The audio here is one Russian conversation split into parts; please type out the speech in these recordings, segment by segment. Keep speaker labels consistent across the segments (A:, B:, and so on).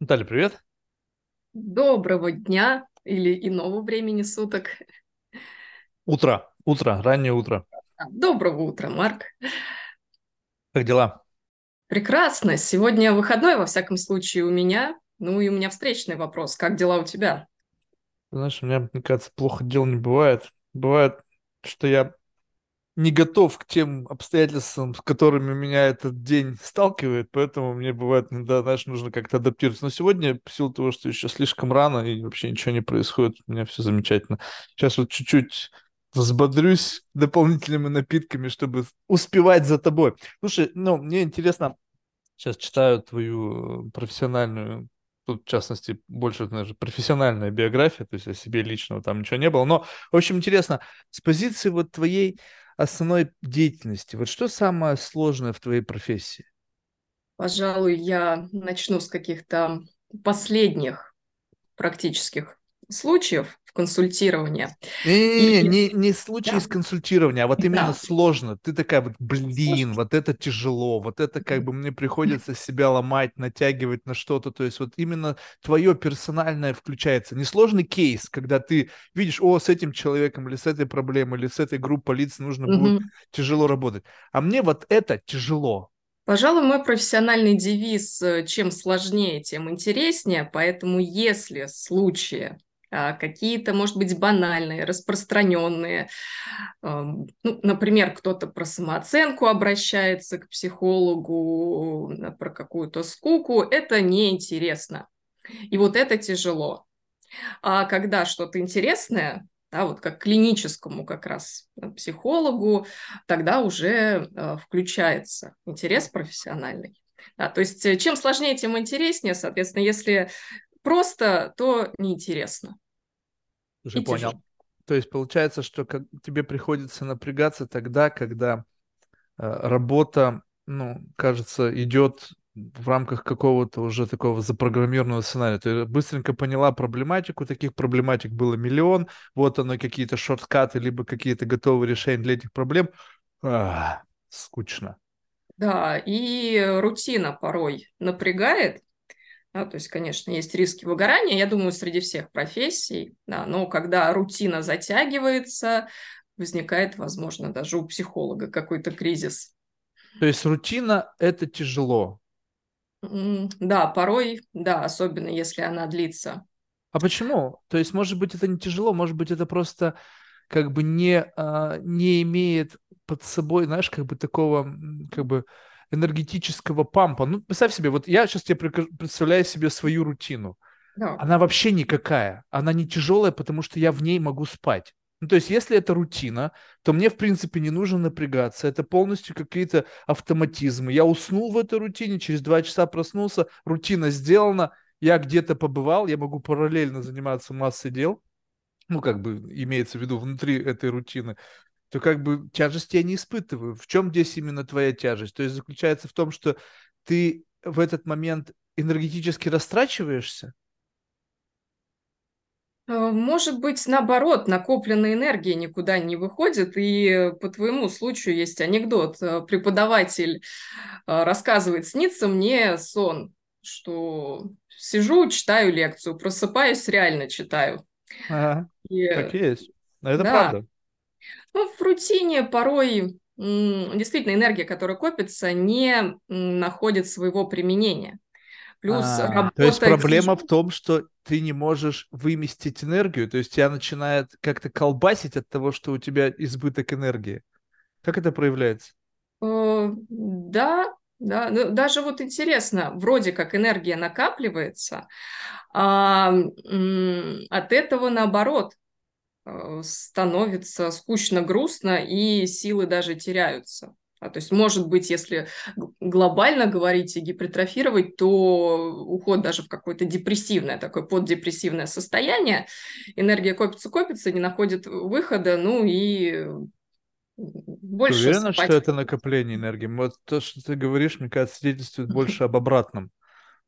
A: Наталья, привет.
B: Доброго дня или иного времени суток.
A: Утро, утро, раннее утро.
B: А, Доброго утра, Марк.
A: Как дела?
B: Прекрасно. Сегодня выходной, во всяком случае, у меня. Ну и у меня встречный вопрос. Как дела у тебя?
A: Знаешь, у меня, мне кажется, плохо дел не бывает. Бывает, что я не готов к тем обстоятельствам, с которыми меня этот день сталкивает, поэтому мне бывает, иногда, знаешь, нужно как-то адаптироваться. Но сегодня, в силу того, что еще слишком рано и вообще ничего не происходит, у меня все замечательно. Сейчас вот чуть-чуть взбодрюсь дополнительными напитками, чтобы успевать за тобой. Слушай, ну, мне интересно, сейчас читаю твою э, профессиональную тут, в частности, больше, даже профессиональная биография, то есть о себе личного там ничего не было. Но, в общем, интересно, с позиции вот твоей основной деятельности, вот что самое сложное в твоей профессии?
B: Пожалуй, я начну с каких-то последних практических случаев в консультировании.
A: Не-не-не,
B: И
A: не, не случай
B: да,
A: с консультирования, а вот именно
B: да,
A: сложно. Ты такая вот, блин, вот это тяжело, вот это как бы мне приходится себя ломать, натягивать на что-то. То есть вот именно твое персональное включается. Не сложный кейс, когда ты видишь, о, с этим человеком или с этой проблемой, или с этой группой лиц нужно будет
B: Мгм.
A: тяжело работать. А мне вот это тяжело.
B: Пожалуй, мой профессиональный девиз э, «чем сложнее, тем интереснее», поэтому если случаи какие-то, может быть, банальные, распространенные, ну, например, кто-то про самооценку обращается к психологу, про какую-то скуку, это неинтересно. И вот это тяжело. А когда что-то интересное, да, вот как клиническому как раз э, психологу, тогда уже э, включается интерес профессиональный. Да, то есть э, чем сложнее, тем интереснее. Соответственно, если просто, то неинтересно
A: Уже
B: и тяжело.
A: понял. То есть получается, что как, тебе приходится напрягаться тогда, когда э, работа, ну, кажется, идет в рамках какого-то уже такого запрограммированного сценария. Ты быстренько поняла проблематику, таких проблематик было миллион, вот оно какие-то шорткаты, либо какие-то готовые решения для этих проблем. А, скучно.
B: Да, и рутина порой напрягает. Да, то есть, конечно, есть риски выгорания, я думаю, среди всех профессий, да, но когда рутина затягивается, возникает, возможно, даже у психолога какой-то кризис.
A: То есть рутина– это тяжело.
B: Да, порой, да, особенно если она длится.
A: А почему? То есть, может быть, это не тяжело, может быть, это просто как бы не, а, не имеет под собой, знаешь, как бы такого, как бы энергетического пампа. Ну, представь себе, вот я сейчас тебе представляю себе свою рутину.
B: Да.
A: Она вообще никакая. Она не тяжелая, потому что я в ней могу спать. Ну, то есть, если это рутина, то мне, в принципе, не нужно напрягаться. Это полностью какие-то автоматизмы. Я уснул в этой рутине, через два часа проснулся, рутина сделана, я где-то побывал, я могу параллельно заниматься массой дел, ну, как бы имеется в виду внутри этой рутины, то как бы тяжести я не испытываю. В чем здесь именно твоя тяжесть? То есть заключается в том, что ты в этот момент энергетически растрачиваешься?
B: Э, Может быть, наоборот, накопленная энергия никуда не выходит. И по твоему случаю есть анекдот. Э, Преподаватель э, рассказывает, снится мне сон, что сижу, читаю лекцию, просыпаюсь, реально читаю.
A: Ага,
B: И,
A: так и есть. Это
B: да,
A: правда.
B: Ну, в рутине порой действительно энергия, которая копится, не находит своего применения. Плюс
A: А, то есть
B: работа
A: проблема в том, что ты не можешь выместить энергию, то есть тебя начинает как-то колбасить от того, что у тебя избыток энергии. Как это проявляется?
B: Э, Да, да, ну, даже вот интересно, вроде как энергия накапливается, а от этого наоборот становится скучно, грустно, и силы даже теряются. А, то есть, может быть, если глобально говорить и гипертрофировать, то уход даже в какое-то депрессивное, такое поддепрессивное состояние, энергия копится, копится, не находит выхода, ну и
A: Ты
B: больше
A: уверена, что
B: спать
A: это накопление энергии? Вот то, что ты говоришь, мне кажется, свидетельствует больше об обратном.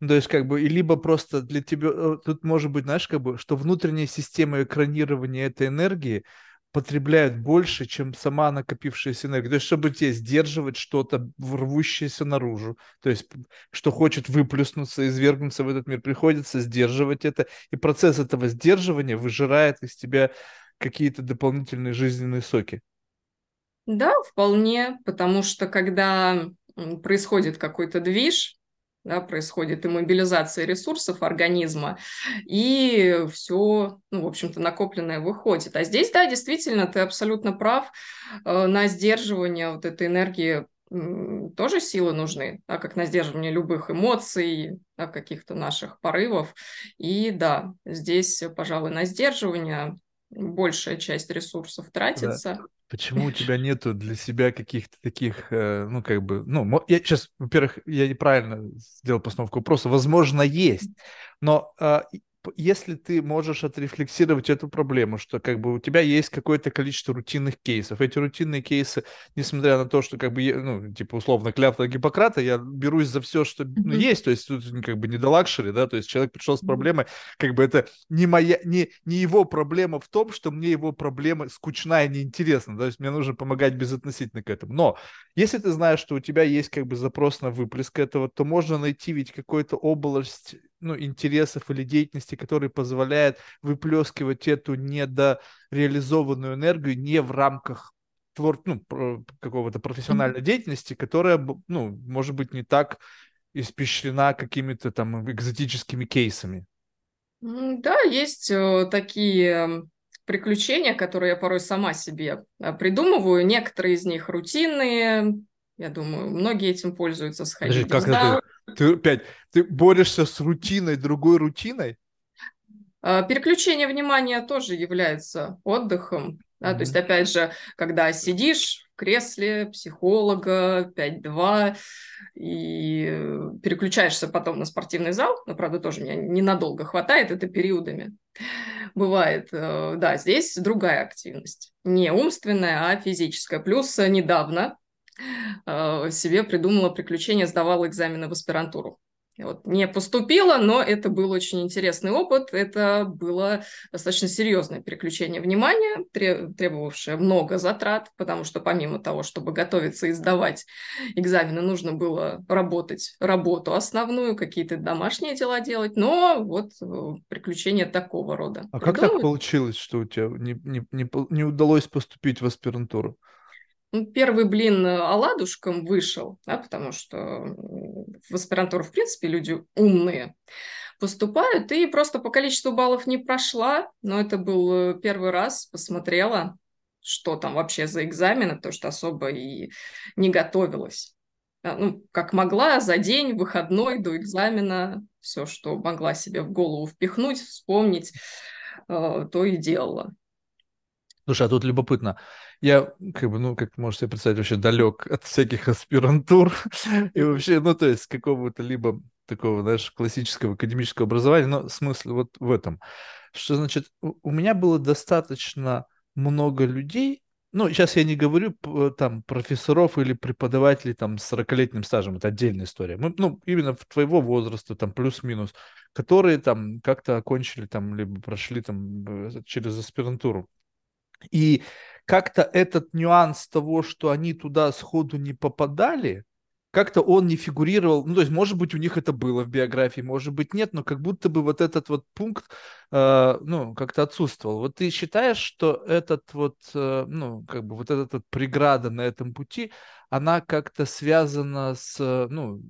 A: То есть, как бы, и либо просто для тебя, э, тут может быть, знаешь, как бы, что внутренняя система экранирования этой энергии потребляют больше, чем сама накопившаяся энергия. То есть, чтобы тебе сдерживать что-то, рвущееся наружу, то есть, что хочет выплюснуться, извергнуться в этот мир, приходится сдерживать это. И процесс этого сдерживания выжирает из тебя какие-то дополнительные жизненные соки.
B: Да, вполне, потому что когда происходит какой-то движ, да, происходит иммобилизация ресурсов организма, и все, ну, в общем-то, накопленное выходит. А здесь, да, действительно, ты абсолютно прав, э, на сдерживание вот этой энергии тоже силы нужны, да, как на сдерживание любых эмоций, да, каких-то наших порывов. И да, здесь, пожалуй, на сдерживание большая часть ресурсов тратится. Да.
A: Почему у тебя нету для себя каких-то таких, э, ну, как бы, ну, я сейчас, во-первых, я неправильно сделал постановку вопроса, возможно, есть, но а, если ты можешь отрефлексировать эту проблему, что как бы у тебя есть какое-то количество рутинных кейсов, эти рутинные кейсы, несмотря на то, что как бы, ну, типа, условно, клятва Гиппократа, я берусь за все, что ну, есть, то есть тут как бы не до luxury, да, то есть человек пришел с проблемой, как бы это не моя, не, не его проблема в том, что мне его проблема скучная и неинтересна, то есть мне нужно помогать безотносительно к этому. Но если ты знаешь, что у тебя есть как бы запрос на выплеск этого, то можно найти ведь какую-то область ну, интересов или деятельности, которые позволяют выплескивать эту недореализованную энергию не в рамках твор, ну, какого-то профессиональной деятельности, которая, ну, может быть, не так испещрена какими-то там экзотическими кейсами.
B: Да, есть э, такие приключения, которые я порой сама себе э, придумываю. Некоторые из них рутинные. Я думаю, многие этим пользуются. Сходить
A: Подожди, как это? Ты опять, ты борешься с рутиной, другой рутиной?
B: А, переключение внимания тоже является отдыхом. Да? Mm-hmm. То есть, опять же, когда сидишь в кресле психолога 5-2 и переключаешься потом на спортивный зал, но, правда, тоже меня ненадолго хватает, это периодами бывает. Э, да, здесь другая активность. Не умственная, а физическая. Плюс недавно Э, себе придумала приключение, сдавала экзамены в аспирантуру. Вот, не поступила, но это был очень интересный опыт. Это было достаточно серьезное переключение внимания, требовавшее много затрат, потому что помимо того, чтобы готовиться и сдавать экзамены, нужно было работать работу основную, какие-то домашние дела делать, но вот э, приключения такого рода.
A: А как так получилось, что у тебя не, не, не, не удалось поступить в аспирантуру?
B: Ну, первый блин э, оладушком вышел, да, потому что в аспирантуру, в принципе, люди умные поступают, и просто по количеству баллов не прошла, но это был э, первый раз, посмотрела, что там вообще за экзамены, потому что особо и не готовилась. Ну, как могла, за день, выходной до экзамена, все, что могла себе в голову впихнуть, вспомнить, э, то и делала.
A: Слушай, а тут любопытно. Я, как бы, ну, как можешь себе представить, вообще далек от всяких аспирантур и вообще, ну, то есть какого-то либо такого, знаешь, классического академического образования, но смысл вот в этом, что, значит, у меня было достаточно много людей, ну, сейчас я не говорю там профессоров или преподавателей там с 40-летним стажем, это отдельная история. Мы, ну, именно в твоего возраста, там, плюс-минус, которые там как-то окончили там, либо прошли там э, через аспирантуру. И как-то этот нюанс того, что они туда сходу не попадали, как-то он не фигурировал, ну, то есть, может быть, у них это было в биографии, может быть, нет, но как будто бы вот этот вот пункт, э, ну, как-то отсутствовал. Вот ты считаешь, что этот вот, э, ну, как бы вот эта вот преграда на этом пути, она как-то связана с, ну,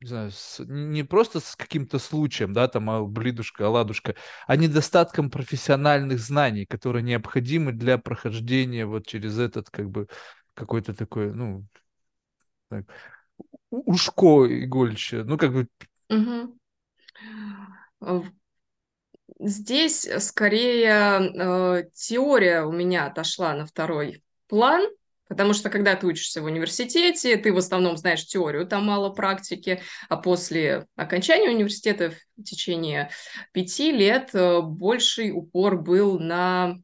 A: не знаю, с, не просто с каким-то случаем, да, там, а блидушка, оладушка, а недостатком профессиональных знаний, которые необходимы для прохождения вот через этот, как бы, какой-то такой, ну, так, ушко игольче, ну, как бы...
B: Угу. Здесь скорее э, теория у меня отошла на второй план, Потому что когда ты учишься в университете, ты в основном знаешь теорию, там мало практики, а после окончания университета в течение пяти лет э, больший упор был на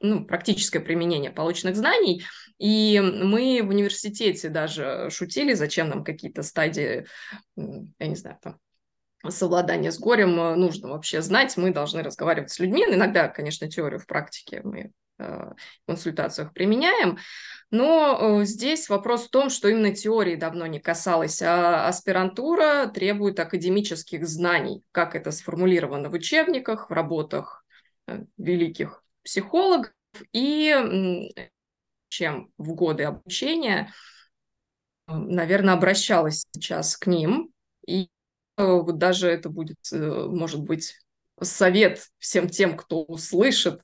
B: ну, практическое применение полученных знаний. И мы в университете даже шутили, зачем нам какие-то стадии, я не знаю, там, совладания с горем э, нужно вообще знать, мы должны разговаривать с людьми. Иногда, конечно, теорию в практике мы консультациях применяем. Но здесь вопрос в том, что именно теории давно не касалось, а аспирантура требует академических знаний, как это сформулировано в учебниках, в работах великих психологов. И чем в годы обучения, наверное, обращалась сейчас к ним. И вот даже это будет, может быть, совет всем тем, кто услышит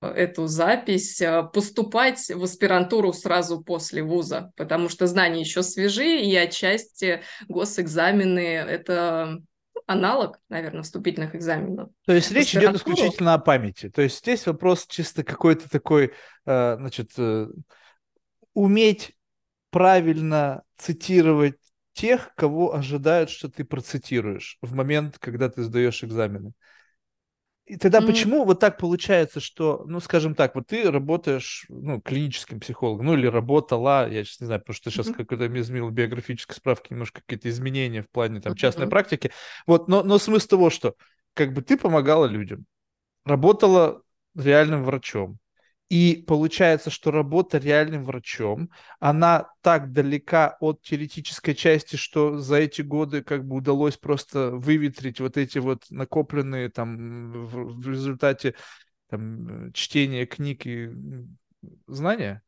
B: эту запись, э, поступать в аспирантуру сразу после вуза, потому что знания еще свежи, и отчасти госэкзамены – это аналог, наверное, вступительных экзаменов.
A: То есть речь идет исключительно о памяти. То есть здесь вопрос чисто какой-то такой, э, значит, э, уметь правильно цитировать тех, кого ожидают, что ты процитируешь в момент, когда ты сдаешь экзамены. И тогда mm-hmm. почему вот так получается, что, ну, скажем так, вот ты работаешь, ну, клиническим психологом, ну, или работала, я сейчас не знаю, потому что сейчас mm-hmm. какой-то изменил биографической справки, немножко какие-то изменения в плане там частной mm-hmm. практики. Вот, но, но смысл того, что как бы ты помогала людям, работала реальным врачом, и получается, что работа реальным врачом, она так далека от теоретической части, что за эти годы как бы удалось просто выветрить вот эти вот накопленные там в, в результате там, чтения книг и знания?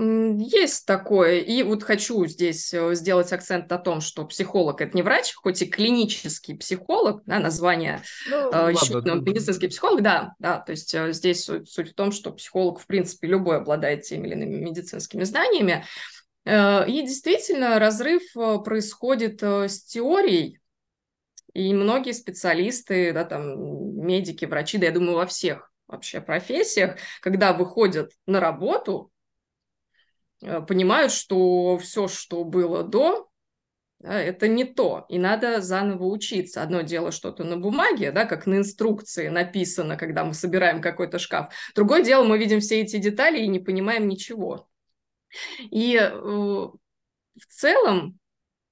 B: Есть такое. И вот хочу здесь э, сделать акцент на том, что психолог – это не врач, хоть и клинический психолог, да, название ну, э, еще ладно. медицинский психолог, да, да, то есть э, здесь суть, суть в том, что психолог, в принципе, любой обладает теми или иными медицинскими знаниями. И действительно, разрыв происходит с теорией, и многие специалисты, да, там, медики, врачи, да, я думаю, во всех вообще профессиях, когда выходят на работу, Э, понимают, что все, что было до, да, это не то, и надо заново учиться. Одно дело что-то на бумаге, да, как на инструкции написано, когда мы собираем какой-то шкаф. Другое дело, мы видим все эти детали и не понимаем ничего. И э, в целом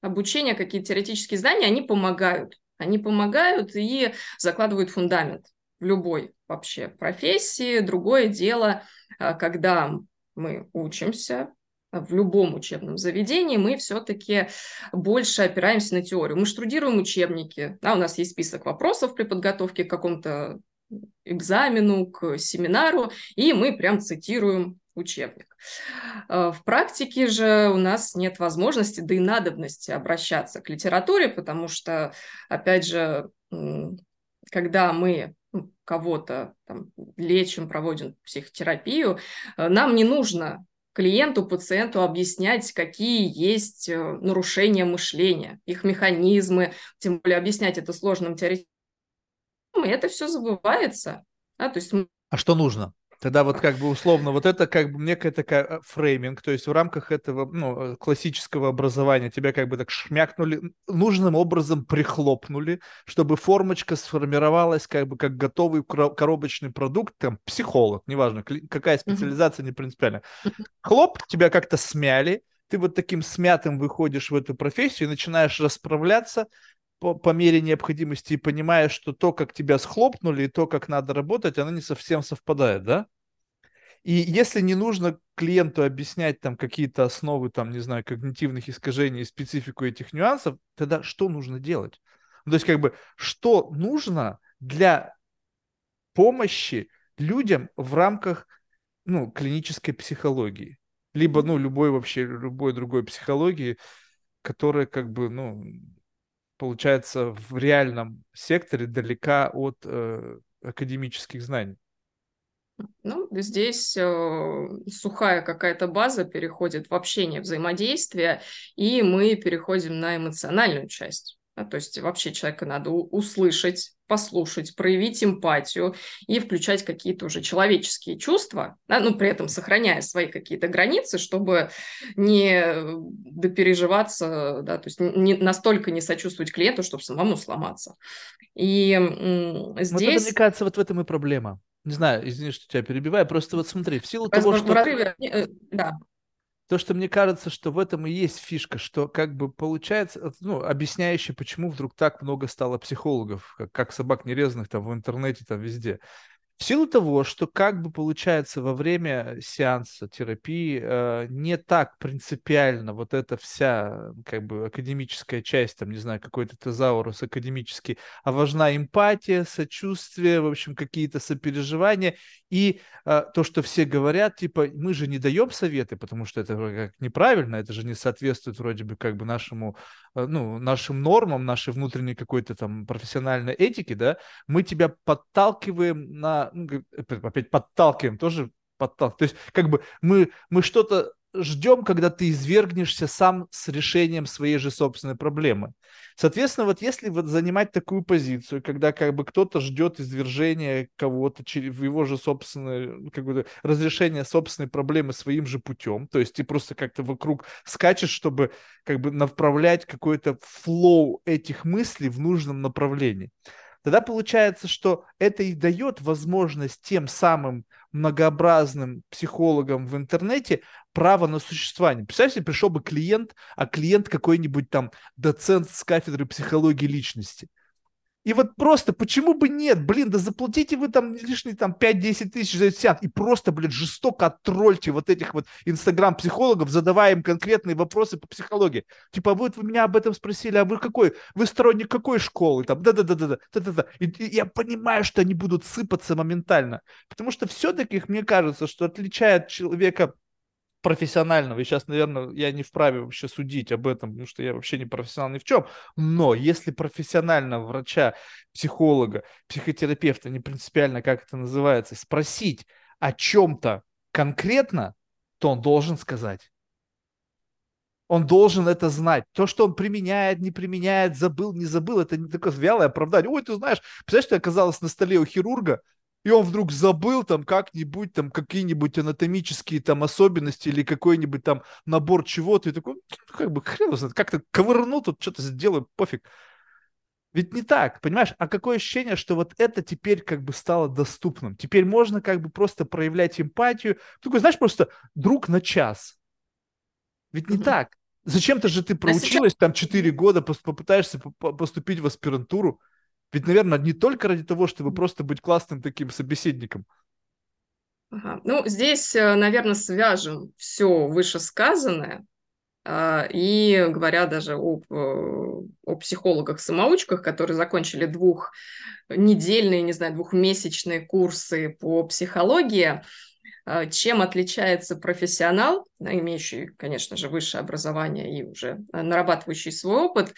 B: обучение, какие-то теоретические знания, они помогают. Они помогают и закладывают фундамент в любой вообще профессии. Другое дело, э, когда мы учимся, в любом учебном заведении, мы все-таки больше опираемся на теорию. Мы штудируем учебники, да, у нас есть список вопросов при подготовке к какому-то экзамену, к семинару, и мы прям цитируем учебник. Э, в практике же у нас нет возможности, да и надобности обращаться к литературе, потому что, опять же, когда мы кого-то там, лечим, проводим психотерапию, э, нам не нужно клиенту, пациенту объяснять, какие есть э, нарушения мышления, их механизмы, тем более объяснять это сложным теоретическим, и это все забывается. Да? То есть...
A: А что нужно? Тогда вот как бы условно, вот это как бы некая такая э, фрейминг, то есть в рамках этого ну, э, классического образования тебя как бы так шмякнули, нужным образом прихлопнули, чтобы формочка сформировалась как бы как готовый коробочный продукт, там психолог, неважно, какая специализация, не принципиально. Хлоп, тебя как-то смяли, ты вот таким смятым выходишь в эту профессию и начинаешь расправляться, по, по мере необходимости и понимаешь, что то, как тебя схлопнули, и то, как надо работать, оно не совсем совпадает, да? И если не нужно клиенту объяснять там какие-то основы, там, не знаю, когнитивных искажений специфику этих нюансов, тогда что нужно делать? Ну, то есть, как бы, что нужно для помощи людям в рамках, ну, клинической психологии? Либо, ну, любой вообще, любой другой психологии, которая, как бы, ну, получается, в реальном секторе далека от э, академических знаний.
B: Ну, здесь э, сухая какая-то база переходит в общение, взаимодействие, и мы переходим на эмоциональную часть. То есть вообще человека надо услышать, послушать, проявить эмпатию и включать какие-то уже человеческие чувства, да, ну, при этом сохраняя свои какие-то границы, чтобы не допереживаться, да, то есть не, настолько не сочувствовать клиенту, чтобы самому сломаться. И здесь... Вот
A: это, мне кажется, вот в этом и проблема. Не знаю, извини, что тебя перебиваю, просто вот смотри, в силу того, что... Э, да то, что мне кажется, что в этом и есть фишка, что как бы получается, ну, объясняющий, почему вдруг так много стало психологов, как, как собак нерезанных там в интернете, там везде. В силу того, что как бы получается во время сеанса терапии э, не так принципиально вот эта вся как бы академическая часть, там, не знаю, какой-то тезаурус академический, а важна эмпатия, сочувствие, в общем, какие-то сопереживания. И э, то, что все говорят, типа, мы же не даем советы, потому что это как неправильно, это же не соответствует вроде бы как бы нашему, э, ну, нашим нормам, нашей внутренней какой-то там профессиональной этике, да, мы тебя подталкиваем на ну, опять подталкиваем, тоже подталкиваем. То есть как бы мы, мы что-то ждем, когда ты извергнешься сам с решением своей же собственной проблемы. Соответственно, вот если вот занимать такую позицию, когда как бы кто-то ждет извержения кого-то в его же собственное, как бы разрешение собственной проблемы своим же путем, то есть ты просто как-то вокруг скачешь, чтобы как бы направлять какой-то флоу этих мыслей в нужном направлении тогда получается, что это и дает возможность тем самым многообразным психологам в интернете право на существование. Представьте, пришел бы клиент, а клиент какой-нибудь там доцент с кафедры психологии личности – и вот просто, почему бы нет? Блин, да заплатите вы там лишние там 5-10 тысяч за этот и просто, блин, жестоко оттрольте вот этих вот инстаграм-психологов, задавая им конкретные вопросы по психологии. Типа, вот вы меня об этом спросили, а вы какой? Вы сторонник какой школы? Там, да-да-да-да-да, да-да-да. И, и я понимаю, что они будут сыпаться моментально. Потому что все-таки, мне кажется, что отличает человека профессионального, и сейчас, наверное, я не вправе вообще судить об этом, потому что я вообще не профессионал ни в чем, но если профессионального врача, психолога, психотерапевта, не принципиально, как это называется, спросить о чем-то конкретно, то он должен сказать. Он должен это знать. То, что он применяет, не применяет, забыл, не забыл, это не такое вялое оправдание. Ой, ты знаешь, представляешь, что оказалось на столе у хирурга, и он вдруг забыл там как-нибудь там какие-нибудь анатомические там особенности или какой-нибудь там набор чего-то, и такой, «Ну, как бы хрен знает, как-то ковырну тут, что-то сделаю, пофиг. Ведь не так, понимаешь? А какое ощущение, что вот это теперь как бы стало доступным? Теперь можно как бы просто проявлять эмпатию. Такой, знаешь, просто друг на час. Ведь не так. Зачем-то же ты проучилась там 4 года, попытаешься поступить в аспирантуру. Ведь, наверное, не только ради того, чтобы просто быть классным таким собеседником.
B: Ага. Ну, здесь, э, наверное, свяжем все вышесказанное. А, и говоря даже об, э, о психологах-самоучках, которые закончили двухнедельные, не знаю, двухмесячные курсы по психологии, а, чем отличается профессионал, имеющий, конечно же, высшее образование и уже нарабатывающий свой опыт,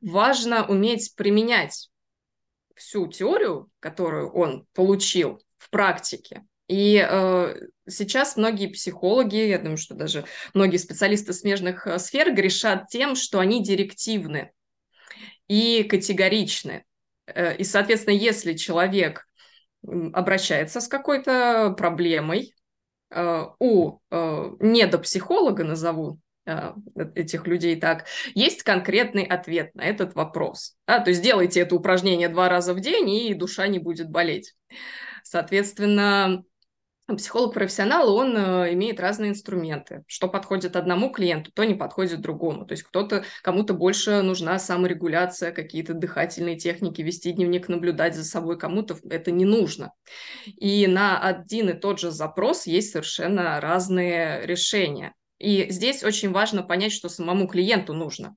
B: важно уметь применять всю теорию, которую он получил в практике. И э, сейчас многие психологи, я думаю, что даже многие специалисты смежных э, сфер грешат тем, что они директивны и категоричны. Э, и, соответственно, если человек обращается с какой-то проблемой, э, у недопсихолога, назову этих людей так, есть конкретный ответ на этот вопрос. Да? То есть делайте это упражнение два раза в день, и душа не будет болеть. Соответственно, психолог-профессионал, он э, имеет разные инструменты. Что подходит одному клиенту, то не подходит другому. То есть кто-то, кому-то больше нужна саморегуляция, какие-то дыхательные техники, вести дневник, наблюдать за собой, кому-то это не нужно. И на один и тот же запрос есть совершенно разные решения. И здесь очень важно понять, что самому клиенту нужно.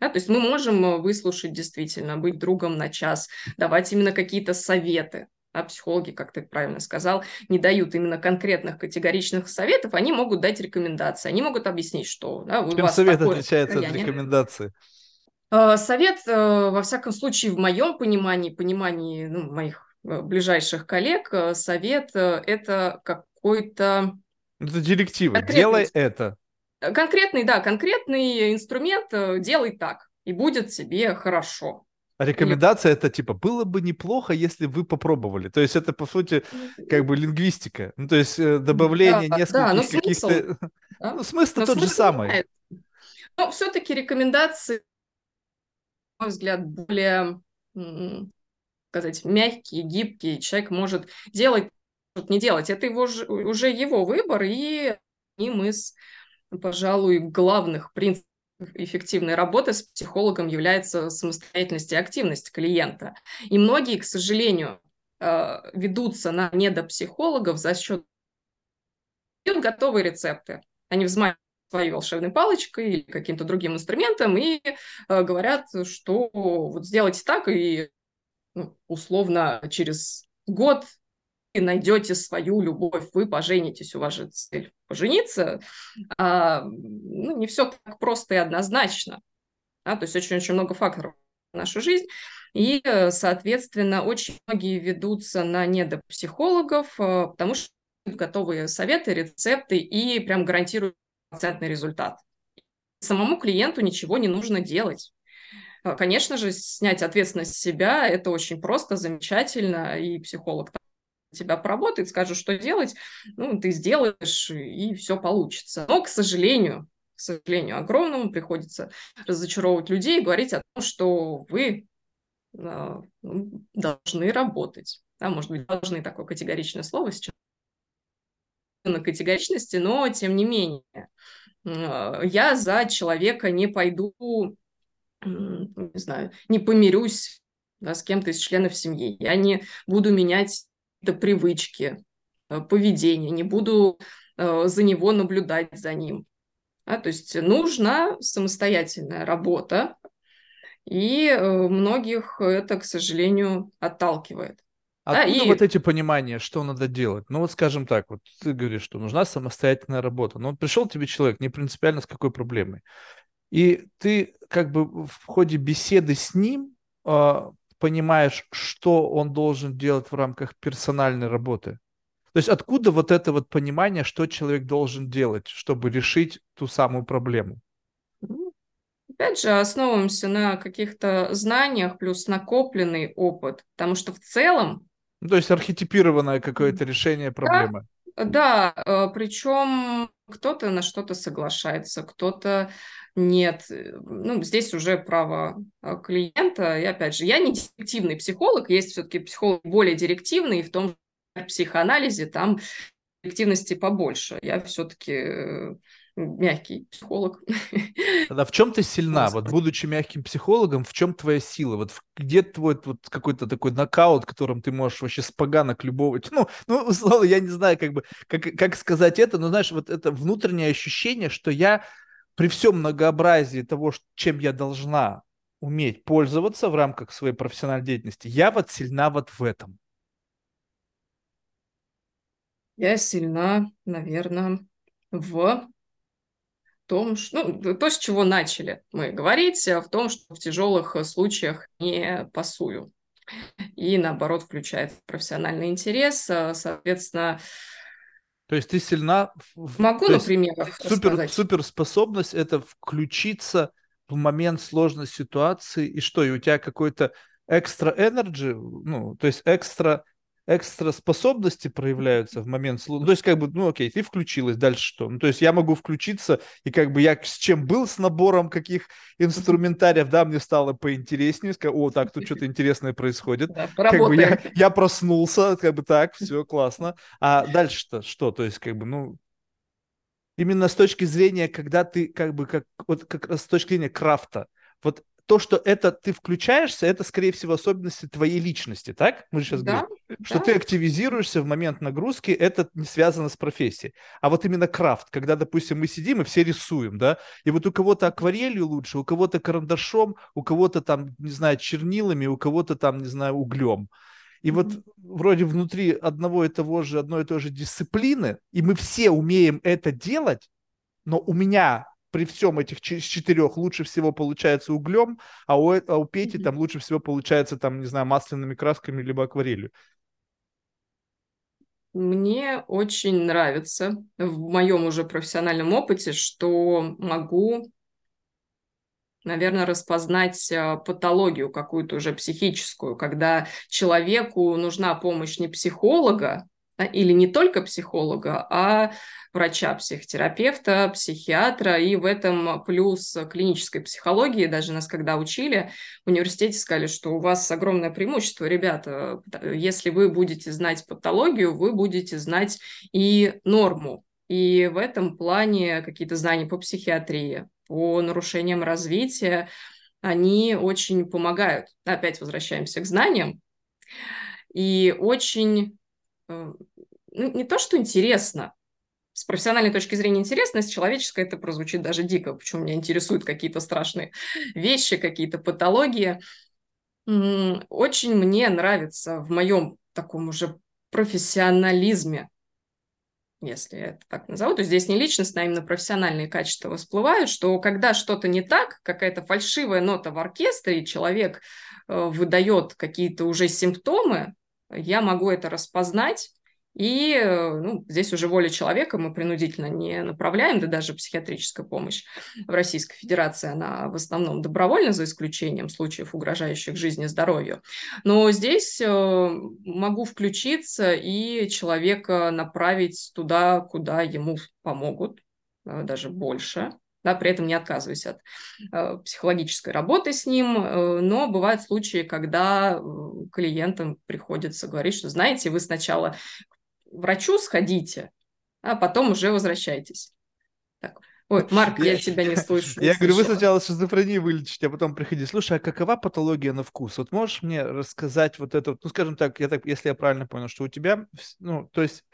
B: Да, то есть мы можем э, выслушать действительно, быть другом на час, давать именно какие-то советы. А психологи, как ты правильно сказал, не дают именно конкретных категоричных советов, они могут дать рекомендации, они могут объяснить, что да,
A: у Чем вас совет отличается состояние. от рекомендации?
B: Э, совет, э, во всяком случае, в моем понимании, понимании ну, моих ближайших коллег, совет – это какой-то
A: это директива. Делай это.
B: Э, конкретный, да, конкретный инструмент э, делай так, и будет тебе хорошо.
A: А рекомендация Или... это типа было бы неплохо, если вы попробовали. То есть это по сути как бы лингвистика. Ну то есть э, добавление да, нескольких да, каких-то. Да? Ну смысл но тот смысл же самый.
B: Но все-таки рекомендации, на мой взгляд, более сказать мягкие, гибкие. Человек может делать не делать. Это его, уже его выбор, и одним из, пожалуй, главных принципов эффективной работы с психологом является самостоятельность и активность клиента. И многие, к сожалению, э, ведутся на недопсихологов за счет готовые рецепты. Они взмахивают своей волшебной палочкой или каким-то другим инструментом и э, говорят, что вот сделайте так, и ну, условно через год найдете свою любовь, вы поженитесь, у вас же цель пожениться. А, ну, не все так просто и однозначно. Да? То есть очень-очень много факторов в нашу жизнь. И, э, соответственно, очень многие ведутся на недопсихологов, э, потому что готовые советы, рецепты и прям гарантируют процентный результат. Самому клиенту ничего не нужно делать. А, конечно же, снять ответственность с себя – это очень просто, замечательно, и психолог тебя поработает, скажет, что делать, ну, ты сделаешь, и все получится. Но, к сожалению, к сожалению, огромному приходится разочаровывать людей и говорить о том, что вы э, должны работать. Да, может быть, должны такое категоричное слово сейчас на категоричности, но тем не менее, э, я за человека не пойду, не знаю, не помирюсь да, с кем-то из членов семьи. Я не буду менять привычки, э, поведение, не буду э, за него наблюдать за ним. Да, то есть нужна самостоятельная работа, и многих это, к сожалению, отталкивает.
A: Откуда да, и... вот эти понимания, что надо делать? Ну вот скажем так, вот ты говоришь, что нужна самостоятельная работа. Но вот пришел тебе человек, не принципиально с какой проблемой. И ты как бы в ходе беседы с ним э, понимаешь, что он должен делать в рамках персональной работы. То есть откуда вот это вот понимание, что человек должен делать, чтобы решить ту самую проблему?
B: Ну, опять же, основываемся на каких-то знаниях плюс накопленный опыт, потому что в целом
A: ну, то есть архетипированное какое-то решение проблемы.
B: Да, да э, причем кто-то на что-то соглашается, кто-то нет. Ну, здесь уже право э, клиента. И опять же, я не директивный психолог, есть все-таки психолог более директивный, и в том же психоанализе там директивности побольше. Я все-таки э, мягкий психолог.
A: Тогда в чем ты сильна? Вот будучи мягким психологом, в чем твоя сила? Вот где твой вот какой-то такой нокаут, которым ты можешь вообще с поганок любого... Ну, ну, условно, я не знаю, как бы, как, как сказать это, но знаешь, вот это внутреннее ощущение, что я при всем многообразии того, чем я должна уметь пользоваться в рамках своей профессиональной деятельности, я вот сильна вот в этом.
B: Я сильна, наверное, в том, что, ну, то, с чего начали мы говорить, в том, что в тяжелых случаях не пасую. И наоборот включает профессиональный интерес, соответственно.
A: То есть ты сильна...
B: Могу, например,
A: супер, суперспособность это включиться в момент сложной ситуации, и что, и у тебя какой-то экстра энерджи, ну, то есть экстра экстра способности проявляются в момент слушания. Ну, то есть, как бы, ну, окей, ты включилась, дальше что? Ну, то есть, я могу включиться, и как бы я с чем был, с набором каких инструментариев, да, мне стало поинтереснее, сказать, о, так, тут что-то интересное происходит. Да, как бы я, я проснулся, как бы так, все, классно. А дальше-то что? То есть, как бы, ну, именно с точки зрения, когда ты, как бы, как, вот как раз с точки зрения крафта, вот то, что это ты включаешься, это, скорее всего, особенности твоей личности, так? Мы же сейчас да, говорим, да. что ты активизируешься в момент нагрузки, это не связано с профессией. А вот именно крафт, когда, допустим, мы сидим и все рисуем, да, и вот у кого-то акварелью лучше, у кого-то карандашом, у кого-то там, не знаю, чернилами, у кого-то там, не знаю, углем. И вот вроде внутри одного и того же, одной и той же дисциплины, и мы все умеем это делать, но у меня при всем этих четырех лучше всего получается углем, а у, а у Пети там лучше всего получается, там, не знаю, масляными красками либо акварелью.
B: Мне очень нравится в моем уже профессиональном опыте, что могу, наверное, распознать а, патологию какую-то уже психическую, когда человеку нужна помощь не психолога, или не только психолога, а врача, психотерапевта, психиатра, и в этом плюс клинической психологии, даже нас когда учили в университете, сказали, что у вас огромное преимущество, ребята, если вы будете знать патологию, вы будете знать и норму. И в этом плане какие-то знания по психиатрии, по нарушениям развития, они очень помогают. Опять возвращаемся к знаниям. и очень, э, ну, не то что интересно, с профессиональной точки зрения интересно, с человеческой это прозвучит даже дико, почему меня интересуют какие-то страшные вещи, какие-то патологии. Очень мне нравится в моем таком уже профессионализме, если я это так назову, то здесь не личностно, а именно профессиональные качества всплывают, что когда что-то не так, какая-то фальшивая нота в оркестре, и человек э, выдает какие-то уже симптомы, я могу это распознать и э, ну, здесь уже воля человека, мы принудительно не направляем, да даже психиатрическая помощь в Российской Федерации, она в основном добровольна, за исключением случаев, угрожающих жизни и здоровью. Но здесь э, могу включиться и человека направить туда, куда ему помогут, э, даже больше, да, при этом не отказываюсь от э, психологической работы с ним, э, но бывают случаи, когда клиентам приходится говорить, что, знаете, вы сначала врачу сходите, а потом уже возвращайтесь. Так. Ой, Марк, я, тебя не слышу.
A: Я говорю, вы сначала шизофрению вылечите, а потом приходите. Слушай, а какова патология на вкус? Вот можешь мне рассказать вот это, ну, скажем так, я так, если я правильно понял, что у тебя, ну, то есть,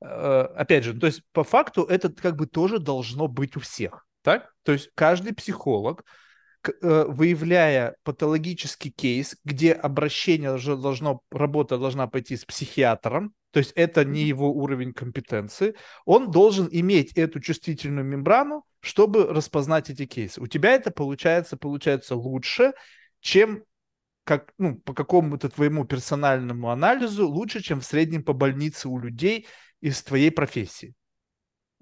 A: э, опять же, то есть по факту это как бы тоже должно быть у всех, так? То есть каждый психолог, Э, выявляя патологический кейс, где обращение должно, работа должна пойти с психиатром, то есть это не его уровень компетенции, он должен иметь эту чувствительную мембрану, чтобы распознать эти кейсы. У тебя это получается, получается лучше, чем как, ну, по какому-то твоему персональному анализу, лучше, чем в среднем по больнице у людей из твоей профессии.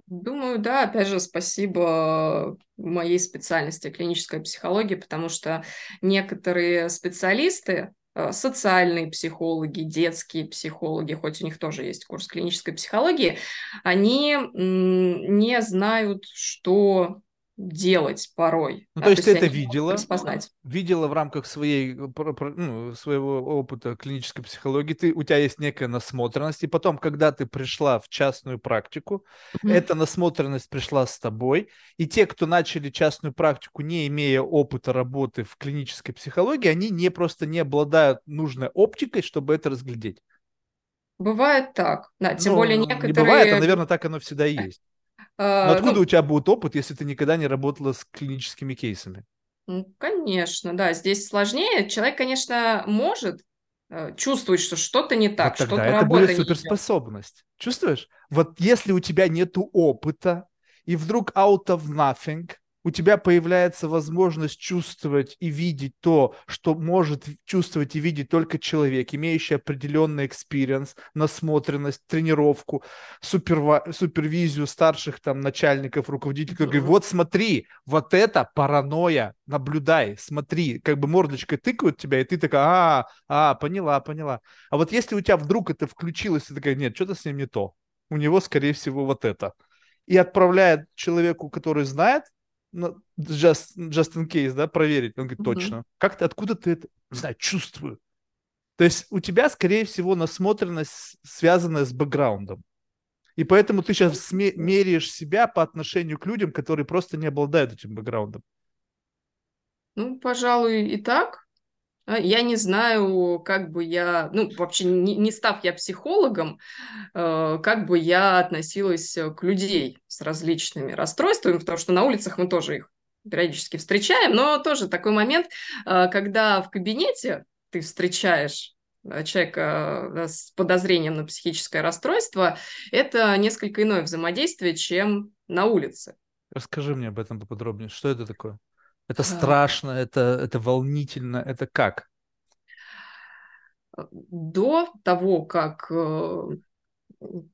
B: Думаю, да, опять же, спасибо моей специальности клиническая психология, потому что некоторые специалисты, э, социальные психологи, детские психологи, хоть у них тоже есть курс клинической психологии, они не знают, что делать порой.
A: Ну, да, то есть ты это видела, видела в рамках своей, ну, своего опыта клинической психологии, ты, у тебя есть некая насмотренность, и потом, когда ты пришла в частную практику, mm-hmm. эта насмотренность пришла с тобой, и те, кто начали частную практику, не имея опыта работы в клинической психологии, они не просто не обладают нужной оптикой, чтобы это разглядеть.
B: Бывает так, да, тем ну, более некоторые...
A: Не бывает, а, наверное, так оно всегда и есть. Но а, откуда ну, у тебя будет опыт, если ты никогда не работала с клиническими кейсами?
B: Ну, конечно, да, здесь сложнее. Человек, конечно, может э, чувствовать, что что-то не так, вот что-то
A: это будет суперспособность. Чувствуешь? Вот если у тебя нету опыта, и вдруг out of nothing у тебя появляется возможность чувствовать и видеть то, что может чувствовать и видеть только человек, имеющий определенный experience, насмотренность, тренировку, суперва- супервизию старших там начальников, руководителей, которые говорят, вот смотри, вот это паранойя, наблюдай, смотри, как бы мордочкой тыкают тебя, и ты такая, а, а, поняла, поняла. А вот если у тебя вдруг это включилось, ты такая, нет, что-то с ним не то. У него, скорее всего, вот это. И отправляет человеку, который знает, just, just in case, да, проверить. Он говорит, точно. Mm-hmm. Как ты, откуда ты это, не знаю, чувствую. То есть у тебя, скорее всего, насмотренность связанная с бэкграундом. И поэтому ты сейчас меряешь себя по отношению к людям, которые просто не обладают этим бэкграундом.
B: Ну, пожалуй, и так. А, я не знаю, как бы я, ну, вообще не, не став я психологом, э, как бы я относилась к людей с различными расстройствами, потому что на улицах мы тоже их периодически встречаем, но тоже такой момент, э, когда в кабинете ты встречаешь э, человека с подозрением на психическое расстройство, это несколько иное взаимодействие, чем на улице.
A: Расскажи мне об этом поподробнее. Что это такое? Это страшно, это, это волнительно, это как?
B: До того, как э,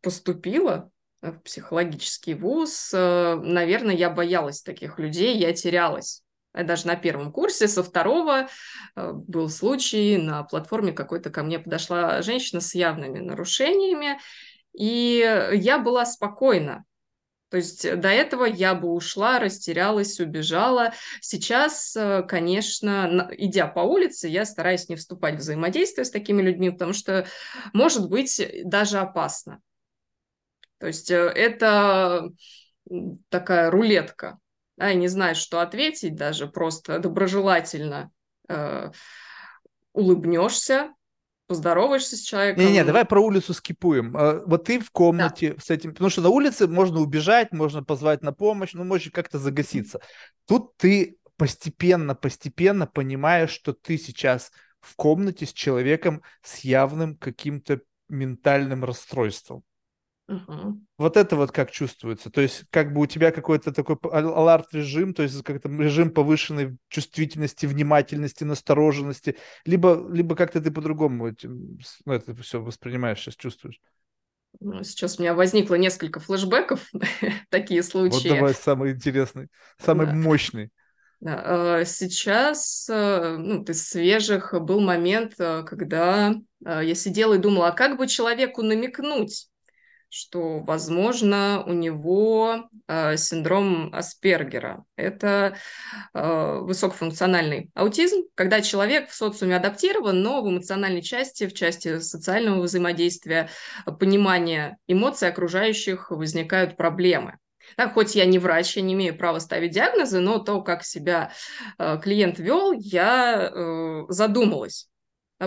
B: поступила в психологический вуз, э, наверное, я боялась таких людей, я терялась. Даже на первом курсе, со второго э, был случай, на платформе какой-то ко мне подошла женщина с явными нарушениями, и я была спокойна, то есть э, до этого я бы ушла, растерялась, убежала. Сейчас, э, конечно, идя по улице, я стараюсь не вступать в взаимодействие с такими людьми, потому что может быть даже опасно. То есть э, это такая рулетка. Да, и не знаешь, что ответить, даже просто доброжелательно э, улыбнешься, поздороваешься с человеком.
A: Не-не, давай про улицу скипуем. А, вот ты в комнате
B: да.
A: с этим, потому что на улице можно убежать, можно позвать на помощь, ну, может как-то загаситься. Тут ты постепенно, постепенно понимаешь, что ты сейчас в комнате с человеком с явным каким-то ментальным расстройством. Угу. Вот это вот как чувствуется. То есть, как бы у тебя какой-то такой аларт-режим, то есть как-то режим повышенной чувствительности, внимательности, настороженности, либо, либо как-то ты по-другому ну, это все воспринимаешь, сейчас чувствуешь.
B: Ну, сейчас у меня возникло несколько флешбеков, такие случаи. Вот
A: давай самый интересный, самый да. мощный.
B: А, сейчас, э, ну, из свежих был момент, э, когда э, я сидела и думала, а как бы человеку намекнуть, что, возможно, у него э, синдром Аспергера. Это э, высокофункциональный аутизм, когда человек в социуме адаптирован, но в эмоциональной части, в части социального взаимодействия, понимания эмоций окружающих возникают проблемы. Да, хоть я не врач, я не имею права ставить диагнозы, но то, как себя э, клиент вел, я э, задумалась.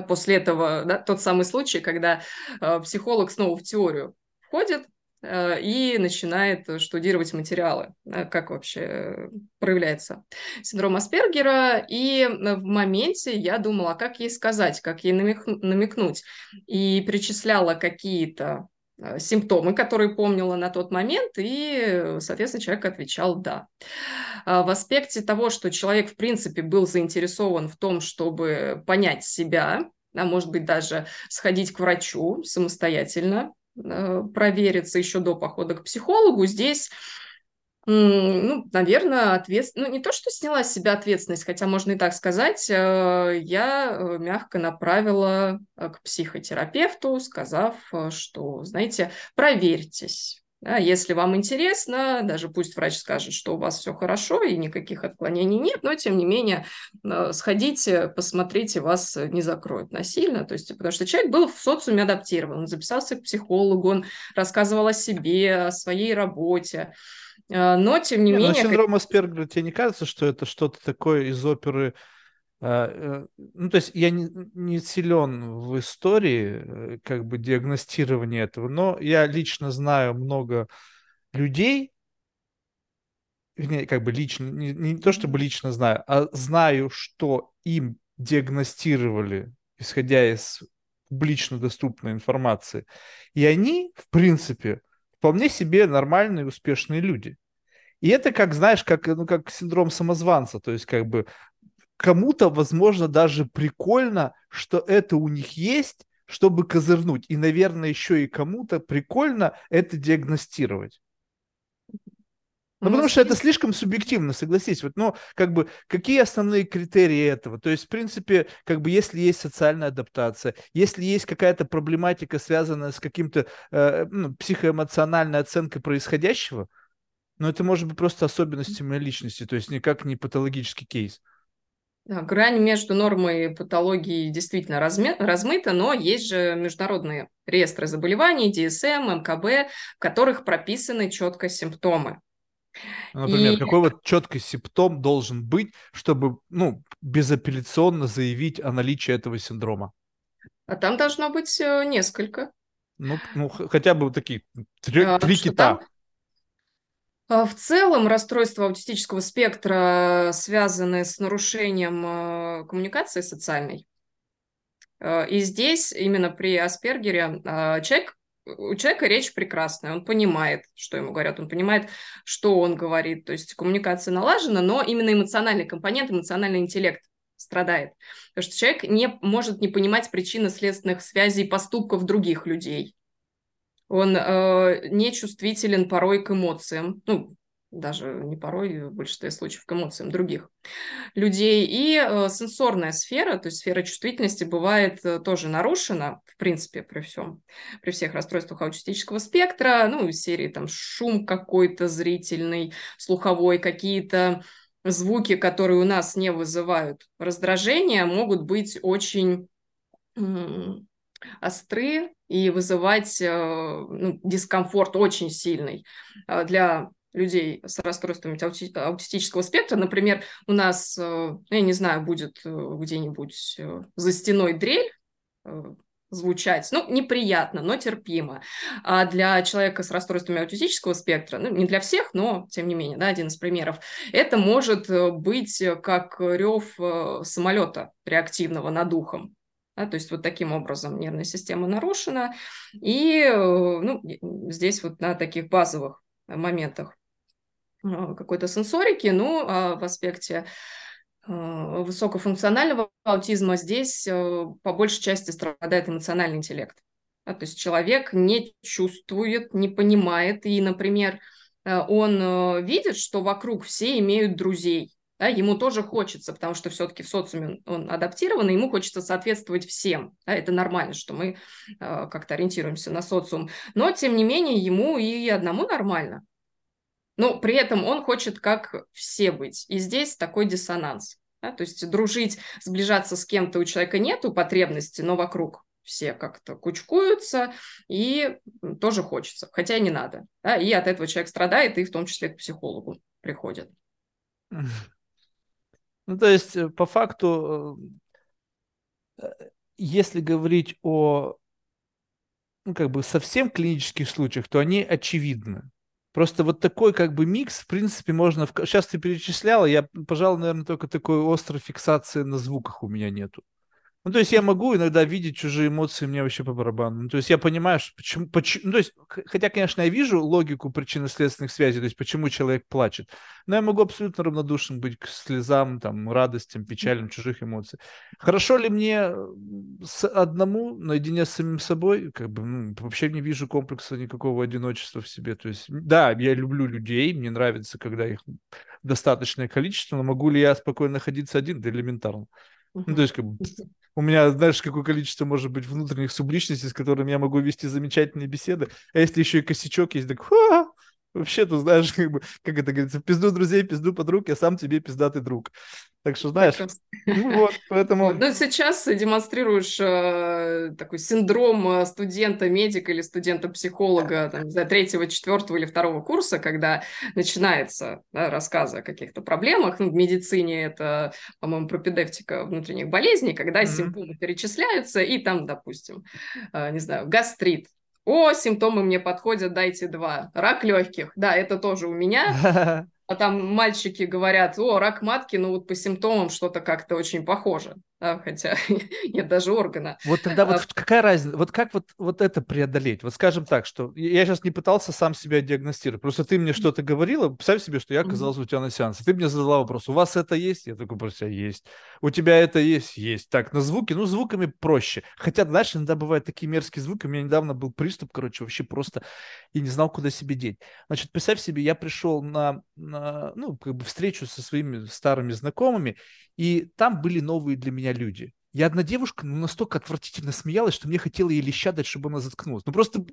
B: После этого да, тот самый случай, когда э, психолог снова в теорию входит э, и начинает штудировать материалы, как вообще проявляется синдром Аспергера. И в моменте я думала, а как ей сказать, как ей намекнуть. И перечисляла какие-то э, симптомы, которые помнила на тот момент, и, соответственно, человек отвечал «да». А в аспекте того, что человек, в принципе, был заинтересован в том, чтобы понять себя, а может быть, даже сходить к врачу самостоятельно, Э, провериться еще до похода к психологу. Здесь ну, наверное, ответственность, ну, не то, что сняла с себя ответственность, хотя можно и так сказать, э, я э, мягко направила к психотерапевту, сказав, что, знаете, проверьтесь, да, если вам интересно, даже пусть врач скажет, что у вас все хорошо и никаких отклонений нет, но тем не менее э, сходите, посмотрите, вас не закроют насильно. То есть, потому что человек был в социуме адаптирован, он записался к психологу, он рассказывал о себе, о своей работе. Э, но, тем не, не менее...
A: Но синдром Аспергера, тебе не кажется, что это что-то такое из оперы ну, то есть я не, не силен в истории как бы диагностирования этого, но я лично знаю много людей, как бы лично, не, не то чтобы лично знаю, а знаю, что им диагностировали, исходя из публично доступной информации. И они, в принципе, вполне себе нормальные, успешные люди. И это как, знаешь, как, ну, как синдром самозванца, то есть как бы кому-то, возможно, даже прикольно, что это у них есть, чтобы козырнуть. И, наверное, еще и кому-то прикольно это диагностировать. Ну, потому что это слишком субъективно, согласись. Вот, ну, как бы, какие основные критерии этого? То есть, в принципе, как бы, если есть социальная адаптация, если есть какая-то проблематика, связанная с каким-то э, ну, психоэмоциональной оценкой происходящего, но это может быть просто особенностями личности, то есть никак не патологический кейс.
B: Грань между нормой и патологией действительно размы, размыта, но есть же международные реестры заболеваний, DSM, МКБ, в которых прописаны четко симптомы.
A: Ну, например, и... какой вот четкий симптом должен быть, чтобы ну, безапелляционно заявить о наличии этого синдрома?
B: А там должно быть э, несколько.
A: Ну, ну хотя бы вот такие три, а, три кита. Там
B: а, в целом расстройства аутистического спектра связаны с нарушением а, коммуникации социальной. А, и здесь именно при Аспергере человек, у человека речь прекрасная, он понимает, что ему говорят, он понимает, что он говорит, то есть коммуникация налажена, но именно эмоциональный компонент, эмоциональный интеллект страдает. Потому что человек не может не понимать причинно-следственных связей поступков других людей он э, не чувствителен порой к эмоциям, ну, даже не порой, в большинстве случаев к эмоциям других людей. И э, сенсорная сфера, то есть сфера чувствительности бывает э, тоже нарушена, в принципе, при всем, при всех расстройствах аутистического спектра, ну, из серии там шум какой-то зрительный, слуховой, какие-то звуки, которые у нас не вызывают раздражения, могут быть очень остры и вызывать э, ну, дискомфорт очень сильный э, для людей с расстройствами аутистического спектра. Например, у нас, э, я не знаю, будет где-нибудь за стеной дрель, звучать, ну, неприятно, но терпимо. А для человека с расстройствами аутистического спектра, ну, не для всех, но, тем не менее, да, один из примеров, это может быть как рев самолета реактивного над ухом. Да, то есть вот таким образом нервная система нарушена. И э, ну, здесь вот на таких базовых моментах какой-то сенсорики, ну, а в аспекте Э, высокофункционального аутизма здесь э, по большей части страдает эмоциональный интеллект. Да, то есть человек не чувствует, не понимает, и, например, э, он видит, что вокруг все имеют друзей, да, ему тоже хочется, потому что все-таки в социуме он адаптирован, и ему хочется соответствовать всем. Да, это нормально, что мы э, как-то ориентируемся на социум. Но, тем не менее, ему и одному нормально. Но при этом он хочет как все быть. И здесь такой диссонанс. Да? То есть дружить, сближаться с кем-то у человека нету потребности, но вокруг все как-то кучкуются, и тоже хочется, хотя и не надо. Да? И от этого человек страдает, и в том числе к психологу приходит.
A: Ну, то есть, э, по факту, э, э, если говорить о ну, как бы совсем клинических случаях, то они очевидны. Просто вот такой как бы микс, в принципе, можно... Сейчас ты перечисляла, я, пожалуй, наверное, только такой острой фиксации на звуках у меня нету. Ну, то есть я могу иногда видеть чужие эмоции, мне вообще по барабану. Ну, то есть я понимаю, что почему, почему... Ну, то есть, хотя, конечно, я вижу логику причинно-следственных связей, то есть почему человек плачет, но я могу абсолютно равнодушен быть к слезам, там, радостям, печалям чужих эмоций. Хорошо ли мне с одному, наедине с самим собой? Как бы, ну, вообще не вижу комплекса никакого одиночества в себе. То есть, да, я люблю людей, мне нравится, когда их достаточное количество, но могу ли я спокойно находиться один? Да элементарно. Ну, то есть, как бы, у меня, знаешь, какое количество может быть внутренних субличностей, с которыми я могу вести замечательные беседы. А если еще и косячок есть, так ха, вообще, ты знаешь, как, бы, как это говорится, пизду друзей, пизду подруг, я сам тебе пиздатый друг. Так что, знаешь, ну вот, поэтому...
B: Ну, сейчас демонстрируешь э, такой синдром э, студента-медика или студента-психолога, там, третьего, четвертого или второго курса, когда начинается да, рассказы о каких-то проблемах. Ну, в медицине это, по-моему, пропедевтика внутренних болезней, когда mm-hmm. симптомы перечисляются, и там, допустим, э, не знаю, гастрит, о, симптомы мне подходят, дайте два. Рак легких, да, это тоже у меня. а там мальчики говорят, о, рак матки, ну вот по симптомам что-то как-то очень похоже, да, хотя нет даже органа.
A: Вот тогда а, вот какая разница, вот как вот, вот это преодолеть? Вот скажем так, что я сейчас не пытался сам себя диагностировать, просто ты мне что-то говорила, представь себе, что я оказался у тебя на сеансе, ты мне задала вопрос, у вас это есть? Я такой просто, есть. У тебя это есть? Есть. Так, на звуки, ну звуками проще. Хотя, знаешь, иногда бывают такие мерзкие звуки, у меня недавно был приступ, короче, вообще просто, и не знал, куда себе деть. Значит, представь себе, я пришел на на, ну, как бы встречу со своими старыми знакомыми, и там были новые для меня люди. И одна девушка ну, настолько отвратительно смеялась, что мне хотела ей леща дать, чтобы она заткнулась. Ну просто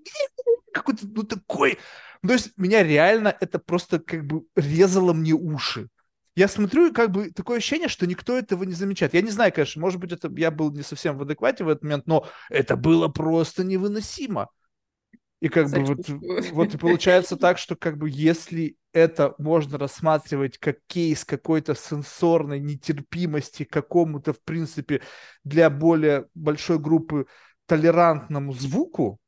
A: какой-то, ну такой... Ну, то есть меня реально это просто как бы резало мне уши. Я смотрю, и как бы такое ощущение, что никто этого не замечает. Я не знаю, конечно, может быть, это я был не совсем в адеквате в этот момент, но это было просто невыносимо. И как бы вот, вот и получается так, что как бы если это можно рассматривать как кейс какой-то сенсорной нетерпимости какому-то, в принципе, для более большой группы толерантному звуку,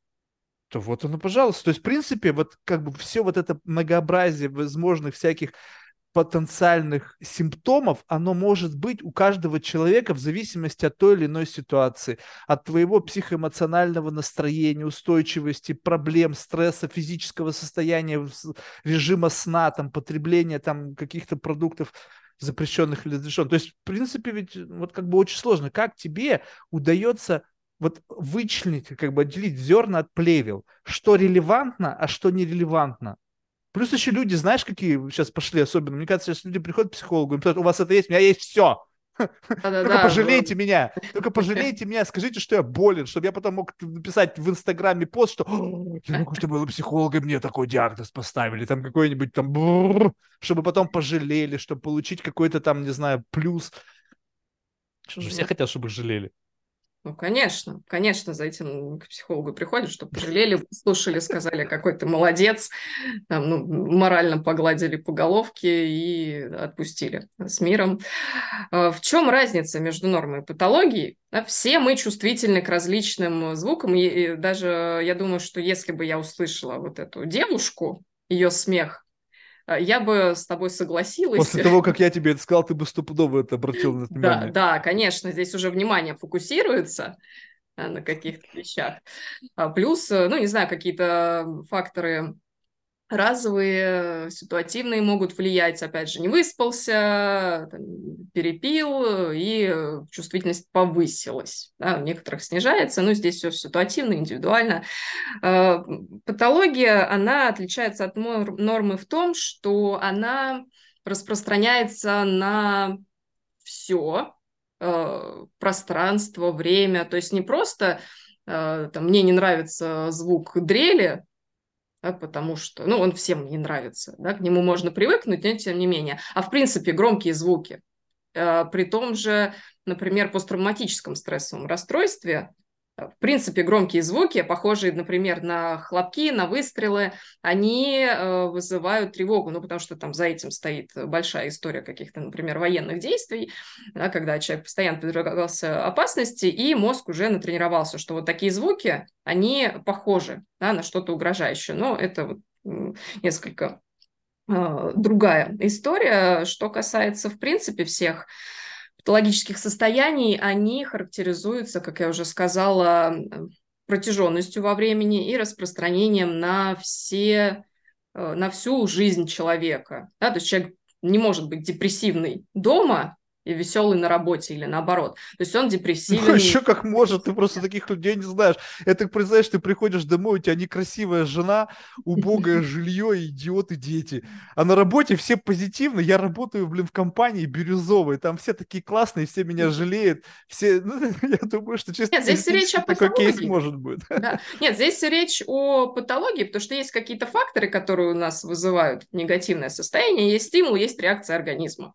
A: то вот оно, пожалуйста. То есть, в принципе, вот как бы все вот это многообразие возможных всяких потенциальных симптомов, оно может быть у каждого человека в зависимости от той или иной ситуации, от твоего психоэмоционального настроения, устойчивости, проблем, стресса, физического состояния, режима сна, там, потребления там, каких-то продуктов запрещенных или разрешенных. То есть, в принципе, ведь вот как бы очень сложно. Как тебе удается вот вычленить, как бы отделить зерна от плевел, что релевантно, а что нерелевантно? Плюс еще люди, знаешь, какие сейчас пошли особенно? Мне кажется, сейчас люди приходят к психологу и говорят, у вас это есть, у меня есть все. Только пожалейте меня, только пожалейте меня, скажите, что я болен, чтобы я потом мог написать в Инстаграме пост, что я могу, что было психологом, мне такой диагноз поставили, там какой-нибудь там, чтобы потом пожалели, чтобы получить какой-то там, не знаю, плюс. Что же все хотят, чтобы жалели.
B: Ну, конечно, конечно, за этим к психологу приходят, чтобы пожалели, слушали, сказали, какой ты молодец, там, ну, морально погладили по головке и отпустили с миром. А, в чем разница между нормой и патологией? Все мы чувствительны к различным звукам, и даже я думаю, что если бы я услышала вот эту девушку, ее смех, я бы с тобой согласилась.
A: После того, как я тебе это сказал, ты бы стопудово это обратил на
B: внимание. Да, да, конечно, здесь уже внимание фокусируется а, на каких-то вещах. А плюс, э, ну, не знаю, какие-то факторы разовые, ситуативные могут влиять. Опять же, не выспался, там, перепил, и чувствительность повысилась. Да, у некоторых снижается, но здесь все ситуативно, индивидуально. А, патология, она отличается от нормы в том, что она распространяется на все пространство, время. То есть не просто там, мне не нравится звук дрели, да, потому что, ну, он всем не нравится, да, к нему можно привыкнуть, но тем не менее. А в принципе громкие звуки, э, при том же, например, посттравматическом стрессовом расстройстве, в принципе, громкие звуки, похожие, например, на хлопки, на выстрелы, они э, вызывают тревогу, ну, потому что там за этим стоит большая история каких-то, например, военных действий, да, когда человек постоянно подвергался опасности, и мозг уже натренировался, что вот такие звуки, они похожи да, на что-то угрожающее. Но это вот несколько э, другая история. Что касается, в принципе, всех патологических состояний, они характеризуются, как я уже сказала, протяженностью во времени и распространением на все, э, на всю жизнь человека. Да? То есть человек не может быть депрессивный дома, и веселый на работе или наоборот. То есть он депрессивный. Ну,
A: еще как может, ты просто таких людей не знаешь. Это, представляешь, ты приходишь домой, у тебя некрасивая жена, убогое жилье, идиоты дети. А на работе все позитивны. Я работаю, блин, в компании бирюзовой, там все такие классные, все меня жалеют. Все, ну, я думаю, что честно,
B: Нет, здесь речь о
A: такой кейс может быть.
B: Да. Нет, здесь речь о патологии, потому что есть какие-то факторы, которые у нас вызывают негативное состояние, есть стимул, есть реакция организма.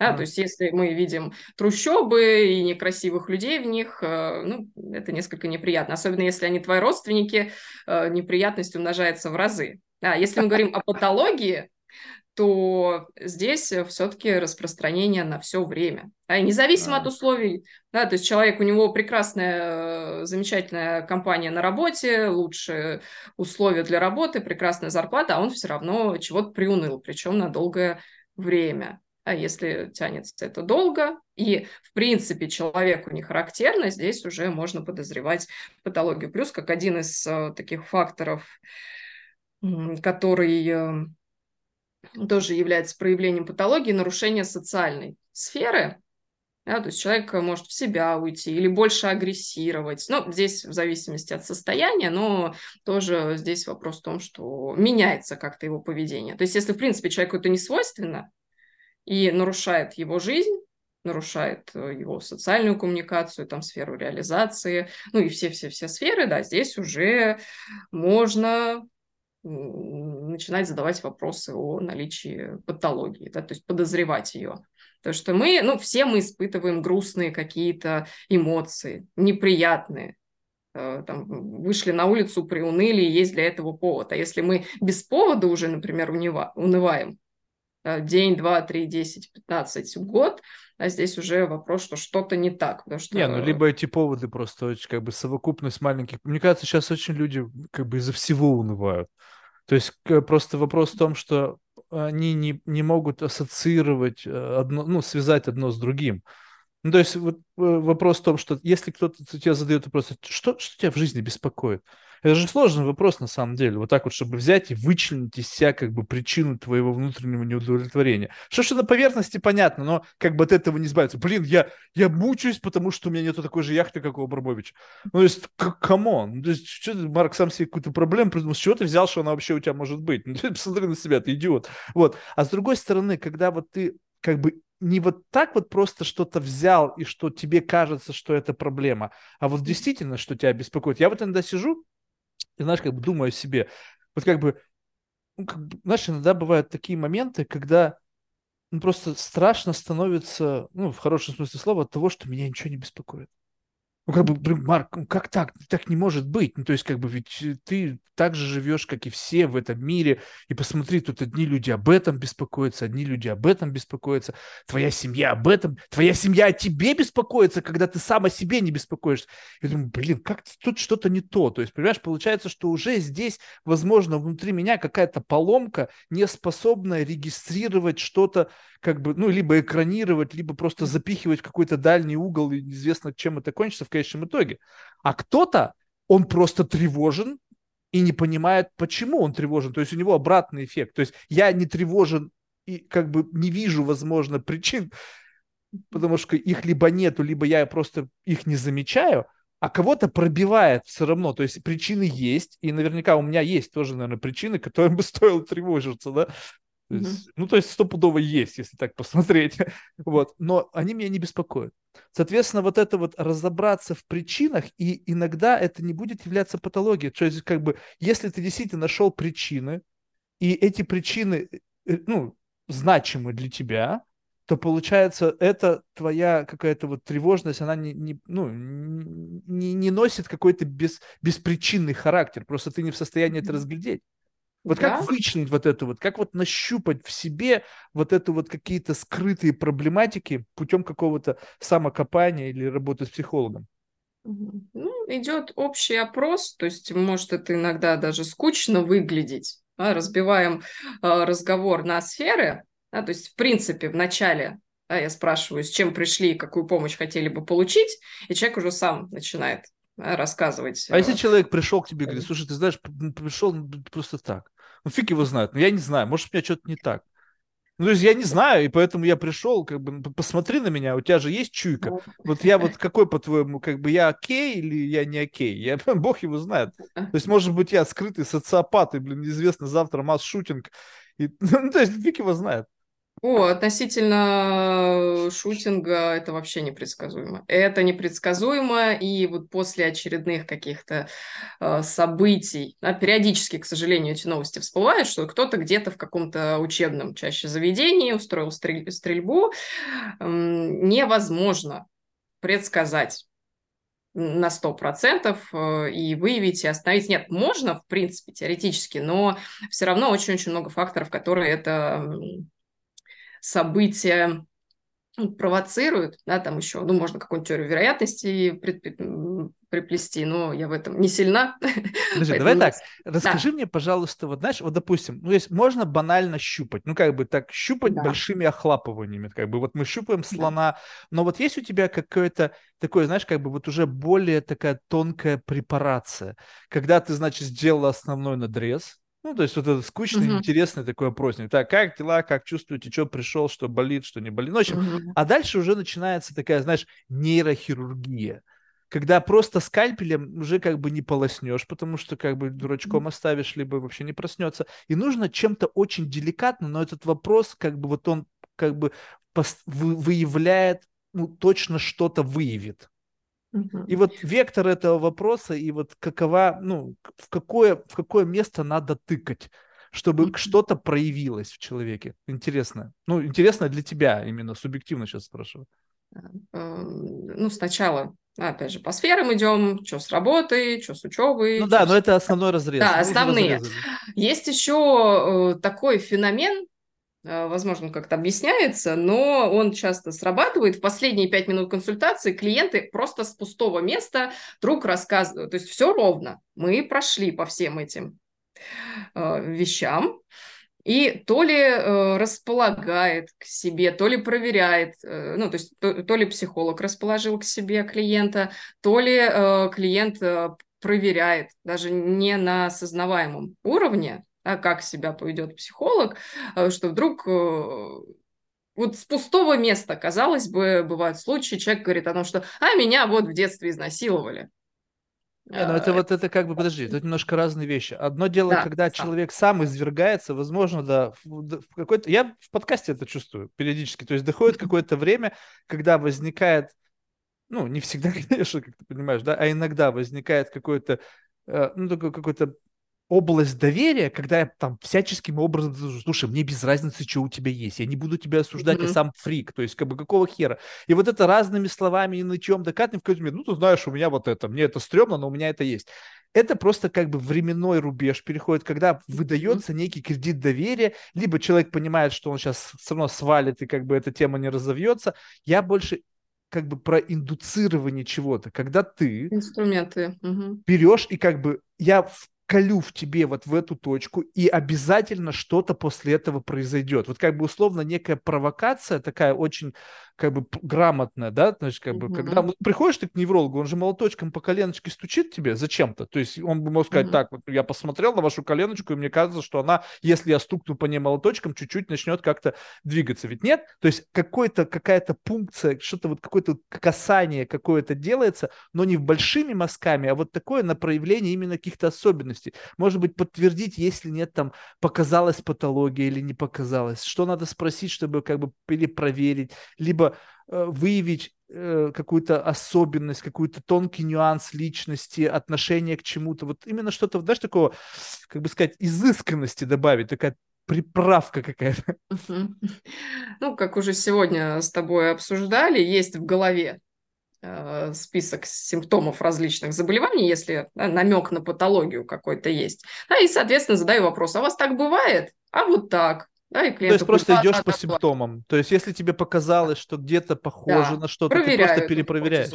B: Да. То есть если мы видим трущобы и некрасивых людей в них, э, ну, это несколько неприятно. Особенно если они твои родственники, э, неприятность умножается в разы. Да, если мы говорим о патологии, то здесь все-таки распространение на все время. Да, и независимо от условий, да, то есть человек, у него прекрасная, замечательная компания на работе, лучшие условия для работы, прекрасная зарплата, а он все равно чего-то приуныл, причем на долгое время. А если тянется это долго, и, в принципе, человеку не характерно, здесь уже можно подозревать патологию. Плюс, как один из э, таких факторов, который э, тоже является проявлением патологии, нарушение социальной сферы, да, то есть человек может в себя уйти или больше агрессировать. Ну, здесь в зависимости от состояния, но тоже здесь вопрос в том, что меняется как-то его поведение. То есть если, в принципе, человеку это не свойственно, и нарушает его жизнь, нарушает э, его социальную коммуникацию, там, сферу реализации, ну и все-все-все сферы, да, здесь уже можно начинать задавать вопросы о наличии патологии, да, то есть подозревать ее. Потому что мы, ну, все мы испытываем грустные какие-то эмоции, неприятные, э, там, вышли на улицу, приуныли, и есть для этого повод. А если мы без повода уже, например, унываем, Э, день, два, три, десять, пятнадцать, год, а здесь уже вопрос, что что-то не так. Потому что...
A: Не, ну либо эти поводы просто очень как бы совокупность маленьких. Мне кажется, сейчас очень люди как бы из-за всего унывают. То есть просто вопрос в том, что они не, не могут ассоциировать э, одно, ну, связать одно с другим. Ну, то есть вот э, вопрос в том, что если кто-то тебе задает вопрос, что, что тебя в жизни беспокоит? Это же сложный вопрос на самом деле. Вот так вот, чтобы взять и вычленить из себя как бы причину твоего внутреннего неудовлетворения. Что что на поверхности понятно, но как бы от этого не избавиться. Блин, я, я мучаюсь, потому что у меня нету такой же яхты, как у Абрамовича. Ну, то есть, come on. Ну, то есть, что ты, Марк, сам себе какую-то проблему придумал? С чего ты взял, что она вообще у тебя может быть? Ну, ты посмотри на себя, ты идиот. Вот. А с другой стороны, когда вот ты как бы не вот так вот просто что-то взял, и что тебе кажется, что это проблема, а вот действительно, что тебя беспокоит. Я вот иногда сижу, и знаешь, как бы думаю о себе. Вот как бы, ну, как бы, знаешь, иногда бывают такие моменты, когда ну, просто страшно становится, ну, в хорошем смысле слова, от того, что меня ничего не беспокоит. Ну, как бы, блин, Марк, ну, как так? Так не может быть. Ну, то есть, как бы, ведь э, ты так же живешь, как и все в этом мире. И посмотри, тут одни люди об этом беспокоятся, одни люди об этом беспокоятся. Твоя семья об этом. Твоя семья о тебе беспокоится, когда ты сам о себе не беспокоишься. Я думаю, блин, как тут что-то не то. То есть, понимаешь, получается, что уже здесь, возможно, внутри меня какая-то поломка, не способная регистрировать что-то, как бы, ну, либо экранировать, либо просто запихивать в какой-то дальний угол, и неизвестно, чем это кончится в конечном итоге. А кто-то, он просто тревожен и не понимает, почему он тревожен. То есть у него обратный эффект. То есть я не тревожен и как бы не вижу, возможно, причин, потому что их либо нету, либо я просто их не замечаю, а кого-то пробивает все равно. То есть причины есть, и наверняка у меня есть тоже, наверное, причины, которым бы стоило тревожиться, да. То есть, mm-hmm. Ну, то есть стопудово есть, если так посмотреть. вот. Но они меня не беспокоят. Соответственно, вот это вот разобраться в причинах, и иногда это не будет являться патологией. То есть, как бы, если ты действительно нашел причины, и эти причины, э, ну, значимы для тебя, то получается, это твоя какая-то вот тревожность, она не, не, ну, не, не носит какой-то без, беспричинный характер. Просто ты не в состоянии это разглядеть. Вот да? как вычленить вот это вот, как вот нащупать в себе вот это вот какие-то скрытые проблематики путем какого-то самокопания или работы с психологом?
B: Ну, идет общий опрос, то есть может это иногда даже скучно выглядеть. Да, разбиваем э, разговор на сферы, да, то есть в принципе в начале да, я спрашиваю, с чем пришли, какую помощь хотели бы получить, и человек уже сам начинает рассказывать.
A: А если э, человек пришел к тебе и говорит, слушай, ты знаешь, пришел просто так. Ну, фиг его знает. Ну, я не знаю, может, у меня что-то не так. Ну, то есть я не знаю, и поэтому я пришел, как бы, посмотри на меня, у тебя же есть чуйка. Вот я вот какой, по-твоему, как бы я окей или я не окей? Я, бог его знает. То есть, может быть, я скрытый социопат, и, блин, неизвестно, завтра масс-шутинг. И, ну, то есть фиг его знает.
B: О, относительно э, шутинга это вообще непредсказуемо. Это непредсказуемо, и вот после очередных каких-то э, событий, а периодически, к сожалению, эти новости всплывают, что кто-то где-то в каком-то учебном чаще заведении устроил стрель- стрельбу, э, невозможно предсказать на 100% э, и выявить, и остановить. Нет, можно, в принципе, теоретически, но все равно очень-очень много факторов, которые это события провоцируют, да, там еще, ну, можно какую-нибудь теорию вероятности приплести, но я в этом не сильна.
A: Подожди, давай так, расскажи да. мне, пожалуйста, вот знаешь, вот допустим, ну, есть можно банально щупать, ну, как бы так, щупать да. большими охлапываниями, как бы вот мы щупаем слона, да. но вот есть у тебя какое-то такое, знаешь, как бы вот уже более такая тонкая препарация, когда ты, значит, сделала основной надрез, ну, то есть вот это скучный, uh-huh. интересный такой опросник. Так, как дела, как чувствуете, что пришел, что болит, что не болит. Ну, в общем, uh-huh. а дальше уже начинается такая, знаешь, нейрохирургия, когда просто скальпелем уже как бы не полоснешь, потому что как бы дурачком оставишь, либо вообще не проснется. И нужно чем-то очень деликатно, но этот вопрос, как бы вот он как бы выявляет, ну, точно что-то выявит. И вот вектор этого вопроса, и вот какова, ну, в какое, в какое место надо тыкать, чтобы что-то проявилось в человеке. Интересно. Ну, интересно для тебя именно, субъективно сейчас спрашиваю.
B: Эм, ну, сначала, опять же, по сферам идем, что с работой, что с учебой.
A: Ну да, но это основной разрез.
B: Да, основные. Есть еще э, такой феномен, Э, возможно, как-то объясняется, но он часто срабатывает. В последние пять минут консультации клиенты просто с пустого места вдруг рассказывают. То есть все ровно. Мы прошли по всем этим э, вещам. И то ли э, располагает к себе, то ли проверяет, э, ну, то есть то, то ли психолог расположил к себе клиента, то ли э, клиент э, проверяет, даже не на осознаваемом уровне, а как себя поведет психолог, э, что вдруг э, вот с пустого места, казалось бы, бывают случаи, человек говорит о том, что «а меня вот в детстве изнасиловали».
A: Не, ну это а, вот это как бы, подожди, это немножко разные вещи. Одно дело, да, когда сам. человек сам извергается, возможно, да, в, в какой-то... Я в подкасте это чувствую периодически. То есть доходит какое-то время, когда возникает, ну, не всегда, конечно, как ты понимаешь, да, а иногда возникает какой-то, э, ну, такой какой-то область доверия, когда я там всяческим образом, слушай, мне без разницы, что у тебя есть, я не буду тебя осуждать, mm-hmm. я сам фрик, то есть как бы какого хера. И вот это разными словами и на чем докатным в какой-то момент, ну ты знаешь, у меня вот это, мне это стрёмно, но у меня это есть. Это просто как бы временной рубеж переходит, когда выдается некий кредит доверия, либо человек понимает, что он сейчас все равно свалит и как бы эта тема не разовьется. Я больше как бы про индуцирование чего-то, когда ты
B: инструменты угу.
A: берешь и как бы я колю в тебе вот в эту точку, и обязательно что-то после этого произойдет. Вот как бы условно некая провокация такая очень как бы грамотная, да, значит, как бы, угу. когда ну, приходишь ты к неврологу, он же молоточком по коленочке стучит тебе зачем-то, то есть он бы мог сказать, угу. так, вот я посмотрел на вашу коленочку, и мне кажется, что она, если я стукну по ней молоточком, чуть-чуть начнет как-то двигаться, ведь нет? То есть какой-то, какая-то пункция, что-то вот какое-то касание какое-то делается, но не в большими мазками, а вот такое на проявление именно каких-то особенностей. Может быть, подтвердить, если нет там, показалась патология или не показалась, что надо спросить, чтобы как бы или проверить, либо Э, выявить э, какую-то особенность, какой-то тонкий нюанс личности, отношение к чему-то. Вот именно что-то, знаешь, такого, как бы сказать, изысканности добавить, такая приправка какая-то.
B: Ну, как уже сегодня с тобой обсуждали, есть в голове э, список симптомов различных заболеваний, если да, намек на патологию какой-то есть. Да, и, соответственно, задаю вопрос, а у вас так бывает? А вот так.
A: Да, и То есть просто идешь по симптомам. То есть если тебе показалось, что где-то похоже да. на что-то, ты просто перепроверяешь.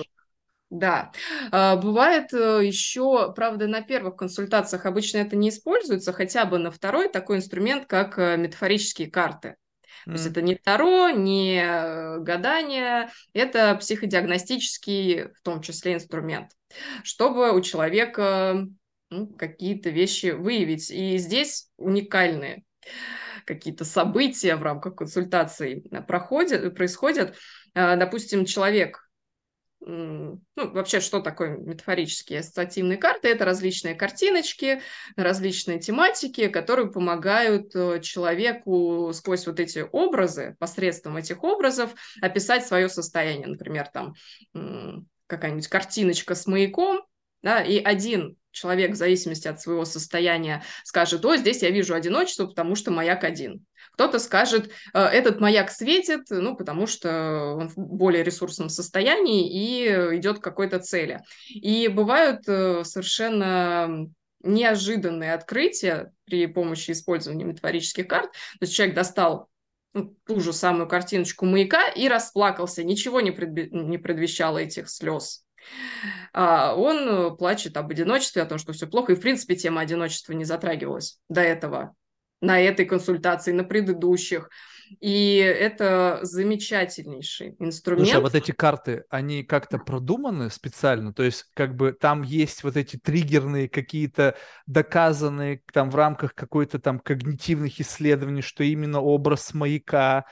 B: Да, а, бывает э, еще, правда, на первых консультациях обычно это не используется, хотя бы на второй такой инструмент, как э, метафорические карты. То есть это не Таро, не э, гадание, это психодиагностический, в том числе, инструмент, чтобы у человека ну, какие-то вещи выявить. И здесь уникальные какие-то события в рамках консультаций э, проходят, происходят. Э, допустим, человек ну, вообще, что такое метафорические ассоциативные карты? Это различные картиночки, различные тематики, которые помогают э, человеку сквозь вот эти образы, посредством этих образов, описать свое состояние. Например, там какая-нибудь картиночка с маяком, да, и один человек в зависимости от своего состояния скажет, о, здесь я вижу одиночество, потому что маяк один. Кто-то скажет, «Э, этот маяк светит, ну, потому что он в более ресурсном состоянии и идет к какой-то цели. И бывают э, совершенно неожиданные открытия при помощи использования метафорических карт. То есть человек достал ну, ту же самую картиночку маяка и расплакался. Ничего не, предвещало этих слез. А, он э, плачет об одиночестве, о том, что все плохо. И, в принципе, тема одиночества не затрагивалась до этого на этой консультации, на предыдущих. И это замечательнейший инструмент. Слушай,
A: а вот эти карты, они как-то продуманы специально? То есть как бы там есть вот эти триггерные какие-то доказанные там в рамках какой-то там когнитивных исследований, что именно образ маяка,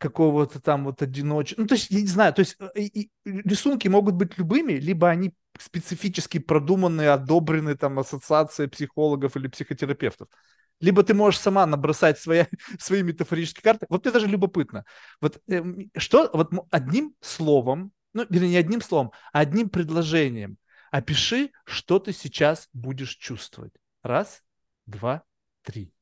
A: какого-то там вот одиночества. Ну, то есть, я не знаю, то есть э, и, и, рисунки могут быть любыми, либо они специфически продуманные, одобрены там ассоциацией психологов или психотерапевтов. Либо ты можешь сама набросать свои, свои метафорические карты. Вот мне даже любопытно. Вот э, что, вот одним словом, ну, вернее, не одним словом, а одним предложением опиши, что ты сейчас будешь чувствовать. Раз, два, три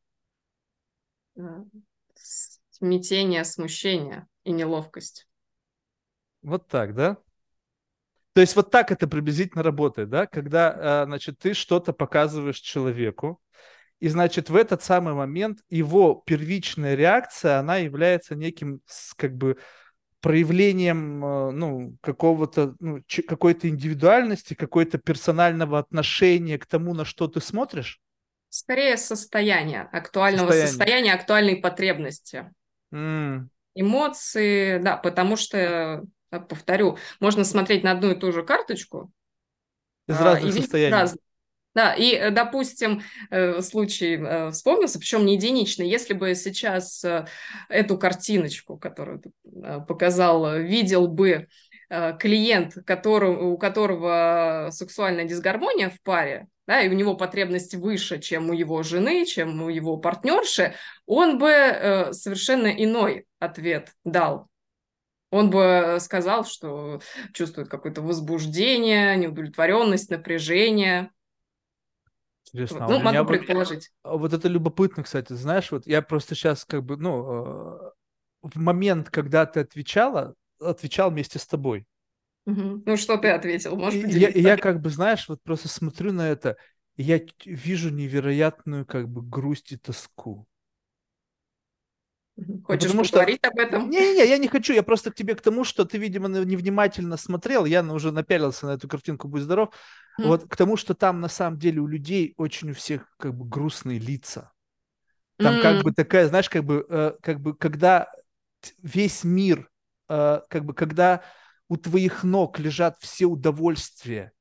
B: смятение, смущение и неловкость.
A: Вот так, да? То есть вот так это приблизительно работает, да? Когда, а, значит, ты что-то показываешь человеку, и, значит, в этот самый момент его первичная реакция, она является неким, как бы, проявлением, а, ну, какого-то, ну, какой-то индивидуальности, какой-то персонального отношения к тому, на что ты смотришь?
B: Скорее состояние, актуального состояния, состояния актуальной потребности. Mm. Эмоции, да, потому что, повторю, можно смотреть на одну и ту же карточку.
A: Из а, разных состояний. Разных.
B: Да, и, э, допустим, э, случай э, вспомнился, причем не единичный. Если бы сейчас эту картиночку, которую ты показал, видел бы клиент, который, у которого сексуальная дисгармония в паре, да, и у него потребность выше, чем у его жены, чем у его партнерши, он бы э, совершенно иной ответ дал. Он бы сказал, что чувствует какое-то возбуждение, неудовлетворенность, напряжение.
A: Интересно, а
B: ну,
A: у
B: могу
A: вот,
B: предположить.
A: а вот это любопытно, кстати, знаешь, вот я просто сейчас как бы, ну, э, в момент, когда ты отвечала, отвечал вместе с тобой.
B: Ну, что ты ответил?
A: И
B: Можешь
A: я, я как бы, знаешь, вот просто смотрю на это, и я вижу невероятную как бы грусть и тоску. Ну,
B: Хочешь
A: потому что...
B: поговорить об этом?
A: Не-не-не, я не хочу, я просто к тебе к тому, что ты, видимо, невнимательно смотрел, я уже напялился на эту картинку, будь здоров,
B: Мгм.
A: вот к тому, что там на самом деле у людей очень у всех как бы грустные лица. Там как бы такая, знаешь, как бы, э, как бы когда весь мир, как бы когда у твоих ног лежат все удовольствия,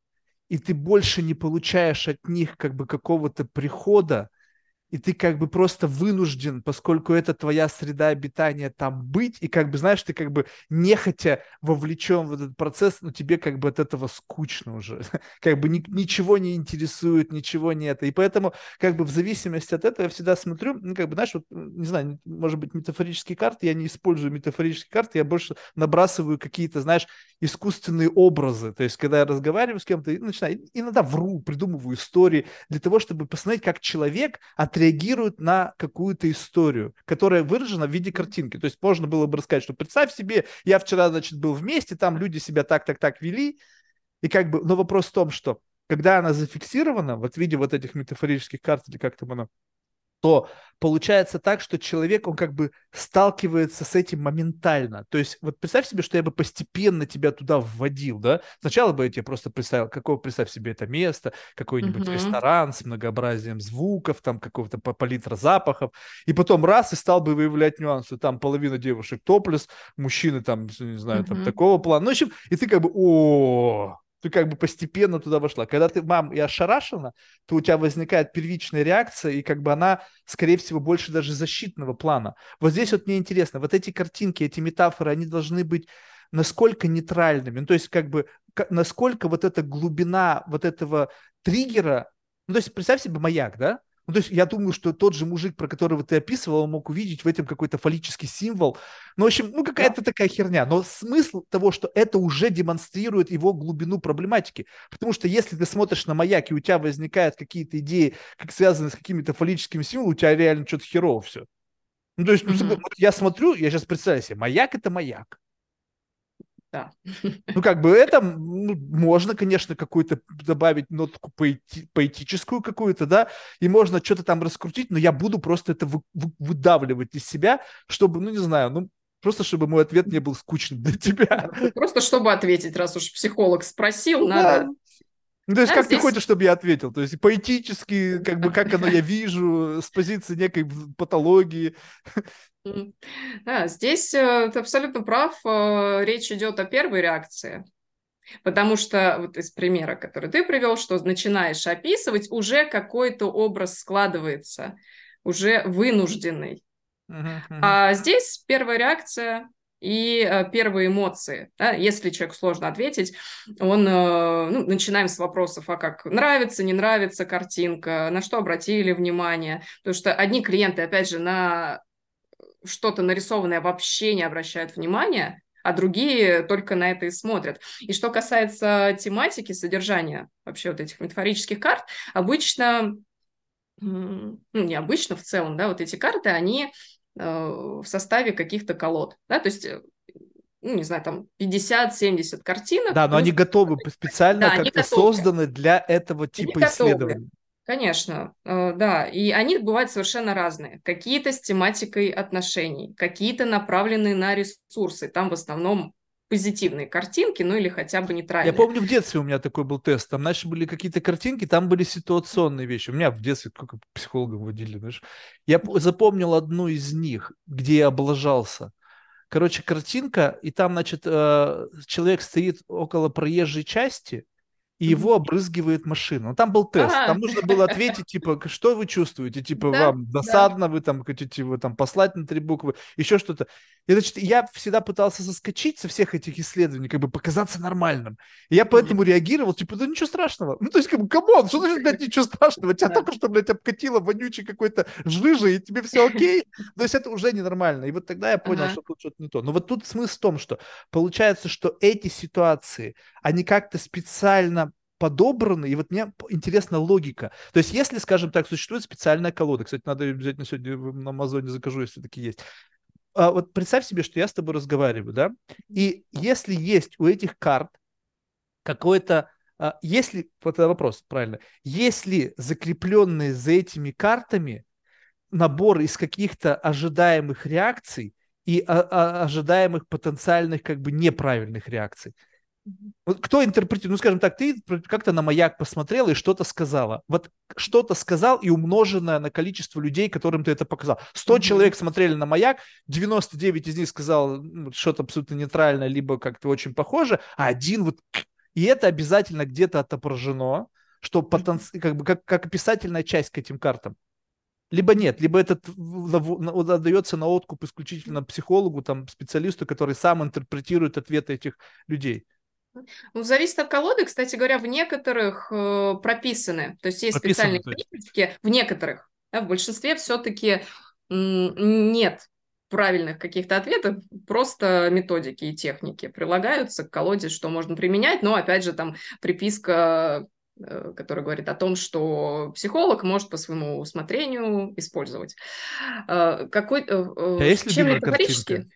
A: и ты больше не получаешь от них как бы какого-то прихода, и ты как бы просто вынужден, поскольку это твоя среда обитания, там быть, и как бы, знаешь, ты как бы нехотя вовлечен в этот процесс, но тебе как бы от этого скучно уже, как бы ни- ничего не интересует, ничего не это, и поэтому как бы в зависимости от этого я всегда смотрю, ну, как бы, знаешь, вот, не знаю, может быть, метафорические карты, я не использую метафорические карты, я больше набрасываю какие-то, знаешь, искусственные образы, то есть, когда я разговариваю с кем-то, начинаю, иногда вру, придумываю истории, для того, чтобы посмотреть, как человек отреагирует на какую-то историю, которая выражена в виде картинки. То есть можно было бы рассказать, что представь себе, я вчера, значит, был вместе, там люди себя так-так-так вели, и как бы, но вопрос в том, что когда она зафиксирована, вот в виде вот этих метафорических карт, или как там оно, то получается так, что человек, он как бы сталкивается с этим моментально. То есть вот представь себе, что я бы постепенно тебя туда вводил, да? Сначала бы я тебе просто представил, какого, представь себе это место, какой-нибудь
B: мгм.
A: ресторан с многообразием звуков, там какого-то па- палитра запахов, и потом раз и стал бы выявлять нюансы. Там половина девушек топлес, мужчины там, не знаю, там
B: Мгм.
A: такого плана. Ну, в общем, и ты как бы, о, ты как бы постепенно туда вошла. Когда ты, мам, и ошарашена, то у тебя возникает первичная реакция, и как бы она, скорее всего, больше даже защитного плана. Вот здесь вот мне интересно, вот эти картинки, эти метафоры, они должны быть насколько нейтральными, ну, то есть как бы насколько вот эта глубина вот этого триггера, ну, то есть представь себе маяк, да? Ну, то есть я думаю, что тот же мужик, про которого ты описывал, он мог увидеть в этом какой-то фаллический символ. Ну, в общем, ну, какая-то такая херня. Но смысл того, что это уже демонстрирует его глубину проблематики. Потому что если ты смотришь на маяк, и у тебя возникают какие-то идеи, как связанные с какими-то фаллическими символами, у тебя реально что-то херово все. Ну, то есть, вот я смотрю, я сейчас представляю себе, маяк – это маяк.
B: Да.
A: Ну, как бы это ну, можно, конечно, какую-то добавить нотку поэти- поэтическую какую-то, да, и можно что-то там раскрутить, но я буду просто это вы- вы- выдавливать из себя, чтобы, ну, не знаю, ну, просто чтобы мой ответ не был скучным для тебя.
B: Просто чтобы ответить, раз уж психолог спросил,
A: Да.
B: надо.
A: Ну, то есть, как ты
B: здесь-
A: хочешь, чтобы я ответил? То есть, поэтически, как бы, как оно я вижу, с позиции некой патологии.
B: Да, здесь э, ты абсолютно прав. э, Речь идет о первой реакции. Потому что вот из примера, который ты привел, что начинаешь описывать, уже какой-то образ складывается, уже вынужденный.
A: Мгм, мгм.
B: А здесь первая реакция и э, первые эмоции. да. Если человеку сложно ответить, он, э, ну, начинаем с вопросов, а как нравится, не нравится картинка, на что обратили внимание. Потому что одни клиенты, опять же, на что-то нарисованное вообще не обращают внимания, а другие только на это и смотрят. И что касается тематики, содержания вообще вот этих метафорических карт, обычно, ну, не обычно в целом, да, вот эти карты, они в составе каких-то колод, да, то есть, э, ну, не знаю, там 50-70 картинок.
A: Да, но они
B: плюс-
A: готовы специально
B: Да, они
A: как-то
B: готовы.
A: созданы для этого
B: Они
A: типа
B: готовы.
A: исследований.
B: Конечно, э, да, и они бывают совершенно разные. Какие-то с тематикой отношений, какие-то направленные на ресурсы. Там в основном позитивные картинки, ну или хотя бы
A: Я
B: нейтральные.
A: помню, в детстве у меня такой был тест. Там, знаешь, были какие-то картинки, там были ситуационные вещи. У меня в детстве сколько психологов водили, знаешь. Я запомнил одну из них, где я облажался. Короче, картинка, и там, значит, э, человек стоит около проезжей части, и его обрызгивает машина. Ну, Там был тест,
B: А.
A: там нужно было ответить, типа, что вы чувствуете, типа,
B: Да,
A: вам досадно, вы там хотите его там послать на три буквы, еще что-то. И, значит, я всегда пытался соскочить со всех этих исследований, как бы показаться нормальным. И я поэтому реагировал, типа, да ничего страшного. Ну, то есть, как бы, come on, что значит, блядь, ничего страшного? Тебя
B: Да.
A: только что, блядь, обкатило вонючий какой-то жижей, и тебе все окей? То есть, это уже ненормально. И вот тогда я понял,
B: Ага.
A: что тут что-то не то. Но вот тут смысл в том, что получается, что эти ситуации, они как-то специально подобраны, и вот мне интересна логика. То есть, если, скажем так, существует специальная колода, кстати, надо ее обязательно сегодня на Амазоне закажу, если таки есть. А вот представь себе, что я с тобой разговариваю, да, и если есть у этих карт какой-то, а, если, вот это вопрос, правильно, если закрепленные за этими картами набор из каких-то ожидаемых реакций и а, а, ожидаемых потенциальных как бы неправильных реакций, кто интерпретирует? Ну, скажем так, ты как-то на маяк посмотрела и что-то сказала. Вот что-то сказал и умноженное на количество людей, которым ты это показал. 100 mm-hmm. человек смотрели на маяк, 99 из них сказал ну, что-то абсолютно нейтральное, либо как-то очень похоже, а один вот... И это обязательно где-то отображено, что потенци... как бы как, как описательная часть к этим картам. Либо нет, либо это отдается на откуп исключительно психологу, там, специалисту, который сам интерпретирует ответы этих людей.
B: Ну, зависит от колоды. Кстати говоря, в некоторых э, прописаны. То есть есть прописаны, специальные методики, в некоторых. Да, в большинстве все-таки нет правильных каких-то ответов, просто методики и техники прилагаются к колоде, что можно применять, но опять же там приписка э, которая говорит о том, что психолог может по своему усмотрению использовать. Э, какой,
A: а есть чем метафорически?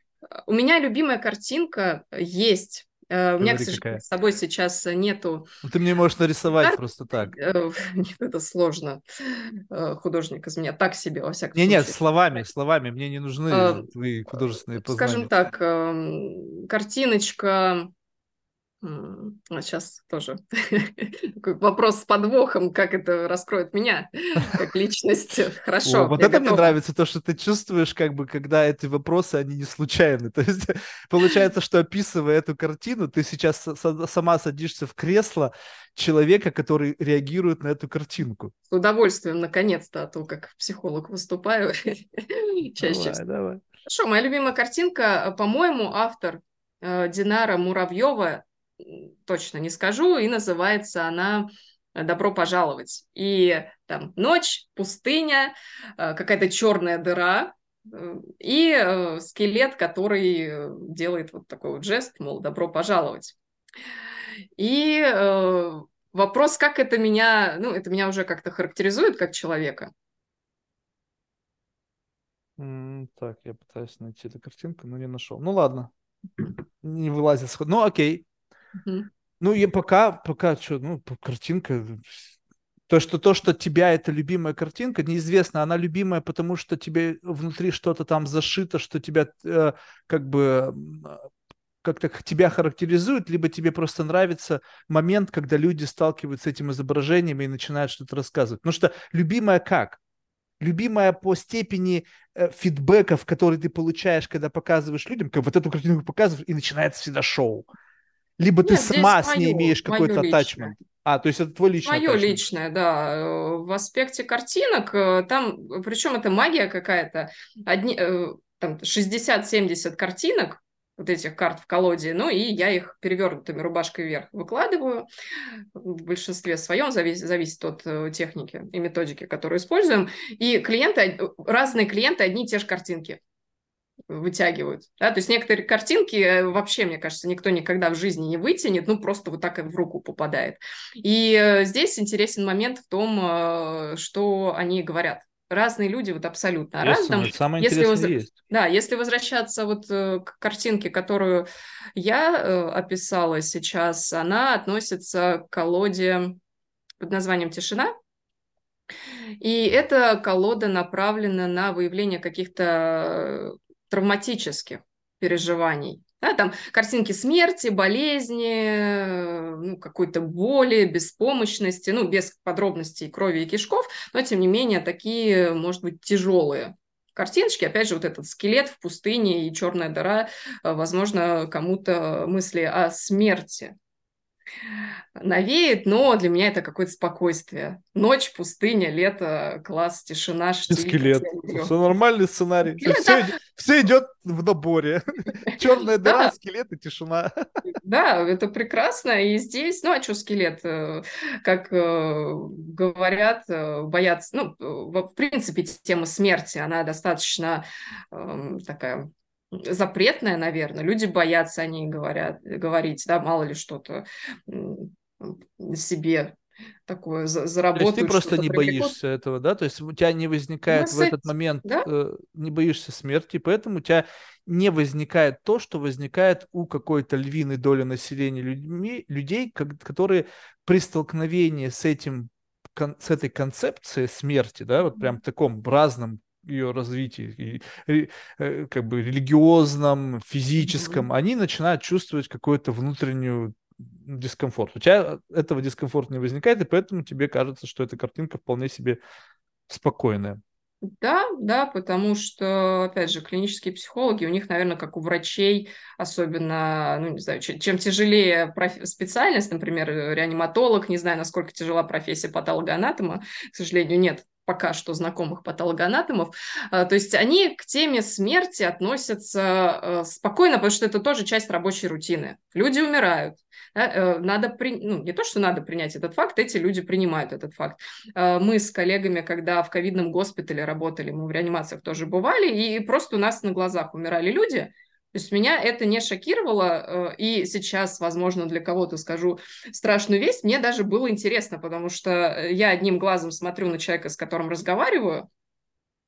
B: У меня любимая картинка есть Э, у меня, к сожалению, с собой сейчас нету...
A: Ну, ты мне можешь нарисовать Карт... просто так.
B: Э, нет, это сложно. Э, художник из меня так себе, во всяком
A: не,
B: случае.
A: Нет, словами, словами. Мне не нужны твои художественные познания.
B: Скажем так, эм, картиночка Сейчас а тоже вопрос с подвохом, как это раскроет меня как личность. Хорошо.
A: О, вот это готова. мне нравится, то, что ты чувствуешь, как бы, когда эти вопросы, они не случайны. То есть получается, что описывая эту картину, ты сейчас сама садишься в кресло человека, который реагирует на эту картинку.
B: С удовольствием, наконец-то, а то, как психолог выступаю чаще. Давай, давай. Хорошо, моя любимая картинка, по-моему, автор э, Динара Муравьева точно не скажу, и называется она «Добро пожаловать». И там ночь, пустыня, э, какая-то черная дыра, э, и э, скелет, который делает вот такой вот жест, мол, добро пожаловать. И вопрос, как это меня, ну, это меня уже как-то характеризует как человека.
A: Так, я пытаюсь найти эту картинку, но не нашел. Ну ладно, не вылазит сход. Ну окей, ну, и пока, пока что, ну, картинка, то, что то, что тебя это любимая картинка, неизвестно, она любимая, потому что тебе внутри что-то там зашито, что тебя э, как бы как-то тебя характеризует, либо тебе просто нравится момент, когда люди сталкиваются с этим изображением и начинают что-то рассказывать. Потому что любимая как? Любимая по степени э, фидбэков, которые ты получаешь, когда показываешь людям, как вот эту картинку показываешь, и начинается всегда шоу либо Нет, ты сама с ней имеешь какой-то атачмент. А, то есть это твой личный
B: Мое личное, да. Э, в аспекте картинок, э, там, причем это магия какая-то, одни, э, там 60-70 картинок, вот этих карт в колоде, ну и я их перевернутыми рубашкой вверх выкладываю. В большинстве своем зависит, зависит от техники и методики, которую используем. И клиенты, разные клиенты, одни и те же картинки вытягивают. Да? То есть некоторые картинки э, вообще, мне кажется, никто никогда в жизни не вытянет, ну просто вот так в руку попадает. И э, здесь интересен момент в том, э, что они говорят разные люди вот абсолютно о разном.
A: Самое если воз... есть.
B: Да, если возвращаться вот к картинке, которую я описала сейчас, она относится к колоде под названием «Тишина». И эта колода направлена на выявление каких-то травматических переживаний. Да, там картинки смерти, болезни, ну, какой-то боли, беспомощности, ну, без подробностей крови и кишков, но, тем не менее, такие, может быть, тяжелые картиночки. Опять же, вот этот скелет в пустыне и черная дыра, возможно, кому-то мысли о смерти навеет, но для меня это какое-то спокойствие. Ночь, пустыня, лето, класс, тишина, штиль.
A: Скелет. Все нормальный сценарий. Скелет, все, да. все идет в наборе. Черная дыра, да. скелет и тишина.
B: Да, это прекрасно. И здесь, ну а что скелет? Э, как э, говорят, э, боятся, ну, в принципе, тема смерти, она достаточно эм, такая запретная, наверное. Люди боятся о ней говорят, говорить, да, мало ли что-то себе такое заработают.
A: То есть ты просто не боишься этого, да? То есть у тебя не возникает в этот момент, да? э, не боишься смерти, поэтому у тебя не возникает то, что возникает у какой-то львиной доли населения людьми, людей, которые при столкновении с этим с этой концепцией смерти, да, вот прям в таком разном ее развитии, и, э, как бы религиозном, физическом, mm-hmm. они начинают чувствовать какую-то внутреннюю дискомфорт. У тебя этого дискомфорта не возникает, и поэтому тебе кажется, что эта картинка вполне себе спокойная.
B: Да, да, потому что, опять же, клинические психологи, у них, наверное, как у врачей, особенно, ну, не знаю, чем тяжелее проф... специальность, например, реаниматолог, не знаю, насколько тяжела профессия патологоанатома, к сожалению, нет пока что знакомых патологоанатомов. А, то есть они к теме смерти относятся э, спокойно, потому что это тоже часть рабочей рутины. Люди умирают. Э, надо при... ну, не то, что надо принять этот факт, эти люди принимают этот факт. А, мы с коллегами, когда в ковидном госпитале работали, мы в реанимациях тоже бывали, и просто у нас на глазах умирали люди, то есть меня это не шокировало, э, и сейчас, возможно, для кого-то скажу страшную весть, мне даже было интересно, потому что э, я одним глазом смотрю на человека, с которым разговариваю,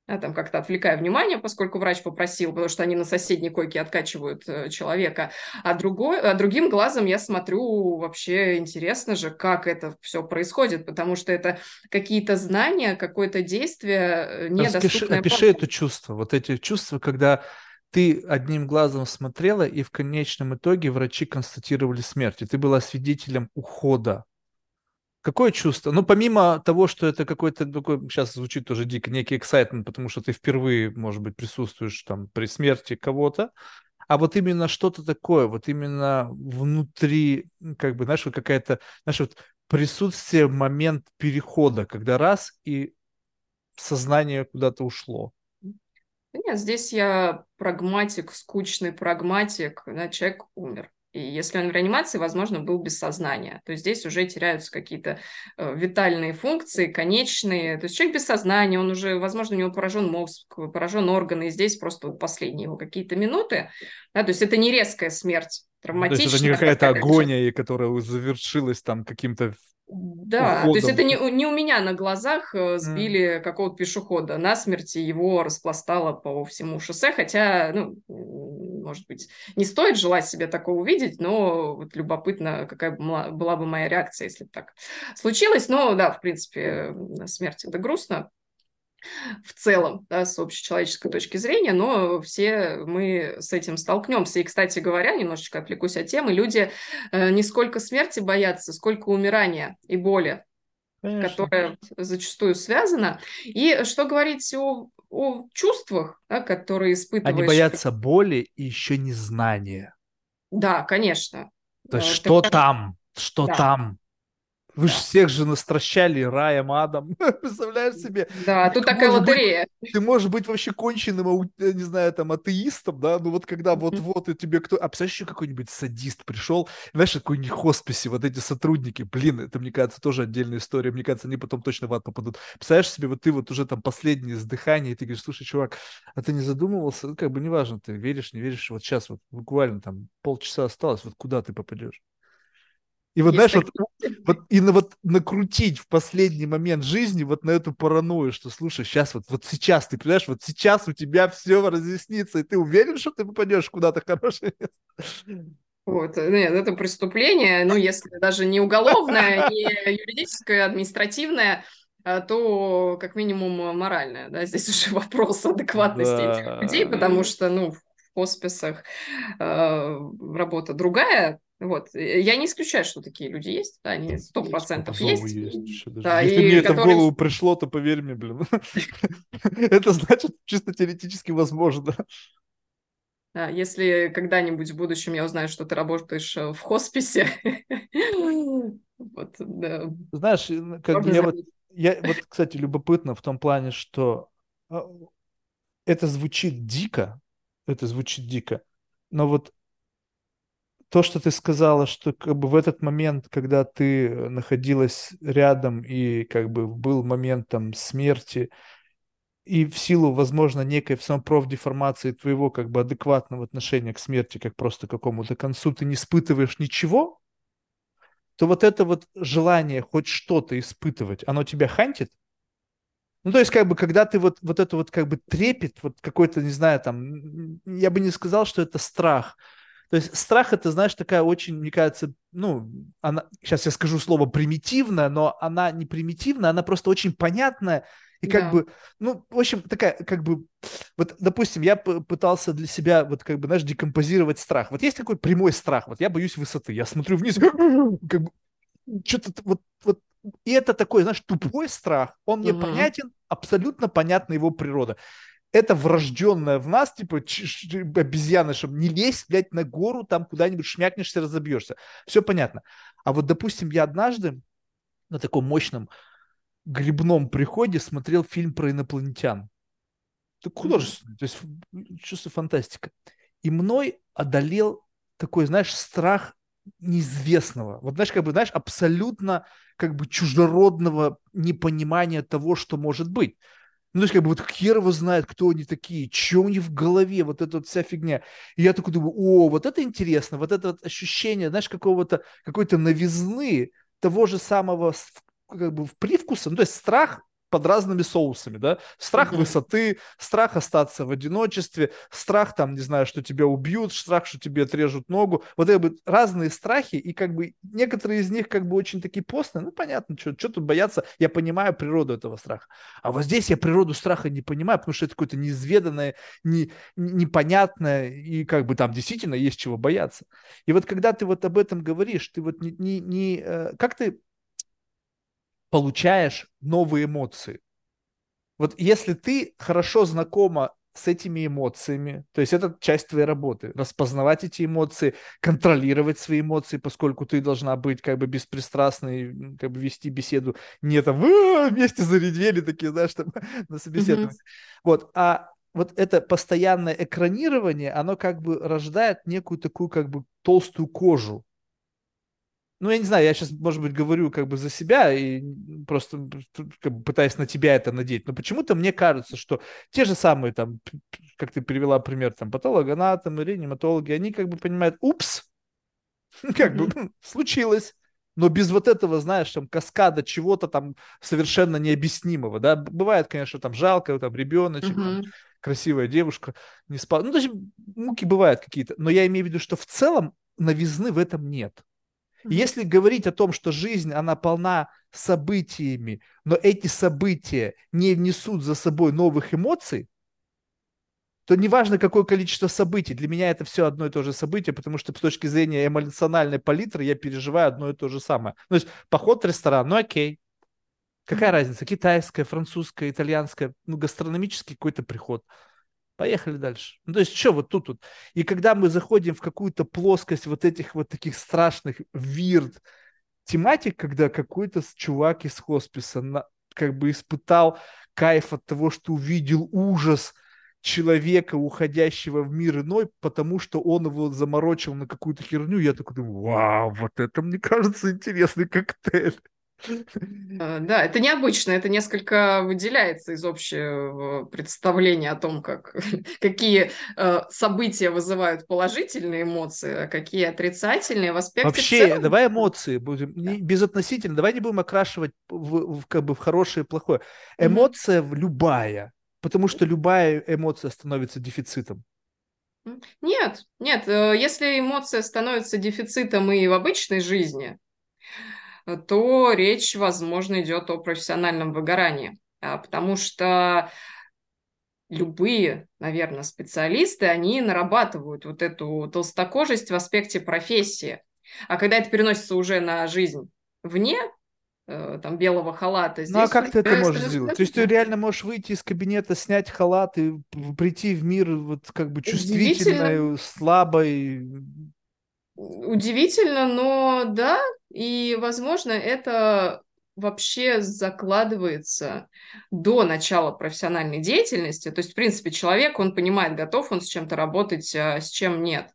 B: я там как-то отвлекаю внимание, поскольку врач попросил, потому что они на соседней койке откачивают э, человека, а, другой, а другим глазом я смотрю, вообще интересно же, как это все происходит, потому что это какие-то знания, какое-то действие недоступное.
A: Опиши это чувство, вот эти чувства, когда ты одним глазом смотрела, и в конечном итоге врачи констатировали смерть, и ты была свидетелем ухода. Какое чувство? Ну, помимо того, что это какой-то такой, сейчас звучит тоже дико, некий эксайтмент, потому что ты впервые, может быть, присутствуешь там при смерти кого-то, а вот именно что-то такое, вот именно внутри, как бы, знаешь, вот какая-то, знаешь, вот присутствие, момент перехода, когда раз и сознание куда-то ушло.
B: Нет, здесь я прагматик, скучный прагматик, да, человек умер. И если он в реанимации, возможно, был без сознания. То здесь уже теряются какие-то э, витальные функции, конечные. То есть человек без сознания, он уже, возможно, у него поражен мозг, поражен органы, и здесь просто последние его какие-то минуты. Да, то есть это не резкая смерть, травматичная.
A: То есть это не какая-то агония, которая завершилась там каким-то
B: да, уходом. то есть это не, не у меня на глазах э, сбили mm. какого-то пешехода на смерти, его распластало по всему шоссе, хотя, ну, может быть, не стоит желать себе такого увидеть, но вот любопытно, какая была бы моя реакция, если бы так случилось. Но да, в принципе, смерть это грустно, в целом, да, с общечеловеческой точки зрения, но все мы с этим столкнемся. И, кстати говоря, немножечко отвлекусь от темы, люди э, не сколько смерти боятся, сколько умирания и боли, Конечно. которая зачастую связана. И что говорить о, о чувствах, да, которые испытываешь?
A: Они боятся боли и еще незнания.
B: Да, конечно.
A: То есть, э, что там? Что да. там? Вы да. же всех же настращали раем, адом. Представляешь себе?
B: Да, тут такая лотерея.
A: Быть, ты можешь быть вообще конченным, не знаю, там, атеистом, да, ну вот когда вот-вот и тебе кто... А представляешь, еще какой-нибудь садист пришел, знаешь, какой-нибудь хосписе, вот эти сотрудники, блин, это, мне кажется, тоже отдельная история, мне кажется, они потом точно в ад попадут. Представляешь себе, вот ты вот уже там последнее издыхание, и ты говоришь, слушай, чувак, а ты не задумывался? Ну, как бы неважно, ты веришь, не веришь, вот сейчас вот буквально там полчаса осталось, вот куда ты попадешь? И вот, знаешь, вот, вот, и на, вот накрутить в последний момент жизни вот на эту паранойю, что, слушай, сейчас вот, вот сейчас, ты понимаешь, вот сейчас у тебя все разъяснится, и ты уверен, что ты попадешь куда-то хорошее?
B: Вот, нет, это преступление, ну, если даже не уголовное, не юридическое, административное, а, то как минимум моральное, да, здесь уже вопрос адекватности да. этих людей, потому что, ну, в хосписах э, работа другая, вот. Я не исключаю, что такие люди есть. Да, они сто процентов есть. есть
A: да, Если мне это которые... в голову пришло, то поверь мне, блин. это значит чисто теоретически возможно.
B: Да, если когда-нибудь в будущем я узнаю, что ты работаешь э, в хосписе,
A: вот, да. Знаешь, как я вот, я вот, кстати, любопытно в том плане, что а, это звучит дико, это звучит дико, но вот то, что ты сказала, что как бы в этот момент, когда ты находилась рядом и как бы был моментом смерти, и в силу, возможно, некой профдеформации твоего как бы адекватного отношения к смерти, как просто к какому-то концу, ты не испытываешь ничего, то вот это вот желание хоть что-то испытывать, оно тебя хантит? Ну, то есть, как бы, когда ты вот, вот это вот, как бы, трепет, вот какой-то, не знаю, там, я бы не сказал, что это страх. То есть, страх это, знаешь, такая очень, мне кажется, ну, она, сейчас я скажу слово примитивная, но она не примитивная, она просто очень понятная, и как да. бы, ну, в общем, такая, как бы, вот, допустим, я пытался для себя, вот, как бы, знаешь, декомпозировать страх. Вот есть такой прямой страх, вот я боюсь высоты, я смотрю вниз, как бы, что-то вот, вот, и это такой, знаешь, тупой страх, он мне угу. понятен, абсолютно понятна его природа. Это врожденное в нас, типа, обезьяны, чтобы не лезь, блядь, на гору, там куда-нибудь шмякнешься, разобьешься. Все понятно. А вот, допустим, я однажды на таком мощном грибном приходе смотрел фильм про инопланетян. Это художественный, то есть чувство фантастика. И мной одолел такой, знаешь, страх неизвестного. Вот знаешь, как бы, знаешь, абсолютно как бы чужеродного непонимания того, что может быть. Ну, то есть, как бы, вот хер его знает, кто они такие, что у них в голове, вот эта вот вся фигня. И я такой думаю, о, вот это интересно, вот это вот ощущение, знаешь, какого-то, какой-то новизны того же самого как бы привкуса, ну, то есть страх под разными соусами, да, страх mm-hmm. высоты, страх остаться в одиночестве, страх там, не знаю, что тебя убьют, страх, что тебе отрежут ногу, вот это бы разные страхи, и как бы некоторые из них как бы очень такие постные, ну, понятно, что, что тут бояться, я понимаю природу этого страха, а вот здесь я природу страха не понимаю, потому что это какое-то неизведанное, не, непонятное, и как бы там действительно есть чего бояться. И вот когда ты вот об этом говоришь, ты вот не, не, не э, как ты получаешь новые эмоции. Вот если ты хорошо знакома с этими эмоциями, то есть это часть твоей работы, распознавать эти эмоции, контролировать свои эмоции, поскольку ты должна быть как бы беспристрастной, как бы вести беседу не там вместе зарядили такие, знаешь, там на собеседовании. Mm-hmm. Вот, а вот это постоянное экранирование, оно как бы рождает некую такую как бы толстую кожу, ну, я не знаю, я сейчас, может быть, говорю как бы за себя и просто как бы, пытаюсь на тебя это надеть, но почему-то мне кажется, что те же самые там, как ты привела пример, там, патологоанатомы, реаниматологи, они как бы понимают, упс, как бы случилось, но без вот этого, знаешь, там, каскада чего-то там совершенно необъяснимого, да, бывает, конечно, там, жалко, там, ребеночек, там, красивая девушка, не спала, ну, то есть муки бывают какие-то, но я имею в виду, что в целом новизны в этом нет. Если говорить о том, что жизнь, она полна событиями, но эти события не внесут за собой новых эмоций, то неважно, какое количество событий, для меня это все одно и то же событие, потому что с точки зрения эмоциональной палитры я переживаю одно и то же самое. То есть поход в ресторан, ну окей, какая разница, китайская, французская, итальянская, ну гастрономический какой-то приход. Поехали дальше. Ну, то есть, что вот тут вот. И когда мы заходим в какую-то плоскость вот этих вот таких страшных вирд тематик, когда какой-то чувак из хосписа на, как бы испытал кайф от того, что увидел ужас человека, уходящего в мир иной, потому что он его заморочил на какую-то херню, я такой думаю, вау, вот это, мне кажется, интересный коктейль.
B: Э, да, это необычно, это несколько выделяется из общего представления о том, как, какие э, события вызывают положительные эмоции, а какие отрицательные в аспекте.
A: Вообще, целом... давай эмоции будем да. безотносительно, давай не будем окрашивать в, в, как бы в хорошее и плохое. Эмоция mm-hmm. любая, потому что любая эмоция становится дефицитом.
B: Нет, нет, э, если эмоция становится дефицитом и в обычной жизни, то речь, возможно, идет о профессиональном выгорании, а, потому что любые, наверное, специалисты, они нарабатывают вот эту толстокожесть в аспекте профессии. А когда это переносится уже на жизнь вне э, там белого халата.
A: Здесь ну а как ты это можешь сделать? То есть ты реально можешь выйти из кабинета, снять халат и прийти в мир вот как бы чувствительной, слабой.
B: Удивительно, но да, и, возможно, это вообще закладывается до начала профессиональной деятельности. То есть, в принципе, человек, он понимает, готов он с чем-то работать, а с чем нет.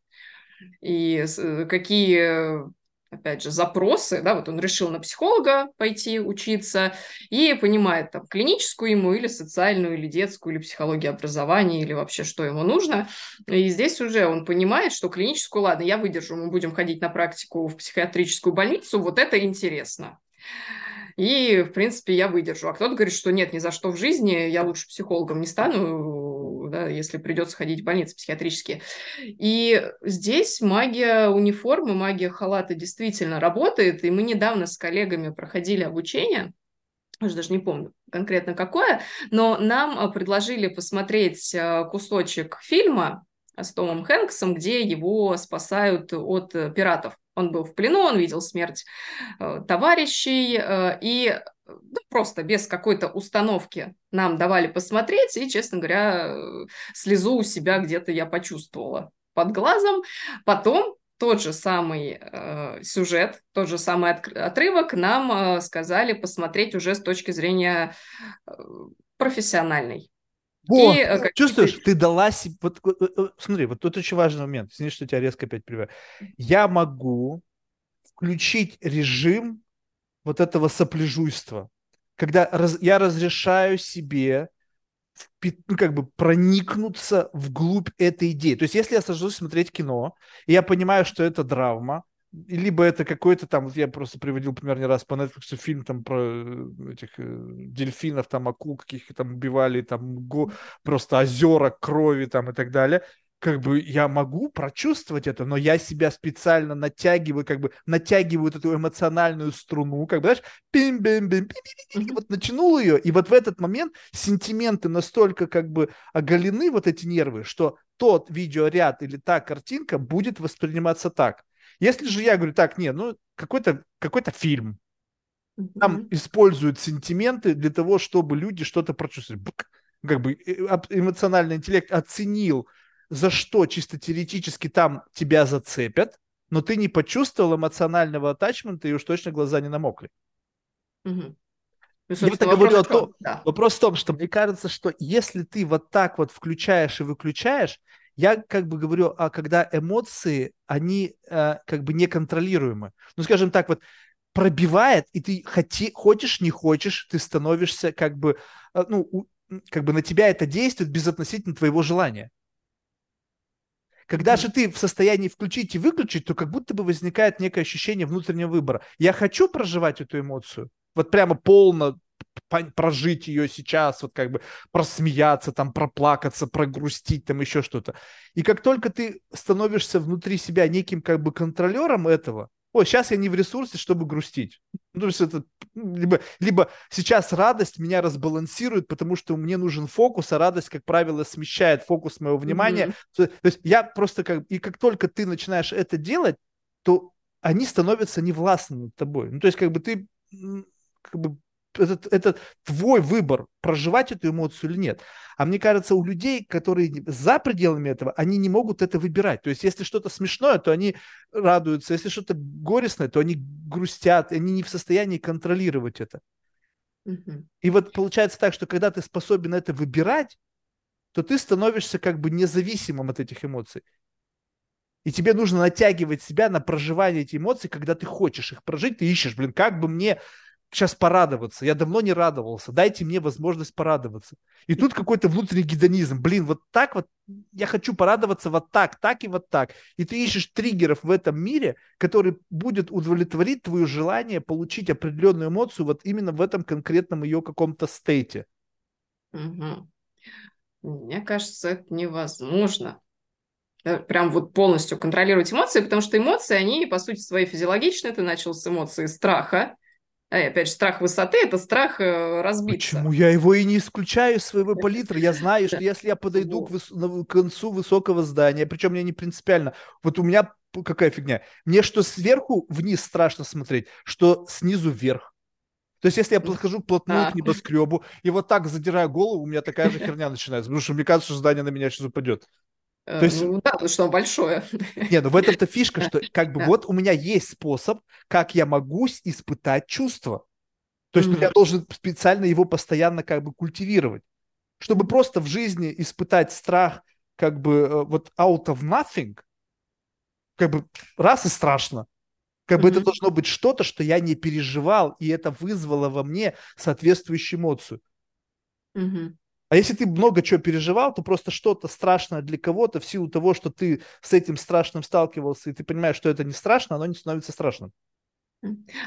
B: И э, какие опять же, запросы, да, вот он решил на психолога пойти учиться и понимает там клиническую ему или социальную, или детскую, или психологию образования, или вообще что ему нужно. И здесь уже он понимает, что клиническую, ладно, я выдержу, мы будем ходить на практику в психиатрическую больницу, вот это интересно. И, в принципе, я выдержу. А кто-то говорит, что нет, ни за что в жизни, я лучше психологом не стану, да, если придется ходить в больницы психиатрические. И здесь магия униформы, магия халата действительно работает. И мы недавно с коллегами проходили обучение, уже даже не помню конкретно какое, но нам предложили посмотреть а, кусочек фильма с Томом Хэнксом, где его спасают от э, пиратов. Он был в плену, он видел смерть э, товарищей, э, и ну, просто без какой-то установки нам давали посмотреть, и, честно говоря, э, слезу у себя где-то я почувствовала под глазом. Потом тот же самый э, сюжет, тот же самый от, отрывок нам э, сказали посмотреть уже с точки зрения э, профессиональной.
A: Вот, и, э, чувствуешь, ты дала себе... Вот, смотри, вот тут очень важный момент. Извини, что тебя резко опять привел. Я могу включить режим вот этого сопляжуйства, когда раз, я разрешаю себе ну, как бы проникнуться вглубь этой идеи. То есть, если я сажусь смотреть кино, и я понимаю, что это драма, либо это какой-то там, вот я просто приводил пример не раз по Netflix фильм там про э, этих э, дельфинов, там акул каких там убивали, там го, просто озера крови там и так далее. Как бы я могу прочувствовать это, но я себя специально натягиваю, как бы натягиваю эту эмоциональную струну, как бы, знаешь, пим бим бим пим вот натянул ее, и вот в этот момент сентименты настолько как бы оголены, вот эти нервы, что тот видеоряд или та картинка будет восприниматься так. Если же я говорю, так, нет, ну, какой-то какой фильм, там mm-hmm. используют сентименты для того, чтобы люди что-то прочувствовали. Как бы э, эмоциональный интеллект оценил, за что чисто теоретически там тебя зацепят, но ты не почувствовал эмоционального атачмента, и уж точно глаза не намокли.
B: Угу.
A: Ну, я это говорю о том, да. вопрос в том, что мне кажется, что если ты вот так вот включаешь и выключаешь, я как бы говорю, а когда эмоции, они э, как бы неконтролируемы. Ну, скажем так, вот пробивает, и ты хоти, хочешь, не хочешь, ты становишься как бы, э, ну, у, как бы на тебя это действует безотносительно твоего желания. Когда же ты в состоянии включить и выключить, то как будто бы возникает некое ощущение внутреннего выбора. Я хочу проживать эту эмоцию, вот прямо полно прожить ее сейчас, вот как бы просмеяться, там, проплакаться, прогрустить, там еще что-то. И как только ты становишься внутри себя неким как бы контролером этого, о, сейчас я не в ресурсе, чтобы грустить. Ну, то есть это либо, либо сейчас радость меня разбалансирует, потому что мне нужен фокус, а радость, как правило, смещает фокус моего внимания. Mm-hmm. То, есть я просто как... И как только ты начинаешь это делать, то они становятся невластны над тобой. Ну, то есть как бы ты как бы это, это твой выбор, проживать эту эмоцию или нет. А мне кажется, у людей, которые за пределами этого, они не могут это выбирать. То есть, если что-то смешное, то они радуются, если что-то горестное, то они грустят, они не в состоянии контролировать это. Угу. И вот получается так, что когда ты способен это выбирать, то ты становишься как бы независимым от этих эмоций. И тебе нужно натягивать себя на проживание этих эмоций, когда ты хочешь их прожить, ты ищешь, блин, как бы мне сейчас порадоваться. Я давно не радовался. Дайте мне возможность порадоваться. И тут какой-то внутренний гедонизм. Блин, вот так вот я хочу порадоваться вот так, так и вот так. И ты ищешь триггеров в этом мире, который будет удовлетворить твое желание получить определенную эмоцию вот именно в этом конкретном ее каком-то стейте.
B: Угу. Мне кажется, это невозможно э, прям вот полностью контролировать эмоции, потому что эмоции, они, по сути, свои физиологичны. Ты начал с эмоции страха, опять же, страх высоты – это страх э, разбиться.
A: Почему? Я его и не исключаю из своего палитры. Я знаю, что если я подойду к, выс... к концу высокого здания, причем мне не принципиально, вот у меня какая фигня. Мне что сверху вниз страшно смотреть, что снизу вверх. То есть, если я подхожу плотную а. к небоскребу и вот так задираю голову, у меня такая же херня начинается, потому что мне кажется, что здание на меня сейчас упадет.
B: То есть, ну, да, потому что оно большое.
A: Не, ну в этом-то фишка, что как бы вот у меня есть способ, как я могу испытать чувство. То есть mm-hmm. я должен специально его постоянно как бы культивировать. Чтобы просто в жизни испытать страх как бы э, вот out of nothing, как бы раз и страшно. Как бы это должно быть что-то, что я не переживал, и это вызвало во мне соответствующую эмоцию. А если ты много чего переживал, то просто что-то страшное для кого-то в силу того, что ты с этим страшным сталкивался, и ты понимаешь, что это не страшно, оно не становится страшным.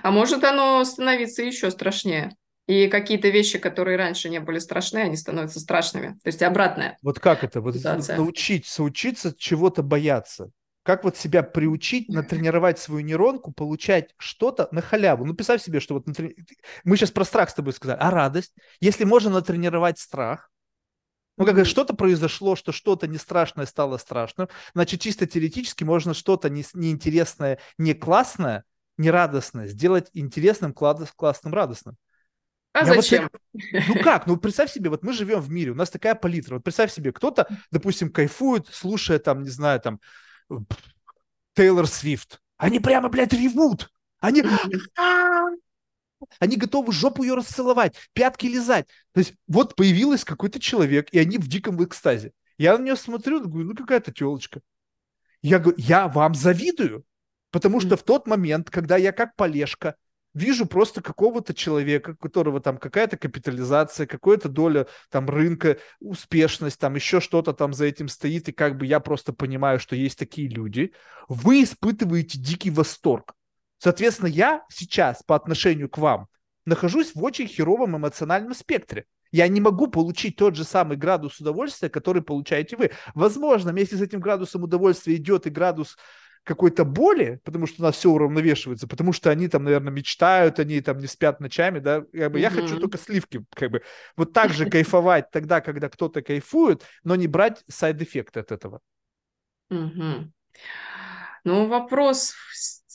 B: А может оно становиться еще страшнее? И какие-то вещи, которые раньше не были страшны, они становятся страшными. То есть обратное.
A: Вот как это? Вот научиться, учиться чего-то бояться. Как вот себя приучить, натренировать свою нейронку, получать что-то на халяву. Ну, представь себе, что вот натрени... мы сейчас про страх с тобой сказали, а радость? Если можно натренировать страх, ну, как что-то произошло, что что-то не страшное стало страшным, значит, чисто теоретически можно что-то не, неинтересное, не классное, не радостное сделать интересным, классным, радостным.
B: А я зачем?
A: Вот, ну как? Ну представь себе, вот мы живем в мире, у нас такая палитра. Вот представь себе, кто-то, допустим, кайфует, слушая там, не знаю, там, Тейлор Свифт. Они прямо, блядь, ревут. Они... Они готовы жопу ее расцеловать, пятки лизать. То есть вот появился какой-то человек, и они в диком экстазе. Я на нее смотрю, говорю, ну какая-то телочка. Я говорю, я вам завидую, потому что в тот момент, когда я как полежка вижу просто какого-то человека, у которого там какая-то капитализация, какая-то доля там рынка, успешность, там еще что-то там за этим стоит, и как бы я просто понимаю, что есть такие люди, вы испытываете дикий восторг. Соответственно, я сейчас по отношению к вам нахожусь в очень херовом эмоциональном спектре. Я не могу получить тот же самый градус удовольствия, который получаете вы. Возможно, вместе с этим градусом удовольствия идет и градус какой-то боли, потому что у нас все уравновешивается, потому что они там, наверное, мечтают, они там не спят ночами, да, как бы, mm-hmm. я хочу только сливки, как бы, вот так же кайфовать тогда, когда кто-то кайфует, но не брать сайд-эффекты от этого.
B: Mm-hmm. Ну, вопрос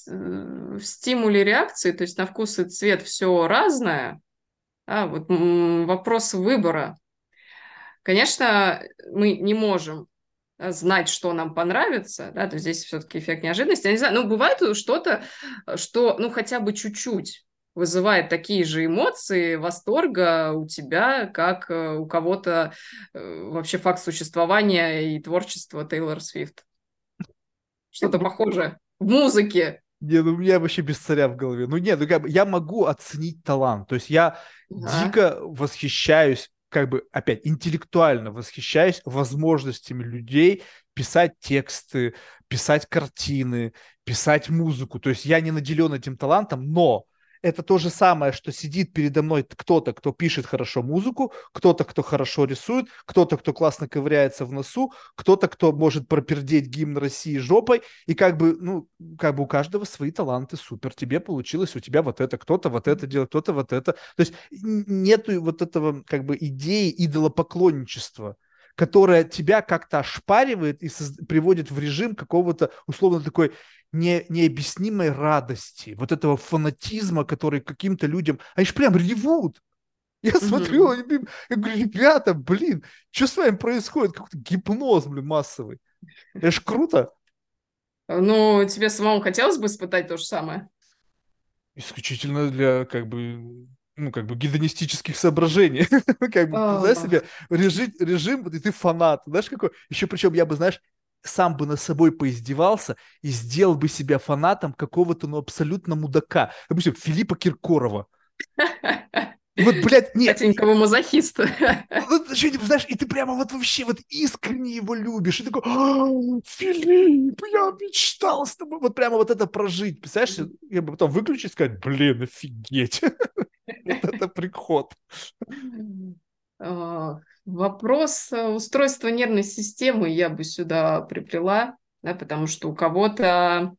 B: в, в стимуле реакции, то есть на вкус и цвет все разное, а вот вопрос выбора. Конечно, мы не можем Э, знать, что нам понравится, да, то здесь все-таки эффект неожиданности. Я не знаю, ну, бывает что-то, что, ну, хотя бы чуть-чуть вызывает такие же эмоции восторга у тебя, как э, у кого-то э, вообще факт существования и творчества Тейлор Свифт. Что-то похожее в музыке.
A: Не, ну у меня вообще без царя в голове. Ну нет, ну как бы я могу оценить талант. То есть я ага. дико восхищаюсь как бы, опять, интеллектуально восхищаюсь возможностями людей писать тексты, писать картины, писать музыку. То есть я не наделен этим талантом, но это то же самое, что сидит передо мной кто-то, кто пишет хорошо музыку, кто-то, кто хорошо рисует, кто-то, кто классно ковыряется в носу, кто-то, кто может пропердеть гимн России жопой, и как бы, ну, как бы у каждого свои таланты, супер, тебе получилось, у тебя вот это, кто-то вот это делает, кто-то вот это. То есть нету вот этого как бы идеи идолопоклонничества которая тебя как-то ошпаривает и приводит в режим какого-то условно такой не, необъяснимой радости, вот этого фанатизма, который каким-то людям... Они же прям ревут. Я mm-hmm. смотрю, они, я говорю, ребята, блин, что с вами происходит? Какой-то гипноз, блин, массовый. Это ж круто.
B: Ну, тебе самому хотелось бы испытать то же самое?
A: Исключительно для, как бы, ну, как бы гедонистических соображений. как бы, знаешь себе, режим, режим, и ты фанат. Знаешь, какой? Еще причем я бы, знаешь, сам бы над собой поиздевался и сделал бы себя фанатом какого-то, ну, абсолютно мудака. Допустим, Филиппа Киркорова.
B: И вот, блядь, нет. Катенького мазохиста.
A: Ну, что, знаешь, и ты прямо вот вообще вот искренне его любишь. И такой, «А, Филипп, я мечтал с тобой. Вот прямо вот это прожить. Представляешь, я бы потом выключить и сказать, блин, офигеть. Вот это приход.
B: Вопрос э, устройства нервной системы я бы сюда приплела, да, потому что у кого-то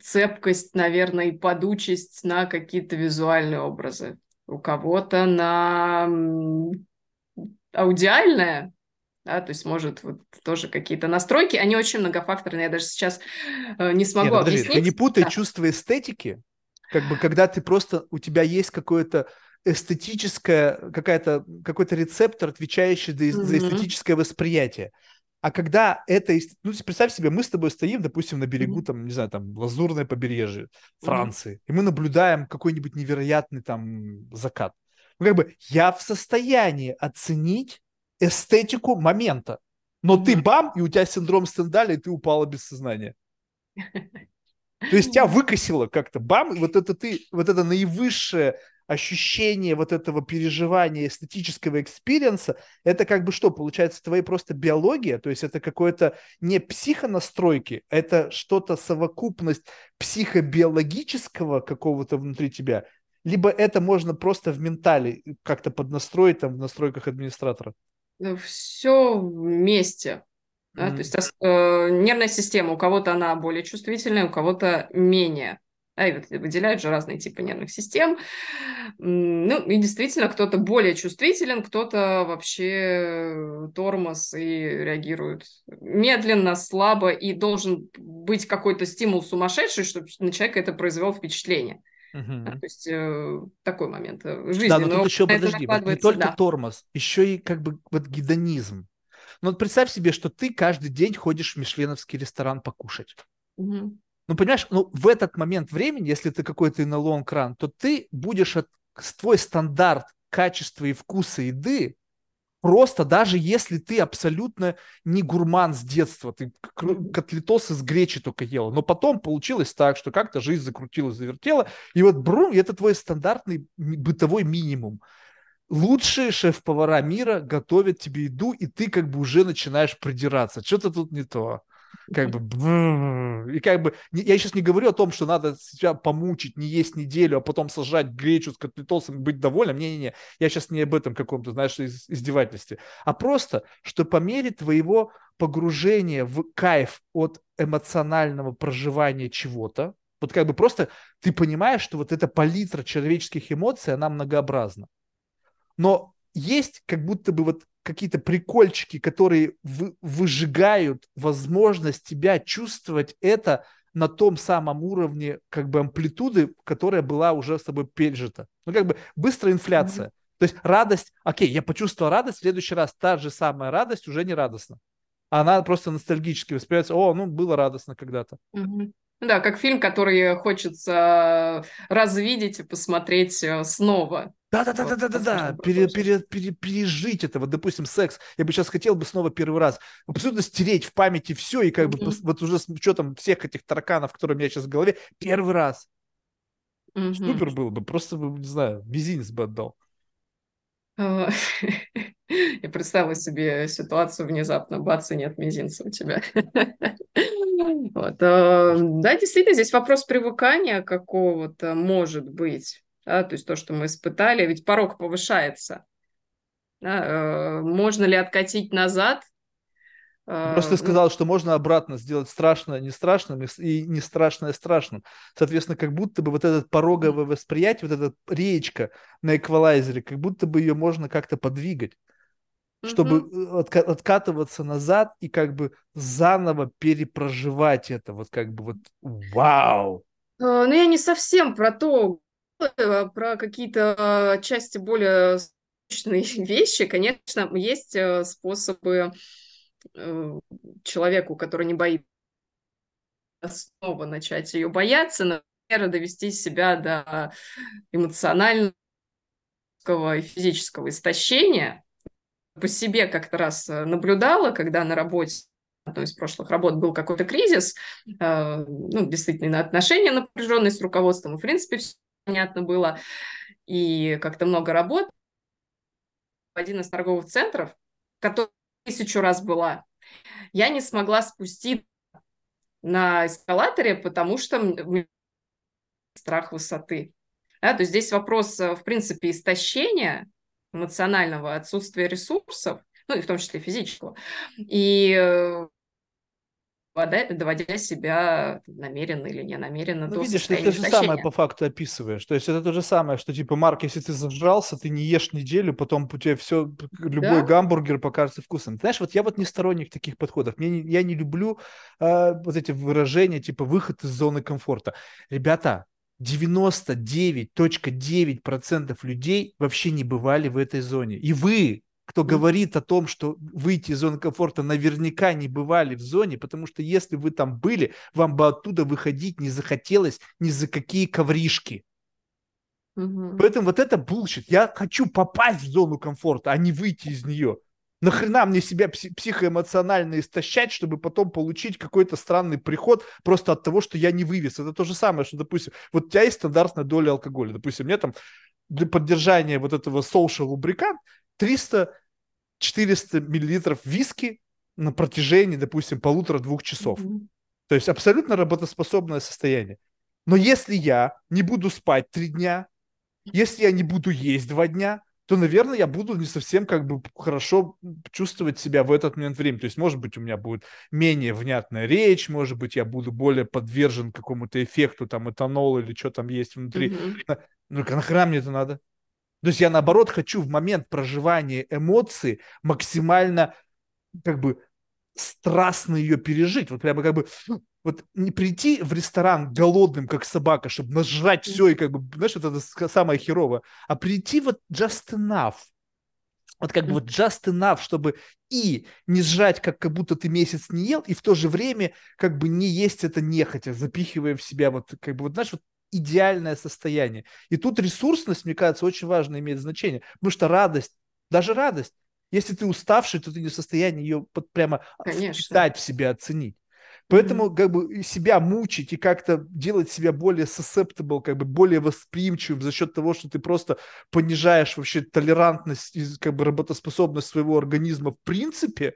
B: цепкость, наверное, и подучесть на какие-то визуальные образы. У кого-то на аудиальное, да, то есть может вот тоже какие-то настройки, они очень многофакторные, я даже сейчас э, не смогу Нет, ну, подожди, объяснить.
A: Ты не путай да. чувство эстетики, как бы когда ты просто, у тебя есть какое-то эстетическая какая-то какой-то рецептор, отвечающий за, mm-hmm. за эстетическое восприятие. А когда это, ну, представь себе, мы с тобой стоим, допустим, на берегу, mm-hmm. там, не знаю, там, лазурное побережье Франции, mm-hmm. и мы наблюдаем какой-нибудь невероятный там закат. Ну, как бы я в состоянии оценить эстетику момента, но mm-hmm. ты бам, и у тебя синдром Стендаля, и ты упала без сознания. То есть тебя выкосило как-то, бам, и вот это ты, вот это наивысшее ощущение вот этого переживания эстетического experience а, это как бы что, получается, твоя просто биология, то есть это какое-то не психонастройки, это что-то совокупность психобиологического какого-то внутри тебя, либо это можно просто в ментале как-то поднастроить там в настройках администратора?
B: Все вместе. Да, mm-hmm. То есть э, нервная система, у кого-то она более чувствительная, у кого-то менее. Да, и вот выделяют же разные типы нервных систем. Ну, и действительно, кто-то более чувствителен, кто-то вообще тормоз и реагирует медленно, слабо, и должен быть какой-то стимул сумасшедший, чтобы на человека это произвело впечатление. Да, то есть э, такой момент э, жизни.
A: Да, но, но тут еще, подожди, вот не только да. тормоз, еще и как бы вот гедонизм. Ну вот представь себе, что ты каждый день ходишь в мишленовский ресторан покушать. Угу. Ну, понимаешь, ну, в этот момент времени, если ты какой-то на лонг ран, то ты будешь от, твой стандарт качества и вкуса еды просто даже если ты абсолютно не гурман с детства, ты котлетосы с гречи только ел, но потом получилось так, что как-то жизнь закрутилась, завертела, и вот брум, это твой стандартный бытовой минимум лучшие шеф-повара мира готовят тебе еду, и ты как бы уже начинаешь придираться. Что-то тут не то. Как бы, и как бы, я сейчас не говорю о том, что надо себя помучить, не есть неделю, а потом сажать гречу с котлетосом, быть довольным. Не-не-не, я сейчас не об этом каком-то, знаешь, издевательстве, а просто, что по мере твоего погружения в кайф от эмоционального проживания чего-то, вот как бы просто ты понимаешь, что вот эта палитра человеческих эмоций, она многообразна но есть как будто бы вот какие-то прикольчики, которые вы, выжигают возможность тебя чувствовать это на том самом уровне как бы амплитуды, которая была уже с тобой пережита. Ну, как бы быстрая инфляция. Mm-hmm. То есть радость, окей, я почувствовал радость, в следующий раз та же самая радость уже не радостна. Она просто ностальгически воспринимается, о, ну, было радостно когда-то.
B: Mm-hmm. Да, как фильм, который хочется развидеть и посмотреть э, снова.
A: Да-да-да-да-да-да, пере, пере, пере, пережить это. Вот, допустим, секс. Я бы сейчас хотел бы снова первый раз абсолютно стереть в памяти все и как бы вот уже с учетом всех этих тараканов, которые у меня сейчас в голове, первый раз. Супер было бы, просто бы, не знаю, мизинец бы отдал.
B: Я представила себе ситуацию внезапно, бац, и нет мизинца у тебя. Вот. А, да, действительно, здесь вопрос привыкания какого-то может быть да, то есть то, что мы испытали, ведь порог повышается. Да, э, можно ли откатить назад?
A: Просто ты э, сказал, что можно обратно сделать страшное не страшным и не страшное страшным. Соответственно, как будто бы вот этот пороговое восприятие, вот эта реечка на эквалайзере, как будто бы ее можно как-то подвигать, чтобы э, отка- откатываться назад и как бы заново перепроживать это. Вот как бы вот вау!
B: Ну, я не совсем про то Э, про какие-то части более сущные вещи, конечно, есть э, способы э, человеку, который не боится снова начать ее бояться, например, довести себя до эмоционального и физического истощения. По себе как-то раз наблюдала, когда на работе одной из прошлых работ был какой-то кризис, ну, действительно, отношения напряженные с руководством, в принципе, все понятно было, и как-то много работ. Один из торговых центров, который тысячу раз была, я не смогла спустить на эскалаторе, потому что страх высоты. Да, то есть здесь вопрос, э, в принципе, истощения эмоционального, отсутствия ресурсов, ну и в том числе физического. И э, доводя себя намеренно или не намеренно
A: ну, видишь, ты это же самое по факту описываешь. То есть это то же самое, что типа, Марк, если ты зажрался, ты не ешь неделю, потом у тебя все, любой да? гамбургер покажется вкусным. Знаешь, вот я вот не сторонник таких подходов. Мне не, я не люблю э, вот эти выражения типа выход из зоны комфорта. Ребята, 99.9% людей вообще не бывали в этой зоне. И вы, кто говорит о том, что выйти из зоны комфорта, наверняка не бывали в зоне, потому что если вы там были, вам бы оттуда выходить не захотелось ни за какие коврижки. mm Поэтому вот это bullshit. Я хочу попасть в зону комфорта, а не выйти из нее. Нахрена мне себя психоэмоционально истощать, чтобы потом получить какой-то странный приход просто от того, что я не вывез. Это то же самое, что, допустим, вот у тебя есть стандартная доля алкоголя. Допустим, мне там для поддержания вот этого social лубрикант 300-400 миллилитров виски на протяжении, допустим, полутора-двух часов. Mm-hmm. То есть абсолютно работоспособное состояние. Но если я не буду спать три дня, если я не буду есть два дня, то, наверное, я буду не совсем как бы хорошо чувствовать себя в этот момент времени. То есть, может быть, у меня будет менее внятная речь, может быть, я буду более подвержен какому-то эффекту, там, этанола или что там есть внутри. Mm-hmm. Ну, нахрена мне это надо? То есть я, наоборот, хочу в момент проживания эмоции максимально как бы страстно ее пережить. Вот прямо как бы вот не прийти в ресторан голодным, как собака, чтобы нажрать все и как бы, знаешь, вот это самое херово, а прийти вот just enough. Вот как бы вот just enough, чтобы и не сжать, как, как будто ты месяц не ел, и в то же время как бы не есть это нехотя, запихивая в себя вот как бы вот, знаешь, вот идеальное состояние. И тут ресурсность, мне кажется, очень важно имеет значение, потому что радость, даже радость, если ты уставший, то ты не в состоянии ее под, прямо впитать в себя, оценить. Поэтому mm-hmm. как бы себя мучить и как-то делать себя более susceptible, как бы более восприимчивым за счет того, что ты просто понижаешь вообще толерантность и как бы работоспособность своего организма в принципе,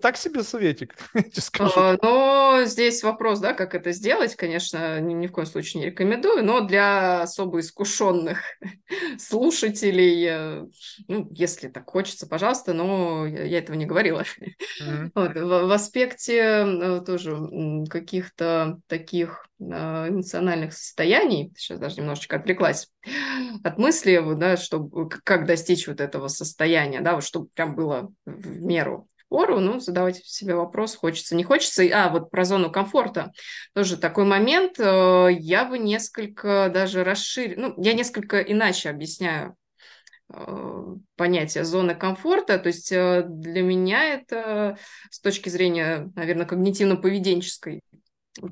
A: так себе советик,
B: А, но здесь вопрос, да, как это сделать, конечно, ни, ни в коем случае не рекомендую, но для особо искушенных слушателей, э, ну, если так хочется, пожалуйста, но я этого не говорила. Mm-hmm. Вот, в, в аспекте э, тоже каких-то таких эмоциональных состояний, сейчас даже немножечко отвлеклась от мысли, да, что, как достичь вот этого состояния, да, вот чтобы прям было в меру пору, ну, задавать себе вопрос, хочется, не хочется. А, вот про зону комфорта. Тоже такой момент. Э, я бы несколько даже расширил, ну, я несколько иначе объясняю э, понятие зоны комфорта. То есть э, для меня это с точки зрения, наверное, когнитивно-поведенческой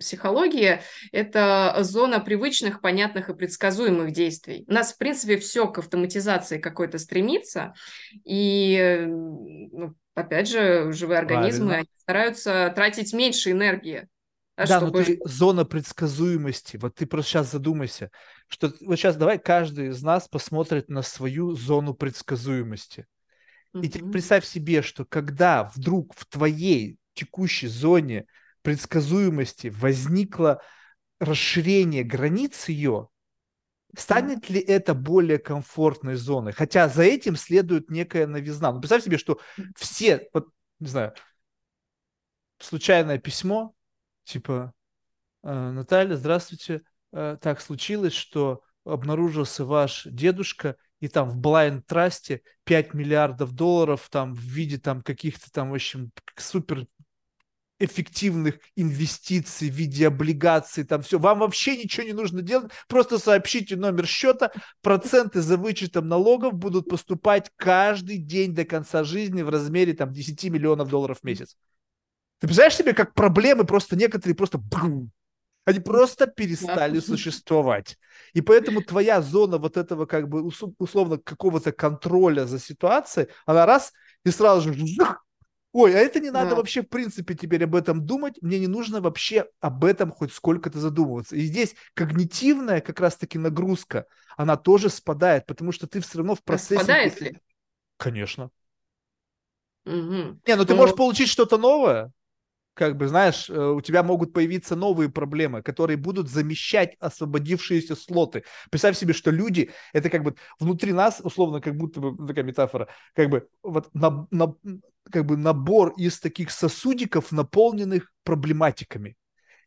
B: психологии – это зона привычных, понятных и предсказуемых действий. У нас, в принципе, все к автоматизации какой-то стремится, и ну, опять же, живые организмы они стараются тратить меньше энергии.
A: Да, да чтобы... но ты зона предсказуемости. Вот ты просто сейчас задумайся, что вот сейчас давай каждый из нас посмотрит на свою зону предсказуемости. И теперь представь себе, что когда вдруг в твоей текущей зоне предсказуемости возникло расширение границ ее, Станет ли это более комфортной зоной? Хотя за этим следует некая новизна. Ну, представь себе, что все, вот, не знаю, случайное письмо, типа, «Э, Наталья, здравствуйте, э, так случилось, что обнаружился ваш дедушка, и там в blind трасте 5 миллиардов долларов там в виде там каких-то там, в общем, супер эффективных инвестиций в виде облигаций, там все. Вам вообще ничего не нужно делать, просто сообщите номер счета, проценты за вычетом налогов будут поступать каждый день до конца жизни в размере там 10 миллионов долларов в месяц. Ты представляешь себе, как проблемы просто некоторые просто они просто перестали существовать. И поэтому твоя зона вот этого как бы условно какого-то контроля за ситуацией, она раз и сразу же Ой, а это не надо да. вообще в принципе теперь об этом думать, мне не нужно вообще об этом хоть сколько-то задумываться. И здесь когнитивная как раз-таки нагрузка, она тоже спадает, потому что ты все равно в процессе... А
B: спадает ли?
A: Конечно.
B: Угу.
A: Не, ну ты ну... можешь получить что-то новое, как бы, знаешь, э, у тебя могут появиться новые проблемы, которые будут замещать освободившиеся слоты. Представь себе, что люди, это как бы внутри нас, условно, как будто бы, ну, такая метафора, как бы вот на, на, как бы набор из таких сосудиков, наполненных проблематиками.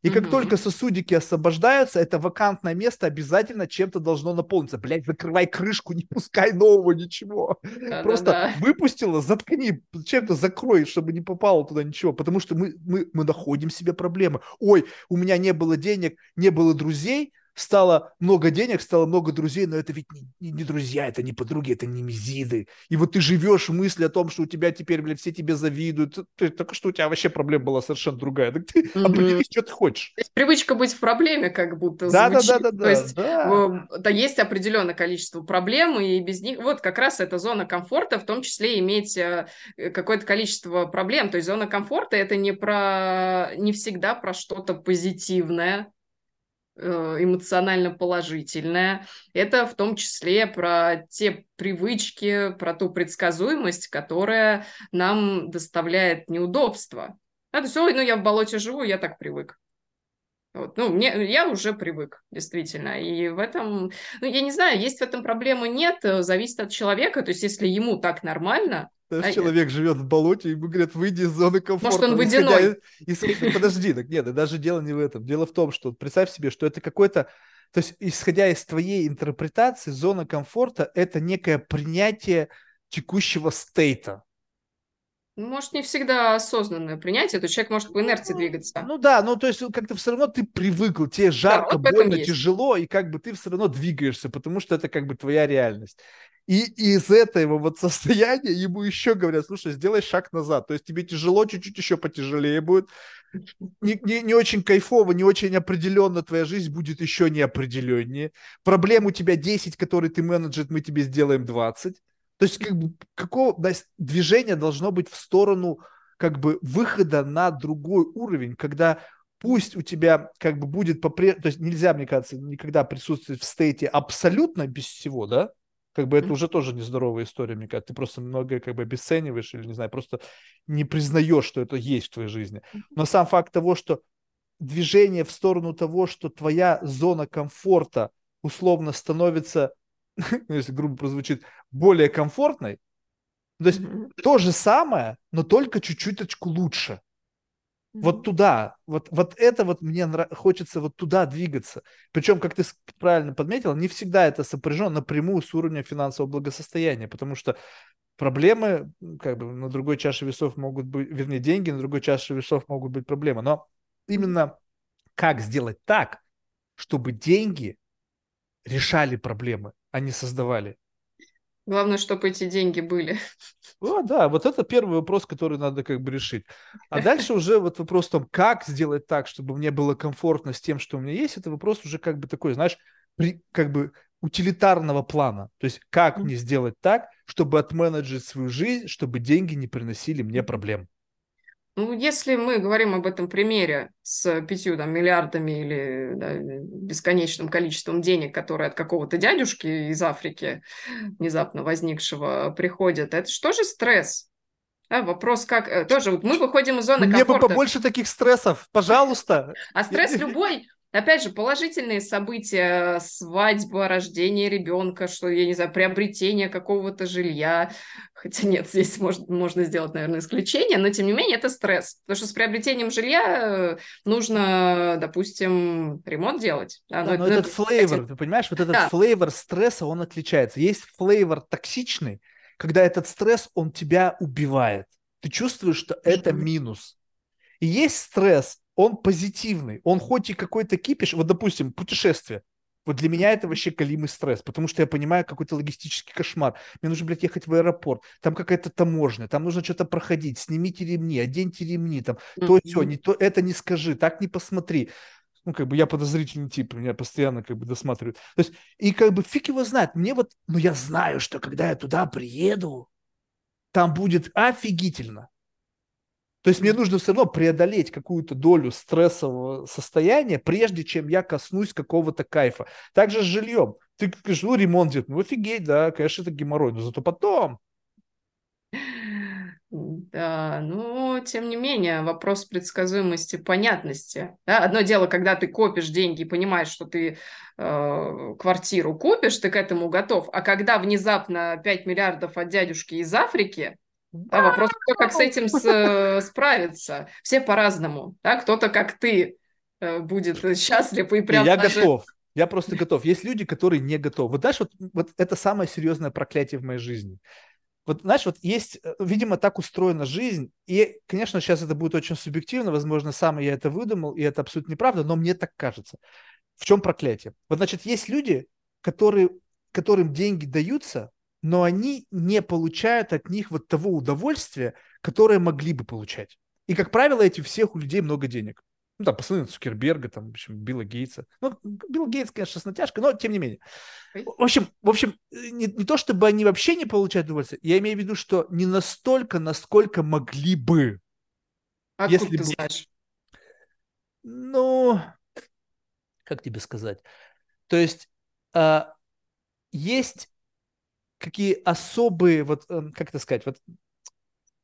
A: И как угу. только сосудики освобождаются, это вакантное место обязательно чем-то должно наполниться. Блять, закрывай крышку, не пускай нового ничего. Да, Просто да, да. выпустила, заткни, чем-то закрой, чтобы не попало туда ничего. Потому что мы, мы, мы находим себе проблемы. Ой, у меня не было денег, не было друзей, стало много денег, стало много друзей, но это ведь не, не, друзья, это не подруги, это не мизиды. И вот ты живешь в мысли о том, что у тебя теперь, блядь, все тебе завидуют. Ты, только что у тебя вообще проблема была совершенно другая. Так ты mm-hmm. определись, что ты хочешь.
B: То есть привычка быть в проблеме как будто
A: да, звучит. Да, да, да,
B: То есть да. да, есть определенное количество проблем, и без них... Вот как раз эта зона комфорта, в том числе иметь э, какое-то количество проблем. То есть зона комфорта – это не про... не всегда про что-то позитивное, Э, эмоционально положительное. Это в том числе про те привычки, про ту предсказуемость, которая нам доставляет неудобства. А, то есть, ой, ну я в болоте живу, я так привык. Вот, ну, мне, я уже привык, действительно. И в этом, ну, я не знаю, есть в этом проблемы, нет, э, зависит от человека. То есть, если ему так нормально,
A: даже а человек я... живет в болоте, ему говорят, выйди из зоны комфорта.
B: Может, он водяной.
A: Исходя... Исходя... Подожди, так нет, даже дело не в этом. Дело в том, что представь себе, что это какой-то... То есть, исходя из твоей интерпретации, зона комфорта – это некое принятие текущего стейта.
B: Может, не всегда осознанное принятие, то человек может по инерции
A: ну,
B: двигаться.
A: Ну да, ну то есть как-то все равно ты привыкл, тебе жарко, да, вот больно, тяжело, и как бы ты все равно двигаешься, потому что это как бы твоя реальность. И, из этого вот состояния ему еще говорят, слушай, сделай шаг назад. То есть тебе тяжело, чуть-чуть еще потяжелее будет. Не, не, не очень кайфово, не очень определенно твоя жизнь будет еще неопределеннее. Проблем у тебя 10, которые ты менеджер, мы тебе сделаем 20. То есть как бы какого движение должно быть в сторону как бы выхода на другой уровень, когда пусть у тебя как бы будет попре... то есть нельзя, мне кажется, никогда присутствовать в стейте абсолютно без всего, да, как бы это уже тоже нездоровая история, мне кажется. Ты просто многое как бы обесцениваешь или, не знаю, просто не признаешь, что это есть в твоей жизни. Но сам факт того, что движение в сторону того, что твоя зона комфорта условно становится, ну, если грубо прозвучит, более комфортной, то есть то же самое, но только чуть-чуточку лучше. Вот туда, вот, вот это вот мне нрав... хочется вот туда двигаться. Причем, как ты правильно подметил, не всегда это сопряжено напрямую с уровнем финансового благосостояния, потому что проблемы, как бы на другой чаше весов могут быть, вернее, деньги на другой чаше весов могут быть проблемы. Но именно как сделать так, чтобы деньги решали проблемы, а не создавали.
B: Главное, чтобы эти деньги были.
A: О, да, вот это первый вопрос, который надо как бы решить. А дальше уже вот вопрос в том, как сделать так, чтобы мне было комфортно с тем, что у меня есть, это вопрос уже как бы такой, знаешь, при, как бы утилитарного плана. То есть как мне сделать так, чтобы отменеджить свою жизнь, чтобы деньги не приносили мне проблем.
B: Ну, если мы говорим об этом примере с пятью там, миллиардами или да, бесконечным количеством денег, которые от какого-то дядюшки из Африки внезапно возникшего приходят, это что же стресс? А, вопрос как... Э, тоже вот мы выходим из зоны
A: Мне
B: комфорта.
A: бы побольше таких стрессов, пожалуйста.
B: А стресс любой Опять же, положительные события, свадьба, рождение ребенка, что, я не знаю, приобретение какого-то жилья. Хотя нет, здесь может, можно сделать, наверное, исключение, но тем не менее это стресс. Потому что с приобретением жилья э, нужно, допустим, ремонт делать.
A: Да, но, но этот флейвор, ты понимаешь, вот этот да. флейвор стресса, он отличается. Есть флейвор токсичный, когда этот стресс, он тебя убивает. Ты чувствуешь, что это минус. И есть стресс, он позитивный, он хоть и какой-то кипиш, вот, допустим, путешествие, вот для меня это вообще колимый стресс, потому что я понимаю какой-то логистический кошмар. Мне нужно, блядь, ехать в аэропорт, там какая-то таможня, там нужно что-то проходить, снимите ремни, оденьте ремни, там, то, все, не то, это не скажи, так не посмотри. Ну, как бы я подозрительный тип, меня постоянно как бы досматривают. То есть, и как бы фиг его знает, мне вот, ну, я знаю, что когда я туда приеду, там будет офигительно. То есть мне нужно все равно преодолеть какую-то долю стрессового состояния, прежде чем я коснусь какого-то кайфа. Также с жильем. Ты говоришь, ну, ремонт делать, ну, офигеть, да, конечно, это геморрой, но зато потом.
B: Да, но тем не менее вопрос предсказуемости, понятности. Да? Одно дело, когда ты копишь деньги и понимаешь, что ты э, квартиру купишь, ты к этому готов. А когда внезапно 5 миллиардов от дядюшки из Африки, да, вопрос, кто как с этим с, справится. Все по-разному. Да? Кто-то, как ты, э, будет счастлив и прям
A: Я даже... готов. Я просто готов. Есть люди, которые не готовы. Вот знаешь, вот, вот это самое серьезное проклятие в моей жизни. Вот, знаешь, вот есть, э, видимо, так устроена жизнь, и, конечно, сейчас это будет очень субъективно, возможно, сам я это выдумал, и это абсолютно неправда, но мне так кажется. в чем проклятие? Вот, значит, есть люди, которые, которым деньги даются, но они не получают от них вот того удовольствия, которое могли бы получать. И, как правило, эти всех у людей много денег. Ну, там, посмотрите Цукерберга, там, в общем, Билла Гейтса. Ну, Билл Гейтс, конечно, с натяжкой, но тем не менее. В общем, в общем не, не то, чтобы они вообще не получают удовольствие, я имею в виду, что не настолько, насколько могли бы.
B: Откуда если ты бы... знаешь?
A: Ну, как тебе сказать? То есть а, есть какие особые, вот, эм, как это сказать, вот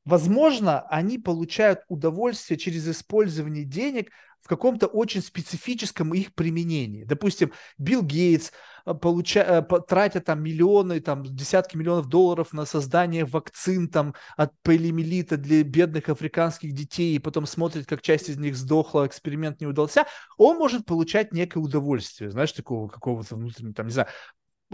A: Возможно, они получают удовольствие через использование денег в каком-то очень специфическом их применении. Допустим, Билл Гейтс э, получа... Э, тратя там миллионы, там десятки миллионов долларов на создание вакцин там от полиомиелита для бедных африканских детей, и потом смотрит, как часть из них сдохла, эксперимент не удался, он может получать некое удовольствие, знаешь, такого какого-то внутреннего, там, не знаю,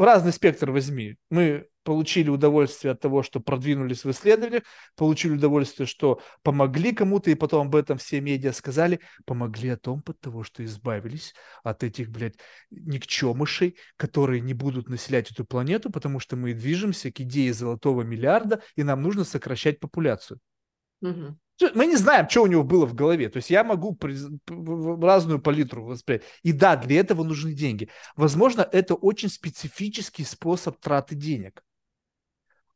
A: разный спектр возьми. Мы получили удовольствие от того, что продвинулись в исследованиях, получили удовольствие, что помогли кому-то, и потом об этом все медиа сказали, помогли о том, от того, что избавились от этих, блядь, никчемышей, которые не будут населять эту планету, потому что мы движемся к идее золотого миллиарда, и нам нужно сокращать популяцию. Угу. Мы не знаем, что у него было в голове. То есть я могу разную палитру воспринять. И да, для этого нужны деньги. Возможно, это очень специфический способ траты денег.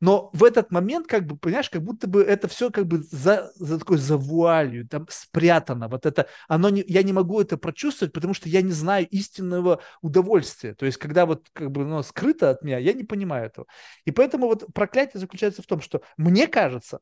A: Но в этот момент, как бы, понимаешь, как будто бы это все как бы за, за такой за вуалью, там спрятано. Вот это, оно не, я не могу это прочувствовать, потому что я не знаю истинного удовольствия. То есть, когда вот как бы оно скрыто от меня, я не понимаю этого. И поэтому вот проклятие заключается в том, что мне кажется,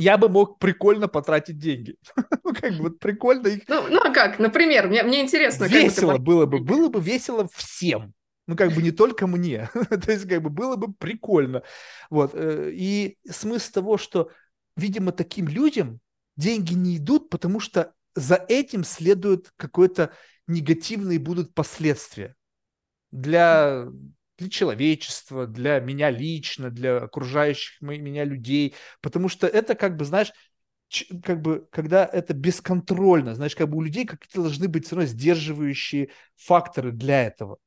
A: я бы мог прикольно потратить деньги. ну, как бы вот прикольно их...
B: Ну, ну а как? Например, мне, мне интересно.
A: Весело как было бы, было бы весело всем. Ну, как бы не только мне. То есть, как бы было бы прикольно. Вот. Э, и смысл того, что, видимо, таким людям деньги не идут, потому что за этим следуют какой-то негативные будут последствия для для человечества, для меня лично, для окружающих меня людей, потому что это как бы, знаешь, как бы, когда это бесконтрольно, знаешь, как бы у людей какие-то должны быть все равно сдерживающие факторы для этого.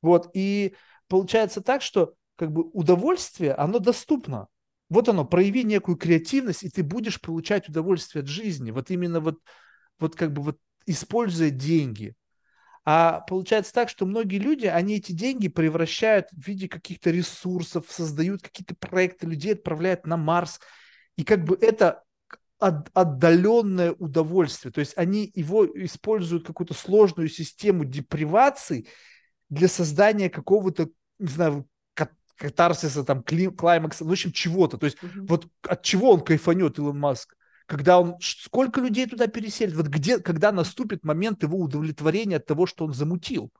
A: Вот, и получается так, что как бы удовольствие, оно доступно. Вот оно, прояви некую креативность, и ты будешь получать удовольствие от жизни. Вот именно вот, вот как бы вот используя деньги. А получается так, что многие люди, они эти деньги превращают в виде каких-то ресурсов, создают какие-то проекты, людей отправляют на Марс. И как бы это отдаленное удовольствие. То есть они его используют какую-то сложную систему депривации для создания какого-то, не знаю, катарсиса, там, клаймакса, ну, в общем, чего-то. То есть mm-hmm. вот от чего он кайфанет, Илон Маск? Когда он, сколько людей туда переселит, вот где, когда наступит момент его удовлетворения от того, что он замутил?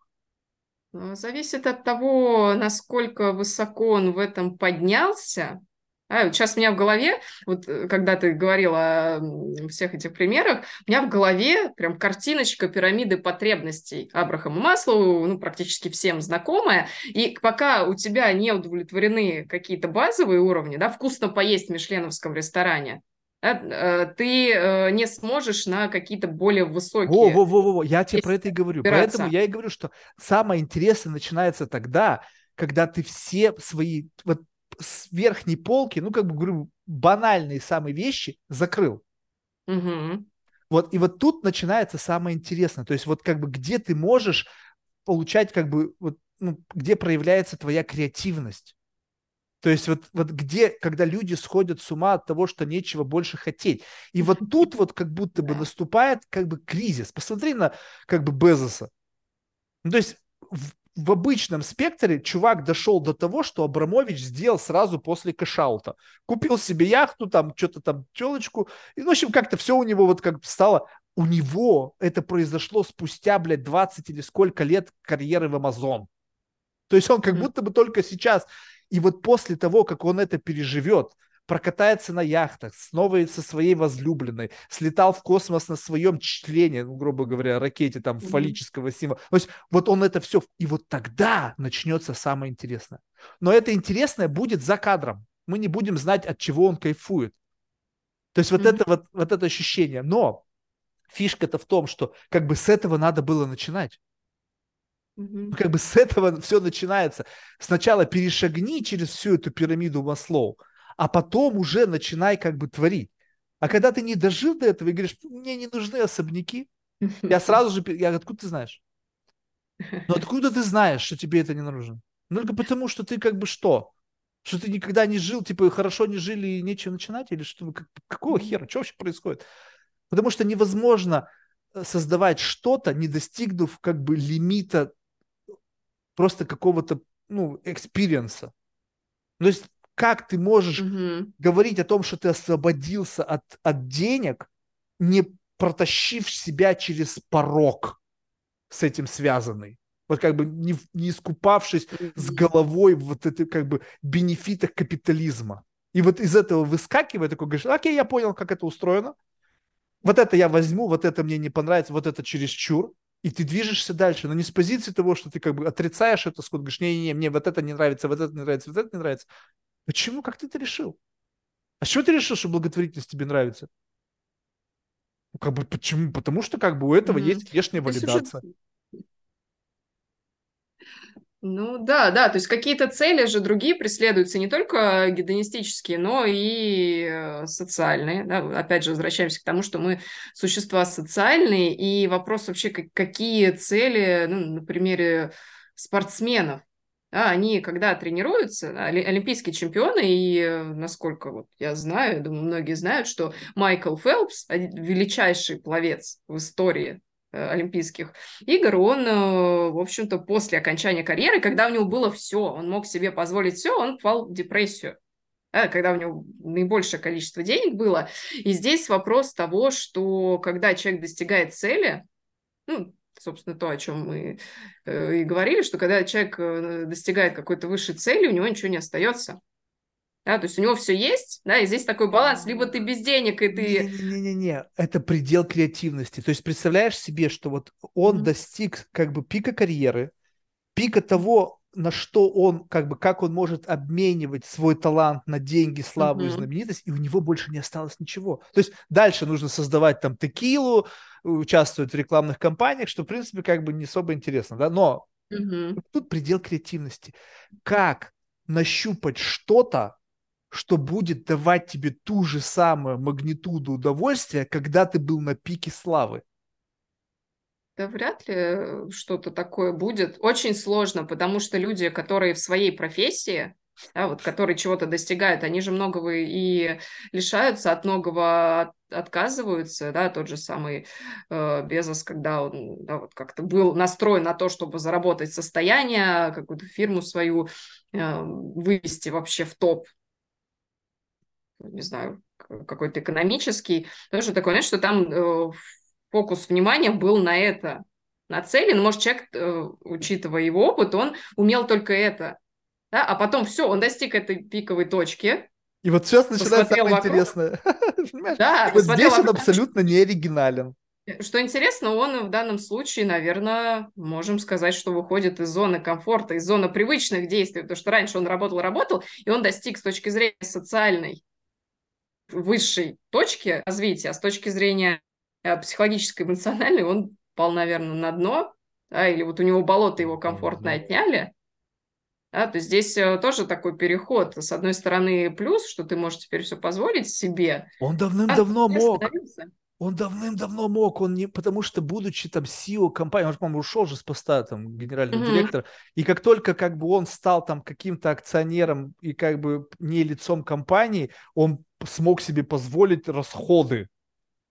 B: Ну, зависит от того, насколько высоко он в этом поднялся. А, сейчас у меня в голове, вот э, когда ты говорила о всех этих примерах, у меня в голове прям картиночка пирамиды потребностей Абрахама Маслоу, ну, практически всем знакомая. И пока у тебя не удовлетворены какие-то базовые уровни, да, вкусно поесть в мишленовском ресторане, ты э, не сможешь на какие-то более высокие...
A: Во, во, во, во, я тебе про это и говорю. Опираться. Поэтому я и говорю, что самое интересное начинается тогда, когда ты все свои вот с верхней полки, ну, как бы, говорю, банальные самые вещи закрыл. Угу. Вот, и вот тут начинается самое интересное. То есть вот как бы где ты можешь получать как бы вот, ну, где проявляется твоя креативность. То есть вот, вот где, когда люди сходят с ума от того, что нечего больше хотеть. И вот тут вот как будто бы наступает как бы кризис. Посмотри на как бы Безоса. Ну, то есть в, в обычном спектре чувак дошел до того, что Абрамович сделал сразу после кэшаута. Купил себе яхту, там что-то там телочку. И, в общем, как-то все у него вот как стало. У него это произошло спустя, блядь, 20 или сколько лет карьеры в Амазон. То есть он как будто бы только сейчас и вот после того, как он это переживет, прокатается на яхтах, снова со своей возлюбленной, слетал в космос на своем члене, ну, грубо говоря, ракете там mm-hmm. фаллического символа. То есть вот он это все, и вот тогда начнется самое интересное. Но это интересное будет за кадром. Мы не будем знать, от чего он кайфует. То есть вот mm-hmm. это вот, вот это ощущение. Но фишка-то в том, что как бы с этого надо было начинать. Ну, как бы с этого все начинается. Сначала перешагни через всю эту пирамиду маслов, а потом уже начинай как бы творить. А когда ты не дожил до этого и говоришь, мне не нужны особняки, я сразу же, я откуда ты знаешь? Ну откуда ты знаешь, что тебе это не нужно? Ну только потому, что ты как бы что? Что ты никогда не жил, типа хорошо не жили и нечего начинать? Или что? Как, какого хера? Что вообще происходит? Потому что невозможно э, создавать что-то, не достигнув как бы лимита просто какого-то, ну, experience а. То есть как ты можешь угу. говорить о том, что ты освободился от, от денег, не протащив себя через порог с этим связанный? Вот как бы не, не искупавшись с головой вот это как бы бенефитах капитализма. И вот из этого выскакивая, такой говоришь, окей, я понял, как это устроено. Вот это я возьму, вот это мне не понравится, вот это чересчур и ты движешься дальше, но не с позиции того, что ты как бы отрицаешь это, сколько говоришь, не-не-не, мне вот это не нравится, вот это не нравится, вот это не нравится. Почему? Как ты это решил? А чего ты решил, что благотворительность тебе нравится? Ну, как бы почему? Потому что как бы у этого mm-hmm. есть внешняя валидация. Уже...
B: Ну да, да, то есть какие-то цели же другие преследуются, не только гедонистические, но и э, социальные. Да? Опять же, возвращаемся к тому, что мы существа социальные, и вопрос вообще, какие цели, ну, на примере спортсменов, да, они когда тренируются, олимпийские чемпионы, и э, насколько вот я знаю, думаю, многие знают, что Майкл Фелпс, величайший пловец в истории Олимпийских игр, он, э, в общем-то, после окончания карьеры, когда у него было все, он мог себе позволить все, он впал в депрессию когда у него наибольшее количество денег было. И здесь вопрос того, что когда человек достигает цели, ну, собственно, то, о чем мы э, и говорили, что когда человек достигает какой-то высшей цели, у него ничего не остается. Да, то есть у него все есть, да, и здесь такой баланс, либо ты без денег, и ты...
A: Не-не-не, это предел креативности. То есть представляешь себе, что вот он mm-hmm. достиг как бы пика карьеры, пика того, на что он, как бы, как он может обменивать свой талант на деньги, славу mm-hmm. и знаменитость, и у него больше не осталось ничего. То есть дальше нужно создавать там текилу, участвовать в рекламных кампаниях, что, в принципе, как бы не особо интересно, да, но mm-hmm. тут предел креативности. Как нащупать что-то, что будет давать тебе ту же самую магнитуду удовольствия, когда ты был на пике славы.
B: Да вряд ли э, что-то такое будет. Очень сложно, потому что люди, которые в своей профессии, да, вот, которые чего-то достигают, они же многого и лишаются, от многого отказываются, да, тот же самый э, Безос, когда он да, вот как-то был настроен на то, чтобы заработать состояние, какую-то фирму свою э, вывести вообще в топ, не знаю, какой-то экономический, тоже такое, знаешь, что там э, фокус внимания был на это нацелен. Может, человек, э, учитывая его опыт, он умел только это. Да? А потом все, он достиг этой пиковой точки.
A: И вот сейчас начинается самое вокруг. интересное. Да, вот здесь он абсолютно не оригинален.
B: Что интересно, он в данном случае, наверное, можем сказать, что выходит из зоны комфорта, из зоны привычных действий, потому что раньше он работал-работал, и он достиг с точки зрения социальной высшей точки развития, а с точки зрения э, психологической, эмоциональной, он пал, наверное, на дно, да, или вот у него болото его комфортно отняли, да, то здесь э, тоже такой переход. С одной стороны, плюс, что ты можешь теперь все позволить себе.
A: Он давным-давно а мог. Он давным-давно мог, он не, потому что, будучи там CEO компании, он, по-моему, ушел же с поста там генерального mm-hmm. директора, и как только как бы он стал там каким-то акционером и как бы не лицом компании, он смог себе позволить расходы.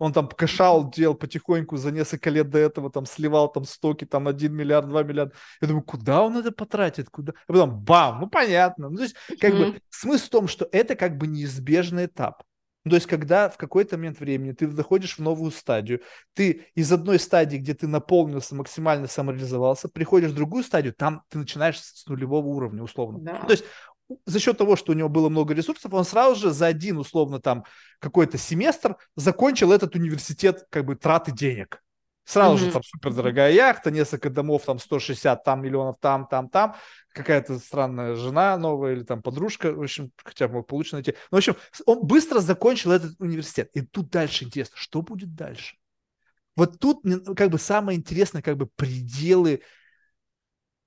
A: Он там кэшал делал потихоньку за несколько лет до этого, там сливал там стоки, там 1 миллиард, 2 миллиарда. Я думаю, куда он это потратит? Куда? А потом бам, ну понятно. Ну, то есть, как mm-hmm. бы, смысл в том, что это как бы неизбежный этап. Ну, то есть, когда в какой-то момент времени ты заходишь в новую стадию, ты из одной стадии, где ты наполнился, максимально самореализовался, приходишь в другую стадию, там ты начинаешь с нулевого уровня, условно. Да. Ну, то есть, за счет того, что у него было много ресурсов, он сразу же за один, условно, там, какой-то семестр закончил этот университет, как бы, траты денег. Сразу mm-hmm. же там супер дорогая яхта, несколько домов, там 160 там миллионов, там, там, там, какая-то странная жена новая или там подружка, в общем, хотя бы мог получше найти. Ну, в общем, он быстро закончил этот университет. И тут дальше интересно, что будет дальше? Вот тут как бы самое интересное, как бы пределы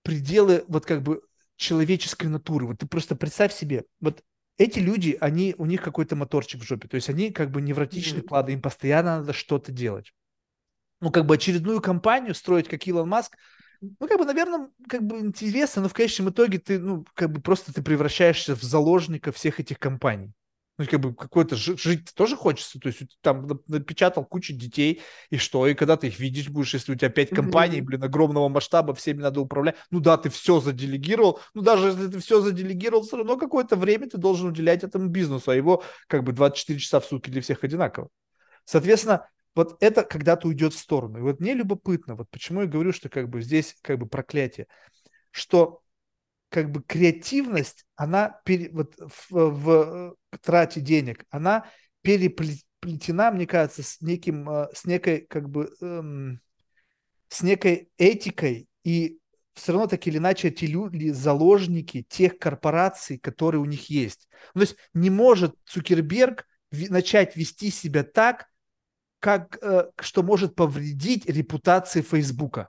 A: пределы вот как бы человеческой натуры. Вот ты просто представь себе, вот эти люди, они, у них какой-то моторчик в жопе, то есть они как бы невротичные mm-hmm. планы, им постоянно надо что-то делать. Ну, как бы очередную компанию строить, как Илон Маск, ну, как бы, наверное, как бы интересно, но в конечном итоге ты, ну, как бы просто ты превращаешься в заложника всех этих компаний. Ну, как бы какой-то жить тоже хочется. То есть там напечатал кучу детей, и что? И когда ты их видишь будешь, если у тебя пять компаний, блин, огромного масштаба, всеми надо управлять. Ну да, ты все заделегировал. Ну даже если ты все заделегировал, все равно какое-то время ты должен уделять этому бизнесу, а его как бы 24 часа в сутки для всех одинаково. Соответственно, вот это когда-то уйдет в сторону. И вот мне любопытно, вот почему я говорю, что как бы здесь как бы проклятие, что как бы креативность, она пере, вот в, в трате денег, она переплетена, мне кажется, с неким, э, с некой как бы эм, с некой этикой и все равно так или иначе эти люди заложники тех корпораций, которые у них есть. Ну, то есть не может Цукерберг начать вести себя так, как, э, что может повредить репутации Фейсбука.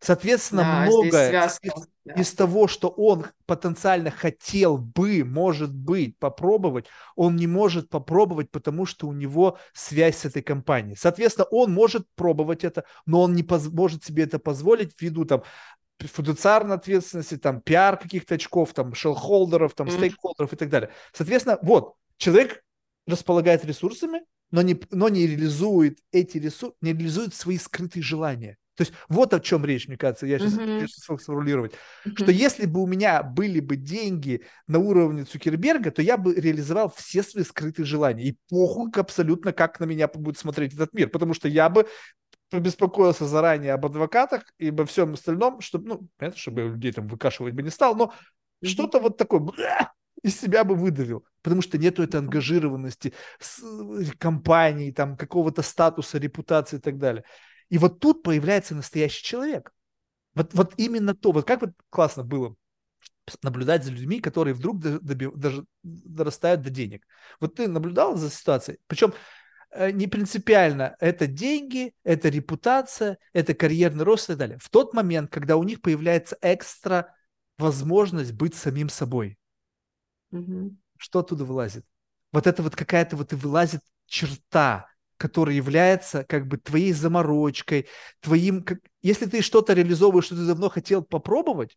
A: Соответственно, да, многое из, да. из того, что он потенциально хотел бы, может быть, попробовать, он не может попробовать, потому что у него связь с этой компанией. Соответственно, он может пробовать это, но он не поз- может себе это позволить ввиду там фудуциарной ответственности, там пиар каких-то очков, там шелхолдеров, там mm-hmm. стейкхолдеров и так далее. Соответственно, вот, человек располагает ресурсами, но не, но не реализует эти ресурсы, не реализует свои скрытые желания. То есть вот о чем речь, мне кажется, я сейчас uh-huh. смог сформулировать, uh-huh. что если бы у меня были бы деньги на уровне Цукерберга, то я бы реализовал все свои скрытые желания. И похуй абсолютно, как на меня будет смотреть этот мир, потому что я бы побеспокоился заранее об адвокатах и обо всем остальном, чтобы, ну, понятно, чтобы людей там выкашивать бы не стал, но uh-huh. что-то вот такое, из себя бы выдавил, потому что нету этой ангажированности с э, компанией, там, какого-то статуса, репутации и так далее. И вот тут появляется настоящий человек. Вот, вот именно то, вот как вот классно было наблюдать за людьми, которые вдруг доби, даже дорастают до денег. Вот ты наблюдал за ситуацией, причем э, не принципиально, это деньги, это репутация, это карьерный рост и так далее. В тот момент, когда у них появляется экстра возможность быть самим собой, Угу. Что оттуда вылазит? Вот это вот какая-то вот и вылазит черта, которая является как бы твоей заморочкой, твоим... Как... Если ты что-то реализовываешь, что ты давно хотел попробовать,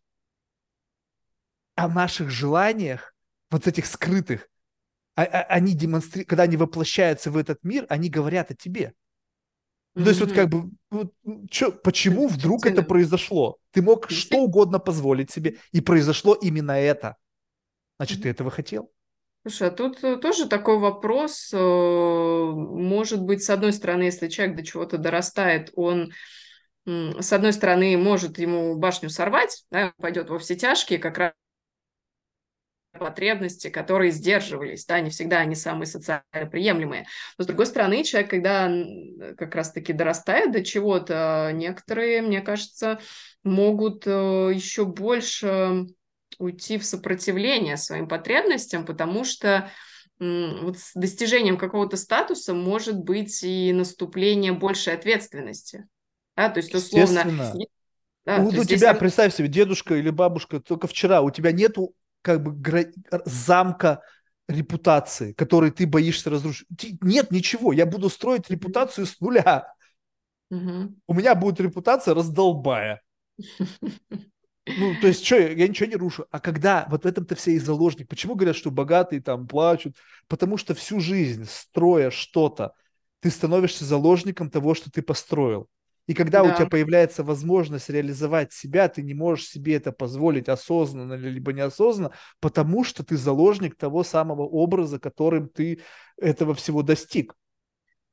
A: о наших желаниях, вот этих скрытых, а, а, они демонстрируют, когда они воплощаются в этот мир, они говорят о тебе. Mm-hmm. То есть вот как бы, вот, чё, почему вдруг это произошло? Ты мог что угодно позволить себе, и произошло именно это. Значит, ты этого хотел.
B: Слушай, а тут э, тоже такой вопрос. Э, может быть, с одной стороны, если человек до чего-то дорастает, он с одной стороны, может ему башню сорвать, да, пойдет во все тяжкие, как раз потребности, которые сдерживались, да, не всегда они самые социально приемлемые. Но с другой стороны, человек, когда как раз-таки дорастает до чего-то, некоторые, мне кажется, могут э, еще больше уйти в сопротивление своим потребностям, потому что вот с достижением какого-то статуса может быть и наступление большей ответственности. Да, то есть, условно...
A: Да, вот у тебя, если... представь себе, дедушка или бабушка только вчера, у тебя нету как бы гра... замка репутации, который ты боишься разрушить. Нет ничего, я буду строить репутацию с нуля. Угу. У меня будет репутация раздолбая. Ну, то есть, что, я ничего не рушу. А когда, вот в этом-то все и заложник. Почему говорят, что богатые там плачут? Потому что всю жизнь, строя что-то, ты становишься заложником того, что ты построил. И когда да. у тебя появляется возможность реализовать себя, ты не можешь себе это позволить осознанно либо неосознанно, потому что ты заложник того самого образа, которым ты этого всего достиг.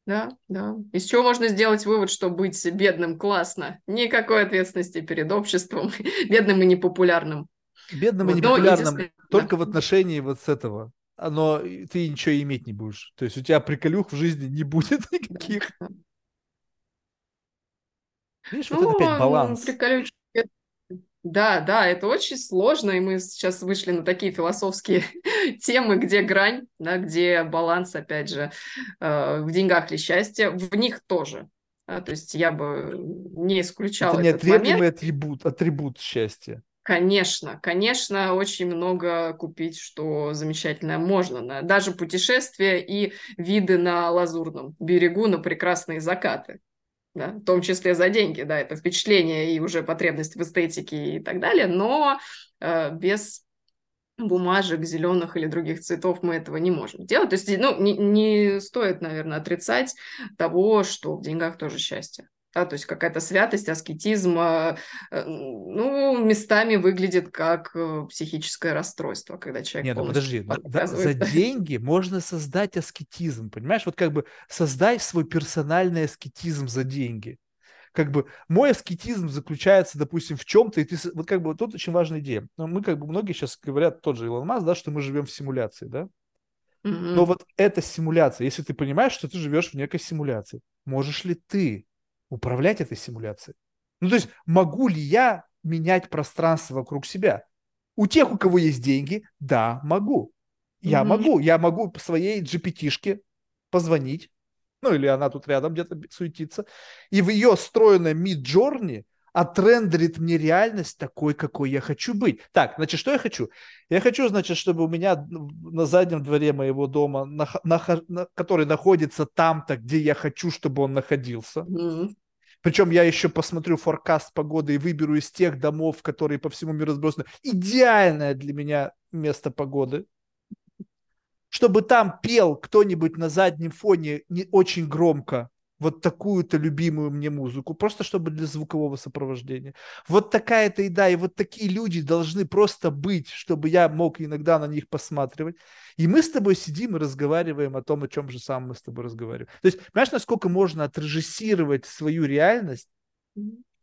B: Да, да. Из чего можно сделать вывод, что быть бедным классно? Никакой ответственности перед обществом, бедным и непопулярным.
A: Бедным вот, и непопулярным только да. в отношении вот с этого. Но ты ничего иметь не будешь. То есть у тебя приколюх в жизни не будет никаких.
B: Видишь, ну, вот это опять баланс. Приколюч да, да, это очень сложно, и мы сейчас вышли на такие философские темы, где грань, да, где баланс, опять же, э, в деньгах ли счастье, в них тоже. А, то есть я бы не исключала
A: Это неотъемлемый атрибут, атрибут счастья.
B: Конечно, конечно, очень много купить, что замечательное можно. Даже путешествия и виды на лазурном берегу на прекрасные закаты. Да, в том числе за деньги, да, это впечатление и уже потребность в эстетике и так далее, но э, без бумажек зеленых или других цветов мы этого не можем делать. То есть, ну, не, не стоит, наверное, отрицать того, что в деньгах тоже счастье. Да, то есть какая-то святость, аскетизм, э, ну, местами выглядит как э, психическое расстройство, когда человек
A: Нет, ну подожди, да, за деньги можно создать аскетизм, понимаешь? Вот как бы создай свой персональный аскетизм за деньги как бы мой аскетизм заключается, допустим, в чем-то, и ты, вот как бы тут очень важная идея. Но мы как бы, многие сейчас говорят, тот же Илон Маск, да, что мы живем в симуляции, да? Mm-hmm. Но вот эта симуляция, если ты понимаешь, что ты живешь в некой симуляции, можешь ли ты управлять этой симуляцией? Ну, то есть, могу ли я менять пространство вокруг себя? У тех, у кого есть деньги, да, могу. Я mm-hmm. могу. Я могу своей GPT-шке позвонить, ну или она тут рядом где-то суетится, и в ее встроенном Mid отрендерит мне реальность такой, какой я хочу быть. Так, значит, что я хочу? Я хочу, значит, чтобы у меня на заднем дворе моего дома, на, на, на, который находится там-то, где я хочу, чтобы он находился. Mm-hmm. Причем я еще посмотрю форкаст погоды и выберу из тех домов, которые по всему миру разбросаны, идеальное для меня место погоды чтобы там пел кто-нибудь на заднем фоне не очень громко вот такую-то любимую мне музыку, просто чтобы для звукового сопровождения. Вот такая-то еда, и вот такие люди должны просто быть, чтобы я мог иногда на них посматривать. И мы с тобой сидим и разговариваем о том, о чем же самом мы с тобой разговариваем. То есть, понимаешь, насколько можно отрежиссировать свою реальность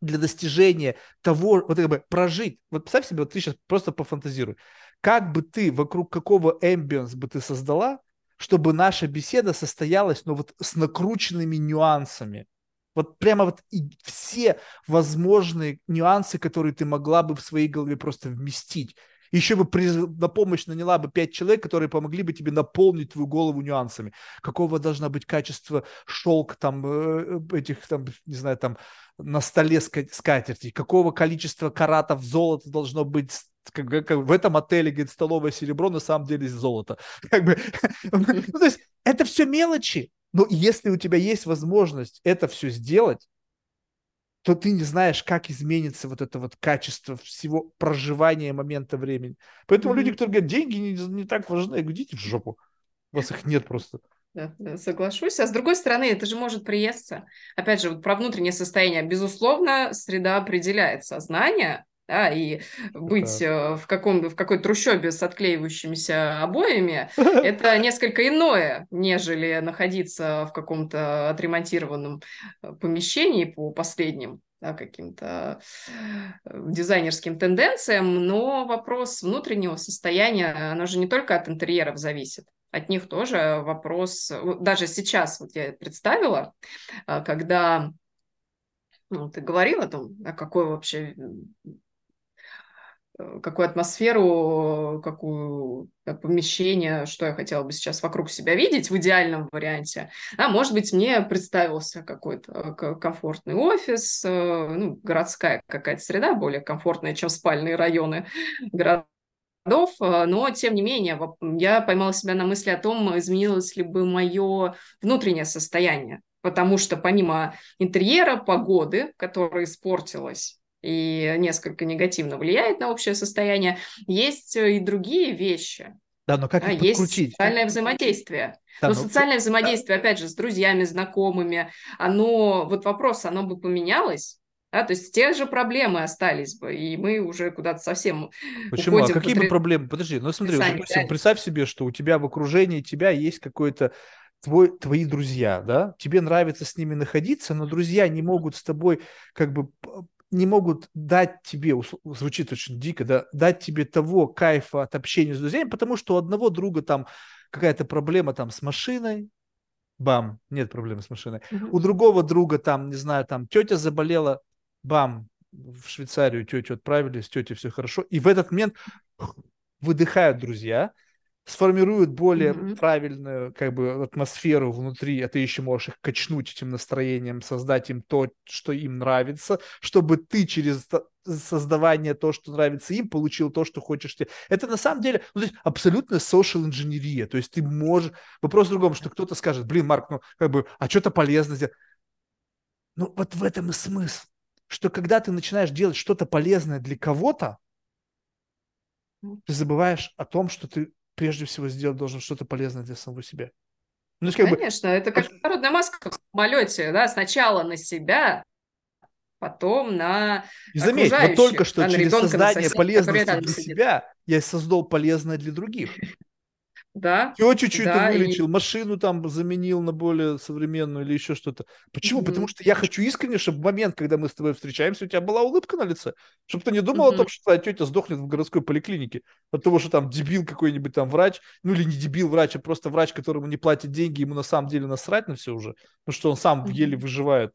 A: для достижения того, вот как бы прожить. Вот представь себе, вот ты сейчас просто пофантазируй как бы ты, вокруг какого эмбиенс бы ты создала, чтобы наша беседа состоялась, но ну, вот с накрученными нюансами. Вот прямо вот и все возможные нюансы, которые ты могла бы в своей голове просто вместить. Еще бы при, на помощь наняла бы пять человек, которые помогли бы тебе наполнить твою голову нюансами. Какого должна быть качество шелк там э, этих там, не знаю, там на столе скатерти, какого количества каратов золота должно быть как, как, в этом отеле, говорит, столовое серебро, на самом деле золото. Как бы, ну, то есть это все мелочи, но если у тебя есть возможность это все сделать, то ты не знаешь, как изменится вот это вот качество всего проживания момента времени. Поэтому mm-hmm. люди, которые говорят, деньги не, не так важны, идите в жопу. У вас их нет просто.
B: Да, да, соглашусь. А с другой стороны, это же может приесться. Опять же, вот про внутреннее состояние. Безусловно, среда определяет сознание, да, и быть э, в, каком, в какой трущобе с отклеивающимися обоями, это несколько иное, нежели находиться в каком-то отремонтированном э, помещении по последним да, каким-то э, дизайнерским тенденциям, но вопрос внутреннего состояния, оно же не только от интерьеров зависит. От них тоже вопрос, даже сейчас вот я представила, когда ну, ты говорил о том, а какой вообще какую атмосферу, какую помещение, что я хотела бы сейчас вокруг себя видеть в идеальном варианте. А может быть, мне представился какой-то э, комфортный офис, э, ну, городская какая-то среда, более комфортная, чем спальные районы городов, но тем не менее я поймала себя на мысли о том, изменилось ли бы мое внутреннее состояние, потому что помимо интерьера, погоды, которая испортилась, и несколько негативно влияет на общее состояние, есть э, и другие вещи.
A: Да, но как
B: да, есть социальное взаимодействие. Да, но ну, социальное взаимодействие, опять же, с друзьями, знакомыми, оно, вот вопрос, оно бы поменялось, да, то есть те же проблемы остались бы, и мы уже куда-то совсем
A: Почему? А какие бы проблемы? Подожди, ну смотри, вот, допустим, представь себе, что у тебя в окружении тебя есть какой-то твой, твои друзья, да, тебе нравится с ними находиться, но друзья не могут с тобой как бы не могут дать тебе, звучит очень дико, да, дать тебе того кайфа от общения с друзьями, потому что у одного друга там какая-то проблема там с машиной, бам, нет проблемы с машиной. Mm-hmm. У другого друга там, не знаю, там тетя заболела, бам, в Швейцарию тетю отправили, с тетей все хорошо. И в этот момент выдыхают друзья, сформируют более mm-hmm. правильную как бы атмосферу внутри, а ты еще можешь их качнуть этим настроением, создать им то, что им нравится, чтобы ты через создавание то, что нравится им, получил то, что хочешь тебе. Это на самом деле ну, то есть абсолютно social инженерия. То есть ты можешь... Вопрос в другом, что кто-то скажет, блин, Марк, ну как бы, а что-то полезно сделать. Ну вот в этом и смысл, что когда ты начинаешь делать что-то полезное для кого-то, ты забываешь о том, что ты прежде всего сделать должен что-то полезное для самого себя.
B: Ну, как Конечно, бы... это как народная маска в самолете, да, сначала на себя, потом на
A: И заметь, вот только что да, через создание соседа, полезности для себя я создал полезное для других.
B: Да.
A: Все чуть-чуть да, вылечил, и... машину там заменил на более современную или еще что-то. Почему? Mm-hmm. Потому что я хочу искренне, чтобы в момент, когда мы с тобой встречаемся, у тебя была улыбка на лице. Чтобы ты не думал mm-hmm. о том, что твоя тетя сдохнет в городской поликлинике. От того, что там дебил какой-нибудь там врач, ну или не дебил врач, а просто врач, которому не платят деньги, ему на самом деле насрать на все уже. Потому что он сам mm-hmm. еле выживает.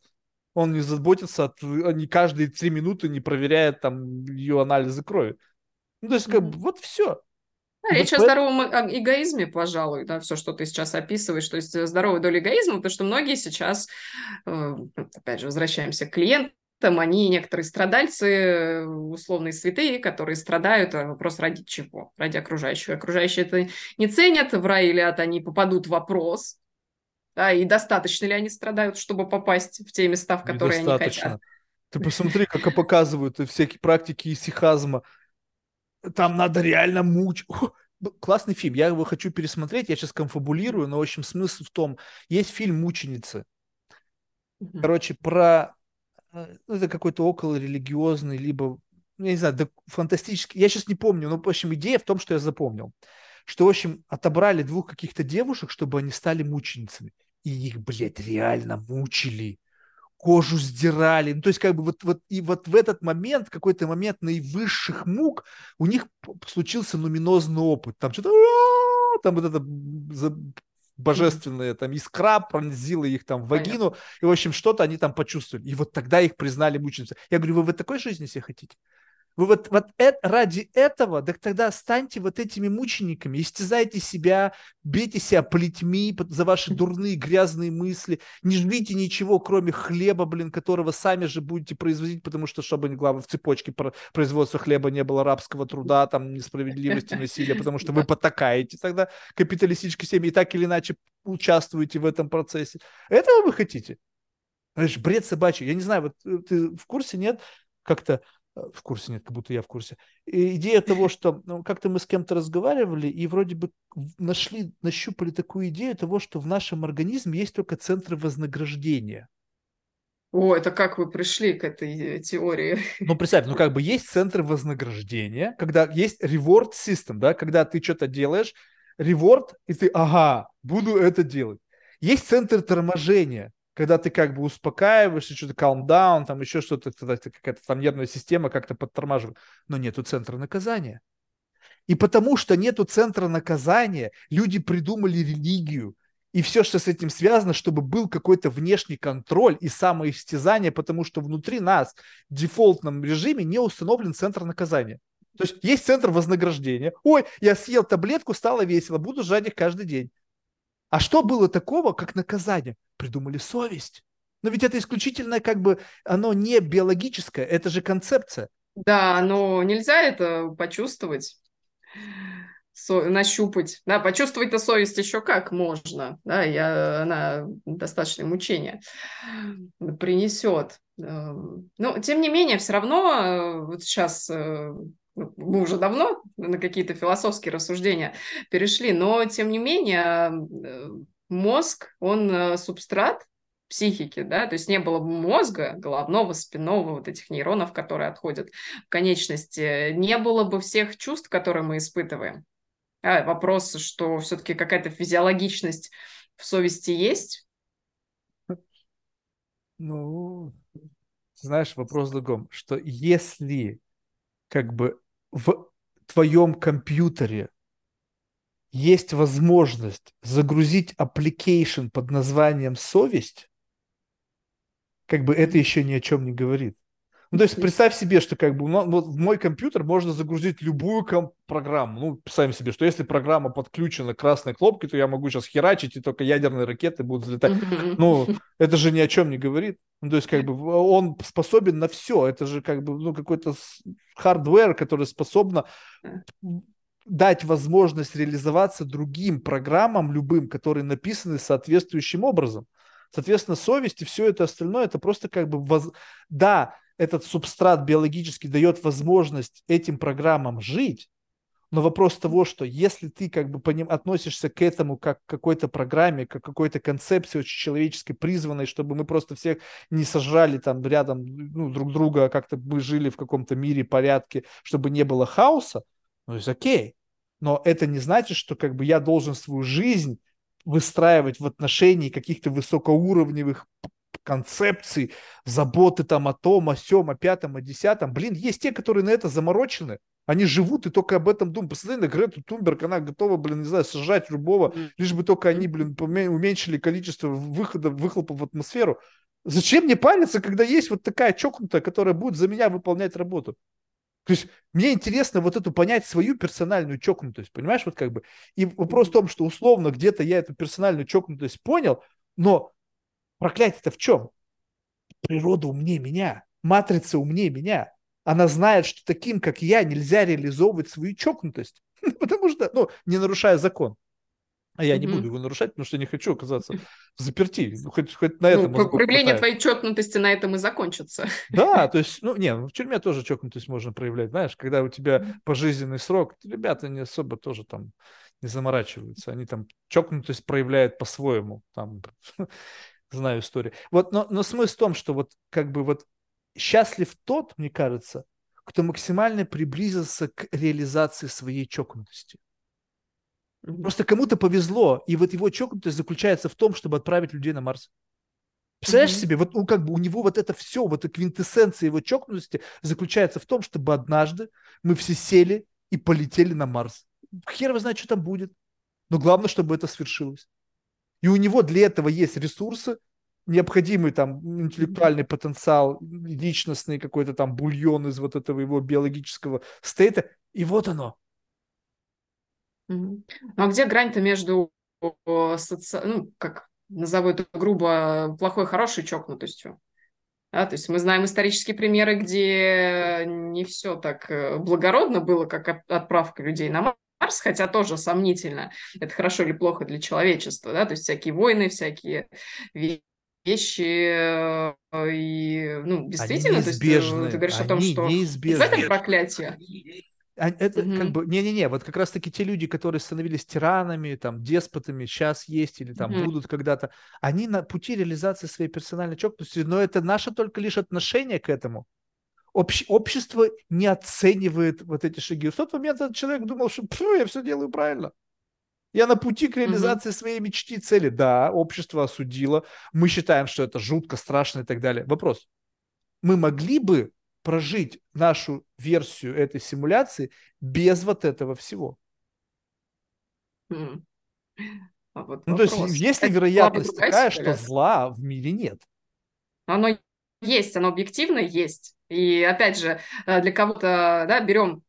A: Он не заботится, от, не каждые три минуты не проверяет там ее анализы крови. Ну, то есть, как бы, вот все.
B: Да, речь о здоровом эгоизме, пожалуй, да, все, что ты сейчас описываешь, то есть э, здоровая доля эгоизма, потому что многие сейчас, э, опять же, возвращаемся к клиентам, они некоторые страдальцы, э, условные святые, которые страдают, а вопрос ради чего? Ради окружающего. Окружающие это не ценят, в рай или ад они попадут в вопрос, да, и достаточно ли они страдают, чтобы попасть в те места, в которые они хотят.
A: Ты посмотри, как показывают всякие практики исихазма, там надо реально мучить. Ну, классный фильм, я его хочу пересмотреть, я сейчас конфабулирую, но, в общем, смысл в том, есть фильм «Мученицы». Короче, про... Э, ну, это какой-то около религиозный, либо, ну, я не знаю, да, фантастический, я сейчас не помню, но, в общем, идея в том, что я запомнил, что, в общем, отобрали двух каких-то девушек, чтобы они стали мученицами, и их, блядь, реально мучили кожу сдирали. Ну, то есть, как бы вот, вот, и вот в этот момент, какой-то момент наивысших мук, у них случился нуминозный опыт. Там что-то там вот это божественная там искра пронзила их там в вагину, и, в общем, что-то они там почувствовали. И вот тогда их признали мученицей. Я говорю, вы в такой жизни себе хотите? Вы вот, вот это, ради этого, так тогда станьте вот этими мучениками, истязайте себя, бейте себя плетьми за ваши дурные грязные мысли, не жмите ничего, кроме хлеба, блин, которого сами же будете производить, потому что, чтобы, главное, в цепочке производства хлеба не было рабского труда, там, несправедливости, насилия, потому что вы потакаете тогда капиталистической семье и так или иначе участвуете в этом процессе. Этого вы хотите? Бред собачий. Я не знаю, вот э, ты в курсе, нет? Как-то в курсе нет, как будто я в курсе. И идея того, что ну, как-то мы с кем-то разговаривали и вроде бы нашли, нащупали такую идею того, что в нашем организме есть только центры вознаграждения.
B: О, это как вы пришли к этой э, теории?
A: Ну, представь, ну как бы есть центры вознаграждения, когда есть reward system, да, когда ты что-то делаешь, reward, и ты, ага, буду это делать. Есть центр торможения, когда ты как бы успокаиваешься, что-то calm down, там еще что-то, какая-то там нервная система как-то подтормаживает, но нету центра наказания. И потому что нету центра наказания, люди придумали религию, и все, что с этим связано, чтобы был какой-то внешний контроль и самоистязание, потому что внутри нас в дефолтном режиме не установлен центр наказания. То есть есть центр вознаграждения. Ой, я съел таблетку, стало весело, буду жать их каждый день. А что было такого, как наказание? Придумали совесть. Но ведь это исключительно как бы, оно не биологическое, это же концепция.
B: Да, но нельзя это почувствовать, со, нащупать. Да, почувствовать-то совесть еще как можно. Да, я, она достаточное мучение принесет. Эм, но, тем не менее, все равно э, вот сейчас э, мы уже давно на какие-то философские рассуждения перешли, но тем не менее э, мозг, он э, субстрат психики, да, то есть не было бы мозга, головного, спинного, вот этих нейронов, которые отходят в конечности, не было бы всех чувств, которые мы испытываем. А вопрос, что все-таки какая-то физиологичность в совести есть?
A: Ну, знаешь, вопрос в другом, что если как бы в твоем компьютере есть возможность загрузить application под названием совесть, как бы это еще ни о чем не говорит. Ну, то есть представь себе, что как бы ну, вот в мой компьютер можно загрузить любую ком- программу. Ну, представим себе, что если программа подключена к красной кнопке, то я могу сейчас херачить, и только ядерные ракеты будут взлетать. Ну, это же ни о чем не говорит. Ну, то есть как бы он способен на все. Это же как бы ну, какой-то hardware, который способен дать возможность реализоваться другим программам, любым, которые написаны соответствующим образом. Соответственно, совесть и все это остальное, это просто как бы, воз... да, этот субстрат биологически дает возможность этим программам жить, но вопрос того, что если ты как бы по ним относишься к этому как к какой-то программе, как к какой-то концепции очень человеческой, призванной, чтобы мы просто всех не сожрали там рядом ну, друг друга, а как-то мы жили в каком-то мире, порядке, чтобы не было хаоса, ну, есть окей. Но это не значит, что как бы я должен свою жизнь выстраивать в отношении каких-то высокоуровневых концепций, заботы там о том, о сем, о пятом, о десятом. Блин, есть те, которые на это заморочены. Они живут и только об этом думают. Посмотри на Грету Тунберг, она готова, блин, не знаю, сажать любого, лишь бы только они, блин, уменьшили количество выходов, выхлопов в атмосферу. Зачем мне париться, когда есть вот такая чокнутая, которая будет за меня выполнять работу? То есть мне интересно вот эту понять свою персональную чокнутость, понимаешь, вот как бы. И вопрос в том, что условно где-то я эту персональную чокнутость понял, но Проклятие-то в чем? Природа умнее меня, матрица умнее меня. Она знает, что таким, как я, нельзя реализовывать свою чокнутость, потому что, ну, не нарушая закон. А я mm-hmm. не буду его нарушать, потому что не хочу оказаться в заперти. Ну, хоть, хоть на этом.
B: Ну, проявление твоей чокнутости на этом и закончится.
A: Да, то есть, ну, не, ну, в тюрьме тоже чокнутость можно проявлять. Знаешь, когда у тебя пожизненный срок, ребята не особо тоже там не заморачиваются. Они там чокнутость проявляют по-своему. Там знаю историю. Вот, но, но смысл в том, что вот как бы вот счастлив тот, мне кажется, кто максимально приблизился к реализации своей чокнутости. Просто кому-то повезло, и вот его чокнутость заключается в том, чтобы отправить людей на Марс. Представляешь mm-hmm. себе, вот ну, как бы у него вот это все, вот эта квинтэссенция его чокнутости заключается в том, чтобы однажды мы все сели и полетели на Марс. Хер его знает, что там будет. Но главное, чтобы это свершилось. И у него для этого есть ресурсы, необходимый там интеллектуальный потенциал, личностный какой-то там бульон из вот этого его биологического стейта. И вот оно.
B: Ну а где грань-то между, соци... ну, как назову это грубо, плохой, хорошей чокнутостью? Да, то есть мы знаем исторические примеры, где не все так э, благородно было, как отправка людей на Марс, хотя тоже сомнительно, это хорошо или плохо для человечества, да, то есть всякие войны, всякие вещи, э, и, ну, действительно,
A: они то есть,
B: ты говоришь о том, что неизбежны. в этом проклятие.
A: Это mm-hmm. как бы, не-не-не, вот как раз-таки те люди, которые становились тиранами, там, деспотами, сейчас есть или там будут когда-то, они на пути реализации своей персональной чокнутости, но это наше только лишь отношение к этому обще, общество не оценивает вот эти шаги. В тот момент этот человек думал, что я все делаю правильно. Я на пути к реализации угу. своей мечты, цели. Да, общество осудило. Мы считаем, что это жутко, страшно и так далее. Вопрос. Мы могли бы прожить нашу версию этой симуляции без вот этого всего?
B: Mm. А вот
A: ну, то есть, есть ли вероятность такая, что зла в мире нет?
B: Оно есть, оно объективно есть. И опять же, э, для кого-то, да, берем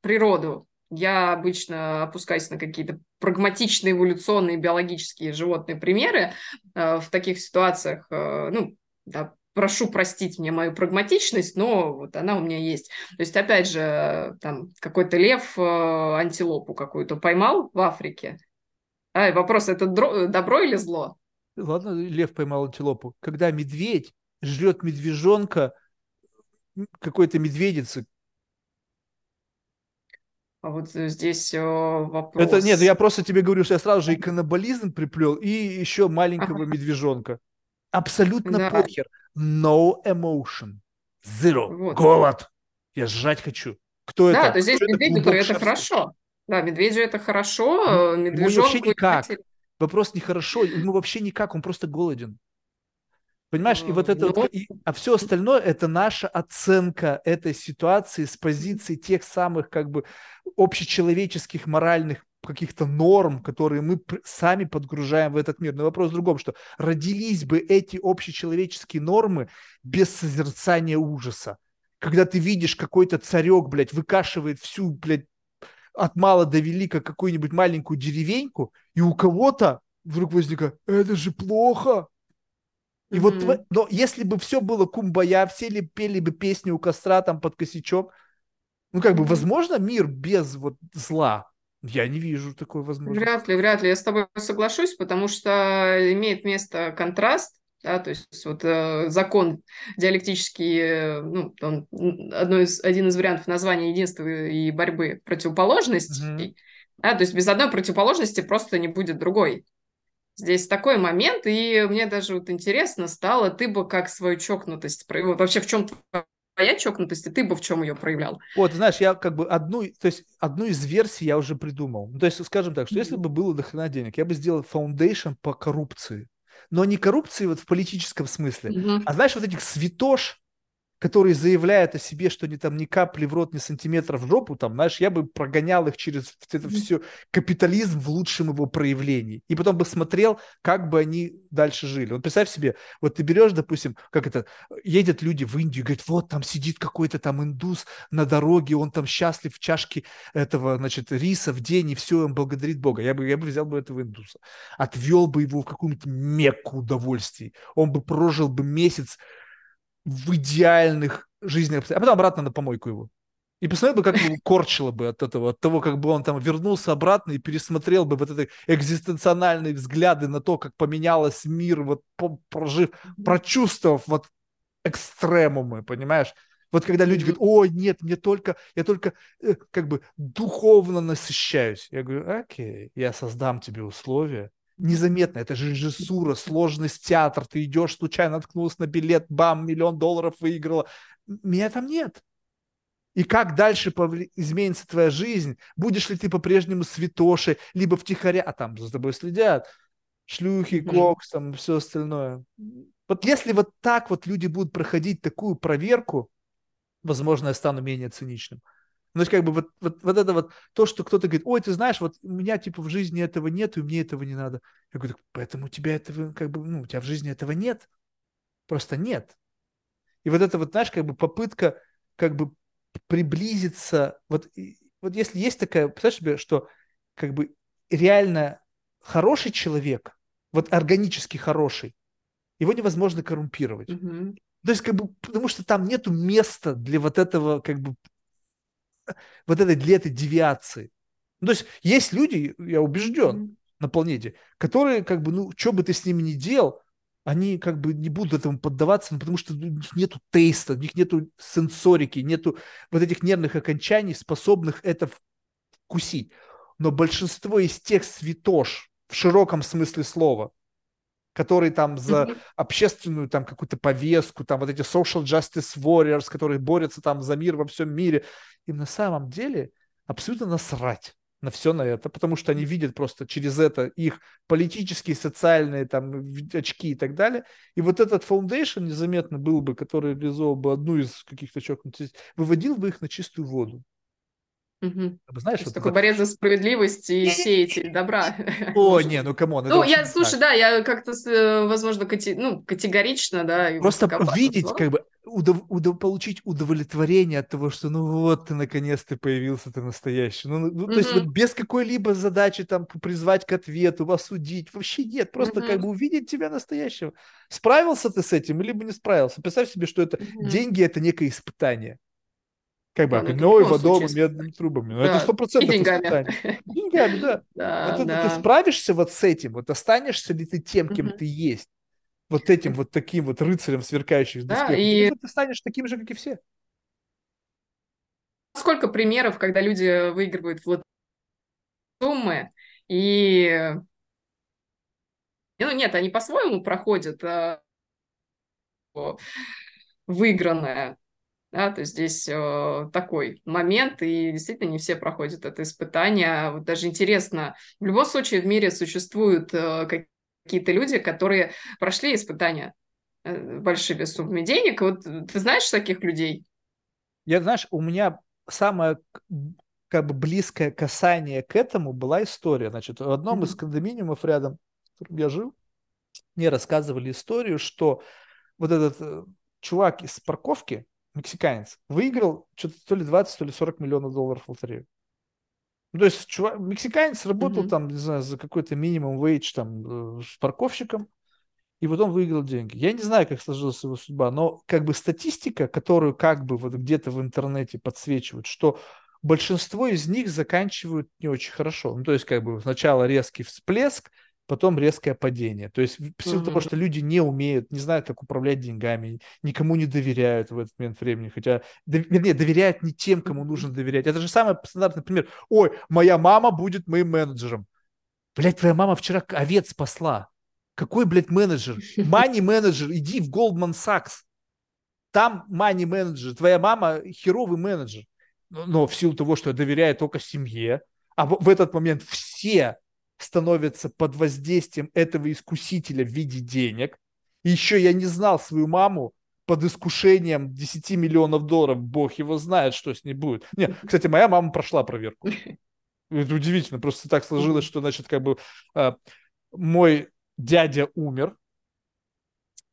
B: природу. Я обычно опускаюсь на какие-то прагматичные, эволюционные, биологические животные примеры э, в таких ситуациях. Э, ну, да, прошу простить мне мою прагматичность, но вот она у меня есть. То есть, опять же, там какой-то лев антилопу какую-то поймал в Африке. А, вопрос, это добро или зло?
A: Ладно, лев поймал антилопу. Когда медведь жрет медвежонка какой-то медведицы.
B: А вот здесь вопрос...
A: Это нет, я просто тебе говорю, что я сразу же и каннибализм приплел, и еще маленького ага. медвежонка. Абсолютно да. похер. No emotion. Zero. Вот. Голод. Я сжать хочу. Кто да, это?
B: Да, то здесь медведю это хорошо. Да, медведю это хорошо, медвежонку...
A: вообще никак. Вопрос нехорошо, ему вообще никак, он просто голоден. Понимаешь, и вот это вот, и, а все остальное это наша оценка этой ситуации с позиции тех самых как бы общечеловеческих моральных каких-то норм, которые мы сами подгружаем в этот мир. Но вопрос в другом, что родились бы эти общечеловеческие нормы без созерцания ужаса. Когда ты видишь какой-то царек, блядь, выкашивает всю, блядь, от мала до велика какую-нибудь маленькую деревеньку, и у кого-то вдруг возникает, это же плохо. И mm-hmm. вот, но если бы все было кумбая, все ли пели бы песни у костра там под косячок, ну как mm-hmm. бы возможно мир без вот зла? Я не вижу такой возможности.
B: Вряд ли, вряд ли. Я с тобой соглашусь, потому что имеет место контраст, да, то есть вот э, закон диалектический, э, ну, он одно из, один из вариантов названия единства и борьбы противоположностей, mm-hmm. да, то есть без одной противоположности просто не будет другой. Здесь такой момент, и мне даже вот интересно стало, ты бы как свою чокнутость проявил, вообще в чем твоя чокнутость, и ты бы в чем ее проявлял?
A: Вот, знаешь, я как бы одну, то есть одну из версий я уже придумал. Ну, то есть, скажем так, что если бы было до хрена денег, я бы сделал foundation по коррупции. Но не коррупции вот в политическом смысле, mm-hmm. а знаешь, вот этих святош, которые заявляют о себе, что они там ни капли в рот, ни сантиметра в жопу, там, знаешь, я бы прогонял их через это все капитализм в лучшем его проявлении. И потом бы смотрел, как бы они дальше жили. Вот представь себе, вот ты берешь, допустим, как это, едят люди в Индию, говорят, вот там сидит какой-то там индус на дороге, он там счастлив в чашке этого, значит, риса в день, и все, он благодарит Бога. Я бы, я бы взял бы этого индуса, отвел бы его в какую-нибудь мекку удовольствий. Он бы прожил бы месяц в идеальных жизненных а потом обратно на помойку его. И посмотрел бы, как его корчило бы от этого, от того, как бы он там вернулся обратно и пересмотрел бы вот эти экзистенциональные взгляды на то, как поменялось мир, вот прожив, прочувствовав вот экстремумы, понимаешь? Вот когда люди говорят, ой, нет, мне только, я только э, как бы духовно насыщаюсь. Я говорю, окей, я создам тебе условия, незаметно. Это же режиссура, сложность театр. Ты идешь, случайно наткнулся на билет, бам, миллион долларов выиграла. Меня там нет. И как дальше изменится твоя жизнь? Будешь ли ты по-прежнему святошей, либо втихаря, а там за тобой следят, шлюхи, кокс, там все остальное. Вот если вот так вот люди будут проходить такую проверку, возможно, я стану менее циничным. Ну, то есть, как бы вот, вот, вот это вот то, что кто-то говорит, ой, ты знаешь, вот у меня типа в жизни этого нет, и мне этого не надо. Я говорю, поэтому у тебя этого, как бы, ну, у тебя в жизни этого нет. Просто нет. И вот это вот, знаешь, как бы попытка как бы приблизиться, вот, вот если есть такая, представляешь себе, что как бы реально хороший человек, вот органически хороший, его невозможно коррумпировать. Mm-hmm. То есть, как бы, потому что там нету места для вот этого, как бы, вот этой, для этой девиации. Ну, то есть есть люди, я убежден, mm-hmm. на планете, которые, как бы, ну, что бы ты с ними ни делал, они как бы не будут этому поддаваться, ну, потому что у них нету тейста, у них нету сенсорики, нету вот этих нервных окончаний, способных это вкусить. Но большинство из тех святош в широком смысле слова, которые там за mm-hmm. общественную там какую-то повестку, там вот эти social justice warriors, которые борются там за мир во всем мире, им на самом деле абсолютно насрать на все на это, потому что они видят просто через это их политические, социальные там очки и так далее. И вот этот foundation незаметно был бы, который реализовал бы одну из каких-то чокнутых, выводил бы их на чистую воду.
B: Угу. Знаешь, вот такой это... борец за справедливость и сеятель добра.
A: О, не, ну come on.
B: Ну, я, слушай, да, я как-то, э, возможно, кати... ну, категорично, да.
A: Просто видеть, как бы, удов... Удов... получить удовлетворение от того, что ну вот ты наконец-то появился, ты настоящий. Ну, ну то есть вот без какой-либо задачи там призвать к ответу, осудить, вообще нет. Просто как бы увидеть тебя настоящего. Справился ты с этим, либо не справился. Представь себе, что это деньги – это некое испытание. Как бы огневой, водой, медными трубами. Ну, да. это сто процентов
B: испытание.
A: Деньгами, да. да, вот да. Ты справишься вот с этим, вот останешься ли ты тем, кем угу. ты есть, вот этим вот таким вот рыцарем сверкающих
B: да, доспехов, и...
A: ты станешь таким же, как и все.
B: Сколько примеров, когда люди выигрывают в суммы, и ну нет, они по-своему проходят а... выигранное да, то есть здесь э, такой момент, и действительно не все проходят это испытание. Вот даже интересно, в любом случае в мире существуют э, какие-то люди, которые прошли испытания э, большими суммами денег. Вот ты знаешь таких людей?
A: Я, знаешь, у меня самая как бы близкое касание к этому была история. Значит, в одном из кондоминиумов рядом, в котором я жил, мне рассказывали историю, что вот этот э, чувак из парковки, мексиканец, выиграл что-то то ли 20, то ли 40 миллионов долларов в лотерею. Ну, то есть чувак, мексиканец работал mm-hmm. там, не знаю, за какой-то минимум вейдж там э, с парковщиком, и вот он выиграл деньги. Я не знаю, как сложилась его судьба, но как бы статистика, которую как бы вот где-то в интернете подсвечивают, что большинство из них заканчивают не очень хорошо. Ну, то есть как бы сначала резкий всплеск, потом резкое падение. То есть в силу mm-hmm. того, что люди не умеют, не знают, как управлять деньгами, никому не доверяют в этот момент времени, хотя, вернее, доверяют не тем, кому нужно доверять. Это же самый стандартный пример. Ой, моя мама будет моим менеджером. Блять, твоя мама вчера овец спасла. Какой, блядь, менеджер? Мани менеджер, иди в Goldman Sachs. Там мани менеджер, твоя мама херовый менеджер. Но в силу того, что я доверяю только семье, а в этот момент все становятся под воздействием этого искусителя в виде денег. И еще я не знал свою маму под искушением 10 миллионов долларов. Бог его знает, что с ней будет. Не, кстати, моя мама прошла проверку. Это удивительно. Просто так сложилось, что, значит, как бы э, мой дядя умер,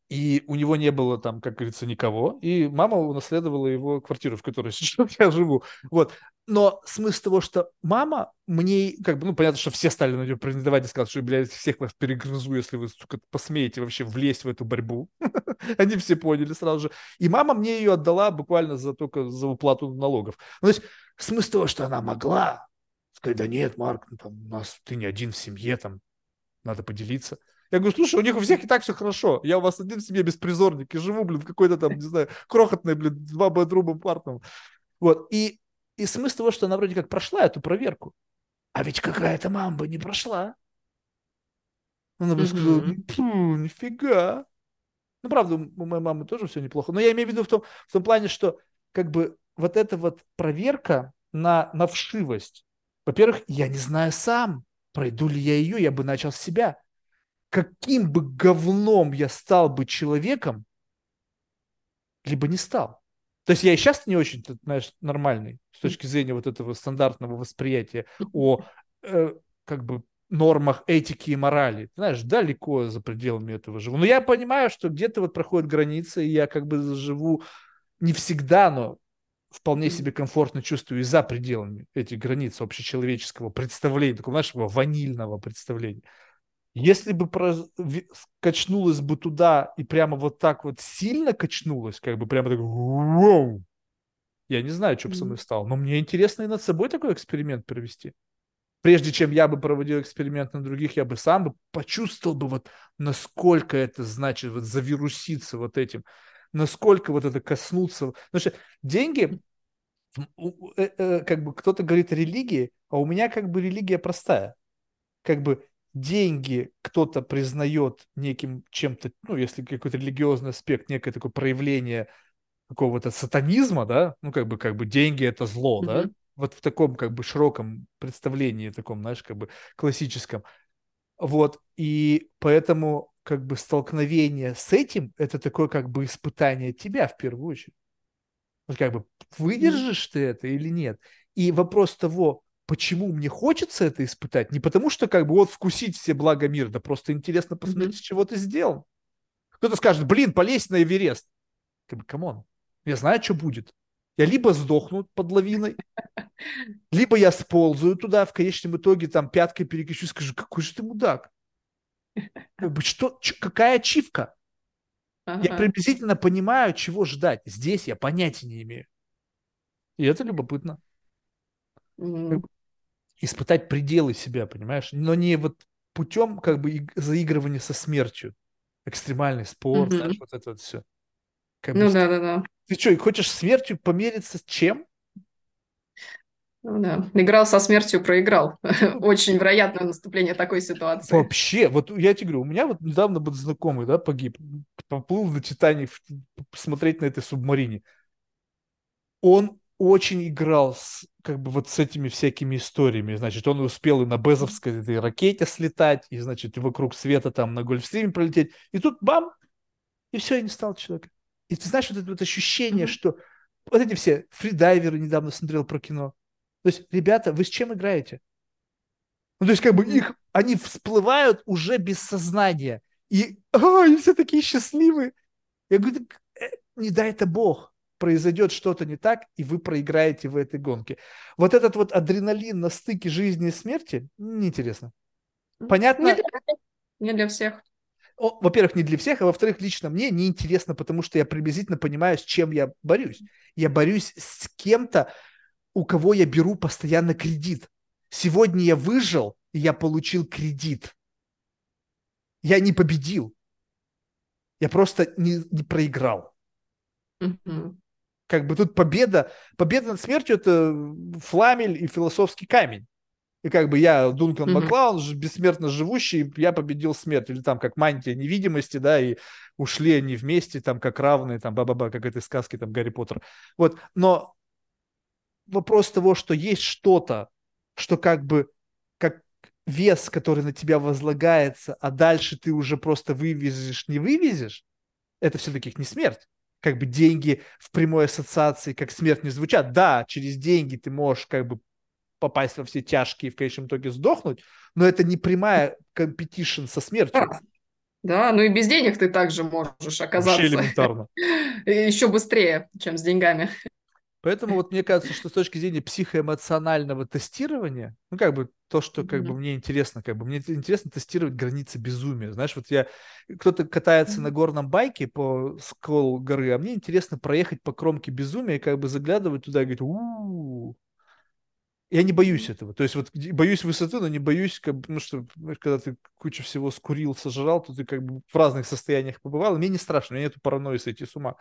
A: и у него не было там, как говорится, никого, и мама унаследовала его квартиру, в которой сейчас я живу. Вот. Но смысл того, что мама мне, как бы, ну, понятно, что все стали на нее претендовать и сказать, что, блядь, всех вас перегрызу, если вы, сука, посмеете вообще влезть в эту борьбу. Они все поняли сразу же. И мама мне ее отдала буквально за только за уплату налогов. Ну, то есть смысл того, что она могла сказать, да нет, Марк, ну, там, у нас ты не один в семье, там, надо поделиться. Я говорю, слушай, у них у всех и так все хорошо. Я у вас один в семье беспризорник и живу, блин, в какой-то там, не знаю, крохотной, блин, два бедрумом парном. Вот. И и смысл того, что она вроде как прошла эту проверку. А ведь какая-то мама бы не прошла. Она бы сказала, нифига. Ну, правда, у моей мамы тоже все неплохо. Но я имею в виду в том, в том плане, что как бы вот эта вот проверка на, на вшивость. Во-первых, я не знаю сам, пройду ли я ее, я бы начал с себя. Каким бы говном я стал бы человеком, либо не стал. То есть я и сейчас не очень, знаешь, нормальный с точки зрения вот этого стандартного восприятия о э, как бы нормах этики и морали. Знаешь, далеко за пределами этого живу. Но я понимаю, что где-то вот проходят границы, и я как бы живу не всегда, но вполне себе комфортно чувствую и за пределами этих границ общечеловеческого представления, такого нашего ванильного представления. Если бы про... качнулась бы туда и прямо вот так вот сильно качнулась, как бы прямо так, воу, я не знаю, что бы со мной стало, но мне интересно и над собой такой эксперимент провести. Прежде чем я бы проводил эксперимент на других, я бы сам бы почувствовал бы вот, насколько это значит вот завируситься вот этим, насколько вот это коснуться. Потому что деньги, э, э, как бы кто-то говорит религии, а у меня как бы религия простая. Как бы деньги кто-то признает неким чем-то, ну, если какой-то религиозный аспект, некое такое проявление какого-то сатанизма, да, ну, как бы, как бы деньги это зло, mm-hmm. да, вот в таком как бы широком представлении, таком, знаешь, как бы классическом. Вот, и поэтому как бы столкновение с этим, это такое как бы испытание тебя в первую очередь. Вот как бы выдержишь ты это или нет. И вопрос того, почему мне хочется это испытать, не потому что как бы вот вкусить все блага мира, да просто интересно посмотреть, mm-hmm. с чего ты сделан. Кто-то скажет, блин, полезь на Эверест. Как бы, come on, я знаю, что будет. Я либо сдохну под лавиной, либо я сползаю туда, в конечном итоге там пяткой перекрещу и скажу, какой же ты мудак. Что, ч, какая ачивка? Ага. Я приблизительно понимаю, чего ждать. Здесь я понятия не имею. И это любопытно. Mm-hmm испытать пределы себя, понимаешь? Но не вот путем как бы заигрывания со смертью. Экстремальный спорт, mm-hmm. знаешь, вот это вот все.
B: Как ну да, да, да.
A: Ты что, хочешь смертью помериться с чем?
B: Ну да, играл со смертью, проиграл. Очень вероятное наступление такой ситуации.
A: Вообще, вот я тебе говорю, у меня вот недавно был знакомый, да, погиб, поплыл на Титаник посмотреть на этой субмарине. Он очень играл с, как бы вот с этими всякими историями. Значит, он успел и на Безовской этой ракете слетать, и, значит, и вокруг света там на Гольфстриме пролететь. И тут бам, и все, и не стал человеком. И ты знаешь, вот это вот ощущение, mm-hmm. что вот эти все фридайверы недавно смотрел про кино. То есть, ребята, вы с чем играете? Ну, то есть, как бы их, они всплывают уже без сознания. И, а, и все такие счастливые. Я говорю, э, не дай это Бог. Произойдет что-то не так, и вы проиграете в этой гонке. Вот этот вот адреналин на стыке жизни и смерти, неинтересно. Понятно?
B: Не для, не для всех.
A: Во-первых, не для всех, а во-вторых, лично мне неинтересно, потому что я приблизительно понимаю, с чем я борюсь. Я борюсь с кем-то, у кого я беру постоянно кредит. Сегодня я выжил, и я получил кредит. Я не победил. Я просто не, не проиграл.
B: Mm-hmm.
A: Как бы тут победа, победа над смертью это фламель и философский камень. И как бы я, Дункан mm-hmm. Маклаун, бессмертно живущий, я победил смерть. Или там как мантия невидимости, да, и ушли они вместе, там как равные, там ба-ба-ба, как этой сказки, там Гарри Поттер. Вот, но вопрос того, что есть что-то, что как бы как вес, который на тебя возлагается, а дальше ты уже просто вывезешь, не вывезешь, это все-таки не смерть. Как бы деньги в прямой ассоциации как смерть не звучат. Да, через деньги ты можешь как бы попасть во все тяжкие и в конечном итоге сдохнуть, но это не прямая competition со смертью.
B: Да, ну и без денег ты также можешь оказаться. Еще быстрее, чем с деньгами.
A: Поэтому вот мне кажется, что с точки зрения психоэмоционального тестирования, ну как бы то, что как mm-hmm. бы мне интересно, как бы мне интересно тестировать границы безумия. Знаешь, вот я кто-то катается mm-hmm. на горном байке по скол горы, а мне интересно проехать по кромке безумия и как бы заглядывать туда и говорить, у я не боюсь этого. То есть вот боюсь высоты, но не боюсь, как, ну что, когда ты кучу всего скурил, сожрал, то ты как бы в разных состояниях побывал. Мне не страшно, у меня нету паранойи сойти с ума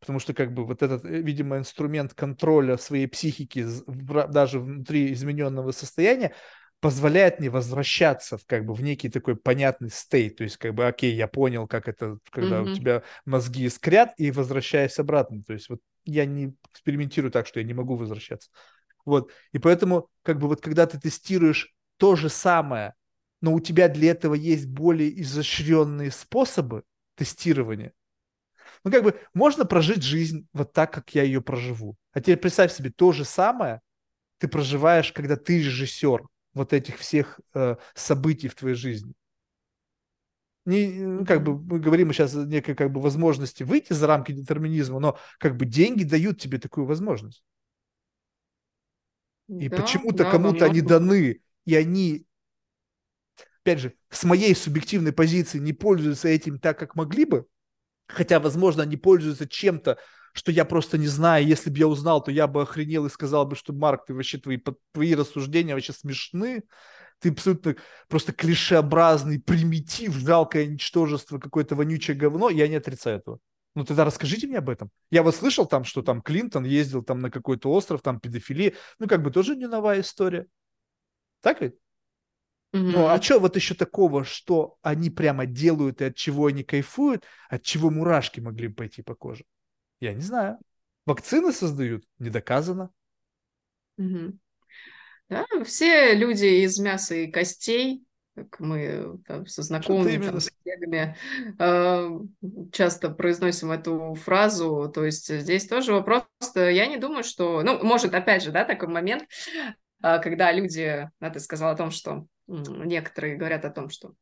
A: потому что как бы вот этот, э, видимо, инструмент контроля своей психики даже внутри измененного состояния позволяет мне возвращаться в как бы в некий такой понятный стейт, то есть как бы, окей, я понял, как это, когда mm-hmm. у тебя мозги искрят, и возвращаюсь обратно, то есть вот я не экспериментирую так, что я не могу возвращаться, вот, и поэтому как бы вот когда ты тестируешь то же самое, но у тебя для этого есть более изощренные способы тестирования, ну, как бы можно прожить жизнь вот так, как я ее проживу. А теперь представь себе то же самое ты проживаешь, когда ты режиссер вот этих всех э, событий в твоей жизни. Не, ну, как бы мы говорим сейчас о некой как бы возможности выйти за рамки детерминизма, но как бы деньги дают тебе такую возможность. И да, почему-то да, кому-то они даны, и они, опять же, с моей субъективной позиции не пользуются этим так, как могли бы, Хотя, возможно, они пользуются чем-то, что я просто не знаю. Если бы я узнал, то я бы охренел и сказал бы, что, Марк, ты вообще, твои, твои рассуждения вообще смешны. Ты абсолютно просто клишеобразный примитив, жалкое ничтожество, какое-то вонючее говно. Я не отрицаю этого. Ну тогда расскажите мне об этом. Я вот слышал там, что там Клинтон ездил там на какой-то остров, там педофилия. Ну как бы тоже не новая история. Так ведь? Mm-hmm. Ну, а что вот еще такого, что они прямо делают и от чего они кайфуют, от чего мурашки могли бы пойти по коже? Я не знаю. Вакцины создают? Не доказано.
B: Mm-hmm. Да, все люди из мяса и костей, как мы там, со знакомыми, там, с коллегами, э, часто произносим эту фразу. То есть здесь тоже вопрос, я не думаю, что... Ну, может, опять же, да, такой момент, э, когда люди, да, ты сказал о том, что некоторые говорят о том, что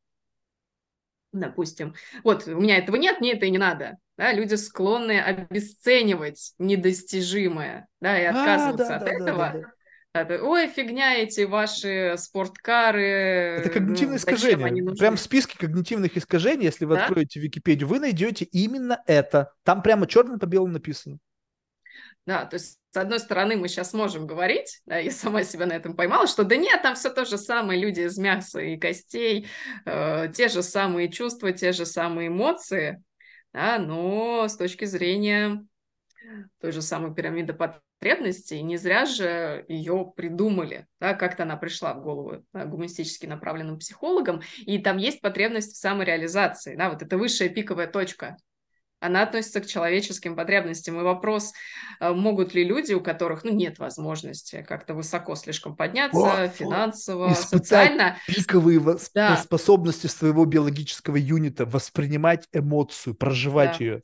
B: допустим, вот у меня этого нет, мне это и не надо. Да, люди склонны обесценивать недостижимое, да, и а, отказываться а, да, от да, этого. Да, да, да. Ой, фигня эти ваши спорткары.
A: Это когнитивное ну, искажение. Прям в списке когнитивных искажений, если вы да? откроете Википедию, вы найдете именно это. Там прямо черным по белому написано.
B: Да, то есть, с одной стороны, мы сейчас можем говорить, да, я сама себя на этом поймала, что да нет, там все то же самое, люди из мяса и костей, э, те же самые чувства, те же самые эмоции, да, но с точки зрения той же самой пирамиды потребностей, не зря же ее придумали, да, как-то она пришла в голову да, гуманистически направленным психологам, и там есть потребность в самореализации, да, вот это высшая пиковая точка, она относится к человеческим потребностям. И вопрос, э, могут ли люди, у которых ну, нет возможности как-то высоко слишком подняться, О, финансово, социально...
A: пиковые да. способности своего биологического юнита, воспринимать эмоцию, проживать да. ее.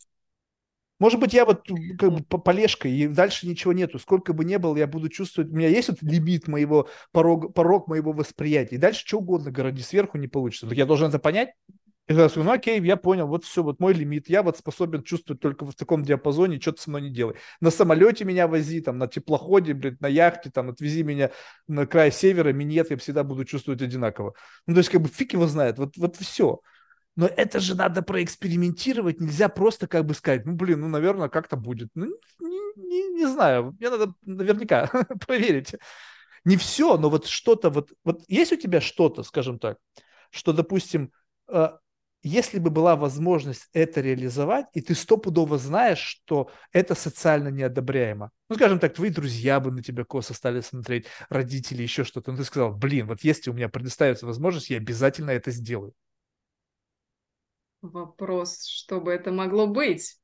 A: Может быть, я вот как бы полежка, и дальше ничего нету. Сколько бы ни было, я буду чувствовать, у меня есть вот лимит моего, порог, порог моего восприятия. И дальше что угодно городи сверху не получится. Так я должен это понять? И я скажу, ну окей, я понял, вот все, вот мой лимит, я вот способен чувствовать только в таком диапазоне, что-то со мной не делай. На самолете меня вози, там, на теплоходе, блядь, на яхте, там, отвези меня на край севера, минет, я всегда буду чувствовать одинаково. Ну, то есть, как бы, фиг его знает, вот, вот все. Но это же надо проэкспериментировать, нельзя просто как бы сказать, ну, блин, ну, наверное, как-то будет. Ну, не, не, не знаю, мне надо наверняка проверить. Не все, но вот что-то, вот, вот есть у тебя что-то, скажем так, что, допустим, э, если бы была возможность это реализовать, и ты стопудово знаешь, что это социально неодобряемо. Ну, скажем так, твои друзья бы на тебя косо стали смотреть, родители, еще что-то. Но ты сказал, блин, вот если у меня предоставится возможность, я обязательно это сделаю.
B: Вопрос, что бы это могло быть?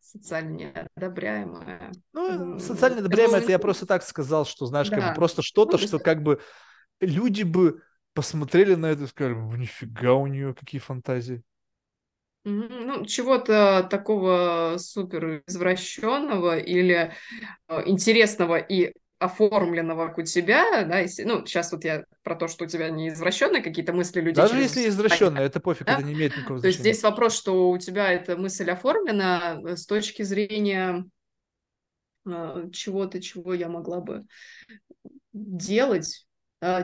B: социально неодобряемое.
A: Ну, социально неодобряемое, это я просто так сказал, что, знаешь, да. как бы просто что-то, ну, что как бы люди бы посмотрели на это и сказали, нифига у нее какие фантазии.
B: Ну, чего-то такого супер извращенного или э, интересного и оформленного как у тебя, да, если, ну, сейчас вот я про то, что у тебя не извращенные какие-то мысли людей.
A: Даже через... если извращенные, это пофиг, да? это не имеет никакого значения.
B: То есть здесь вопрос, что у тебя эта мысль оформлена э, с точки зрения э, чего-то, чего я могла бы делать,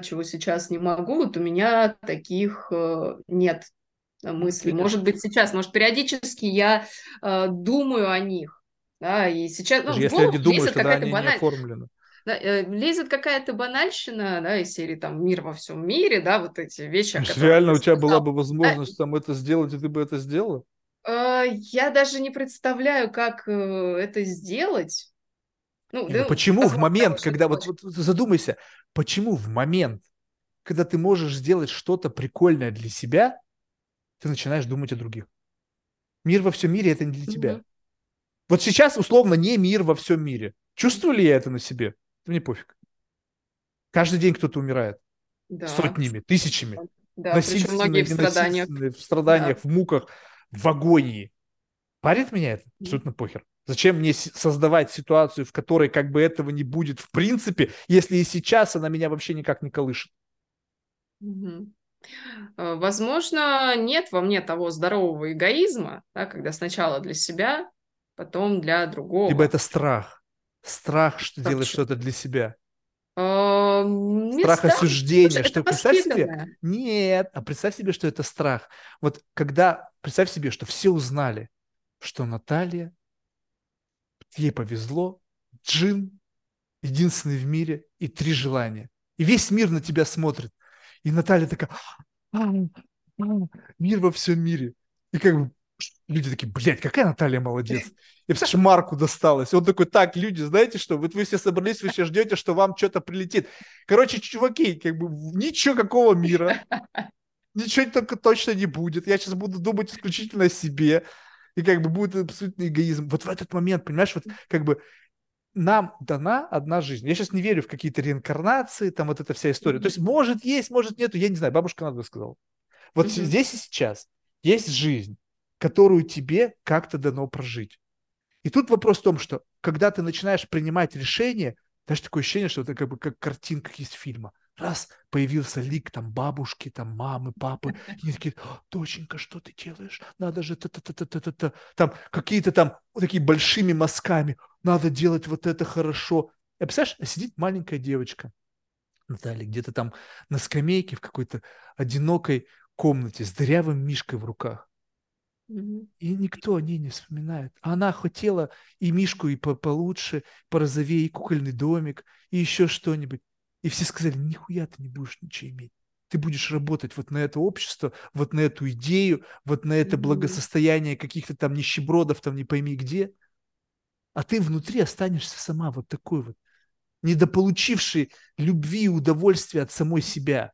B: чего сейчас не могу, вот у меня таких э, нет э, мыслей. Может быть, сейчас, может, периодически я э, думаю о них, да, и сейчас...
A: Ну, если я не думаю, что они баналь... не оформлены.
B: Да, э, лезет какая-то банальщина, да, из серии там «Мир во всем мире», да, вот эти вещи,
A: Реально у тебя была бы возможность там это сделать, и ты бы это сделала?
B: Э, я даже не представляю, как э, это сделать,
A: ну, ну, почему в момент, когда вот, вот задумайся, почему в момент, когда ты можешь сделать что-то прикольное для себя, ты начинаешь думать о других. Мир во всем мире это не для mm-hmm. тебя. Вот сейчас условно не мир во всем мире. Чувствую ли я это на себе? Да мне пофиг. Каждый день кто-то умирает. Да. Сотнями, тысячами.
B: Да, насильственно, многие в страданиях.
A: В страданиях, да. в муках, в агонии. Парит меня это? Абсолютно похер. Зачем мне создавать ситуацию, в которой как бы этого не будет в принципе, если и сейчас она меня вообще никак не колышет?
B: Угу. Возможно, нет во мне того здорового эгоизма, да, когда сначала для себя, потом для другого.
A: Либо это страх. Страх, что делать что-то для себя. Страх страх осуждения, что представь себе, нет, а представь себе, что это страх. Вот когда, представь себе, что все узнали, что Наталья ей повезло, джин, единственный в мире, и три желания. И весь мир на тебя смотрит. И Наталья такая, а, а, мир во всем мире. И как бы люди такие, блядь, какая Наталья молодец. И представляешь, Марку досталось. Он такой, так, люди, знаете что, вот вы все собрались, вы все ждете, что вам что-то прилетит. Короче, чуваки, как бы ничего какого мира, ничего только точно не будет. Я сейчас буду думать исключительно о себе и как бы будет абсолютный эгоизм. Вот в этот момент, понимаешь, вот как бы нам дана одна жизнь. Я сейчас не верю в какие-то реинкарнации, там вот эта вся история. Mm-hmm. То есть может есть, может нету, я не знаю, бабушка надо сказала. Вот mm-hmm. здесь и сейчас есть жизнь, которую тебе как-то дано прожить. И тут вопрос в том, что когда ты начинаешь принимать решение, даже такое ощущение, что это как бы как картинка из фильма раз появился лик там бабушки, там мамы, папы, и они такие, доченька, что ты делаешь? Надо же, та-та-та-та-та-та, там какие-то там вот такие большими мазками, надо делать вот это хорошо. И представляешь, сидит маленькая девочка, Наталья, где-то там на скамейке в какой-то одинокой комнате с дырявым мишкой в руках. И никто о ней не вспоминает. Она хотела и мишку, и получше, порозовее, и кукольный домик, и еще что-нибудь. И все сказали, нихуя ты не будешь ничего иметь. Ты будешь работать вот на это общество, вот на эту идею, вот на это благосостояние каких-то там нищебродов, там не пойми где. А ты внутри останешься сама вот такой вот, недополучивший любви и удовольствия от самой себя.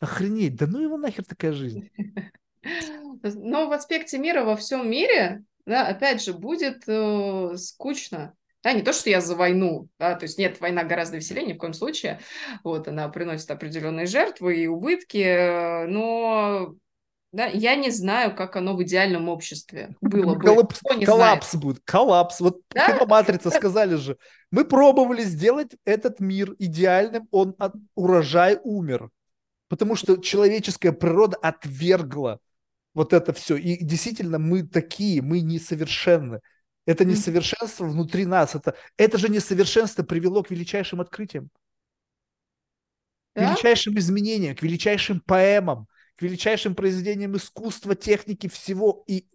A: Охренеть, да ну его нахер такая жизнь.
B: Но в аспекте мира во всем мире, да, опять же, будет э, скучно. Да, не то, что я за войну, да, то есть нет, война гораздо веселее, ни в коем случае. Вот, она приносит определенные жертвы и убытки, но Да, я не знаю, как оно в идеальном обществе было бы.
A: Коллапс, коллапс будет, коллапс. Вот да? кино «Матрица» сказали же, мы пробовали сделать этот мир идеальным, он от урожай умер. Потому что человеческая природа отвергла вот это все. И действительно, мы такие, мы несовершенны. Это несовершенство внутри нас. Это, это же несовершенство привело к величайшим открытиям. Да? К величайшим изменениям, к величайшим поэмам, к величайшим произведениям искусства, техники, всего. И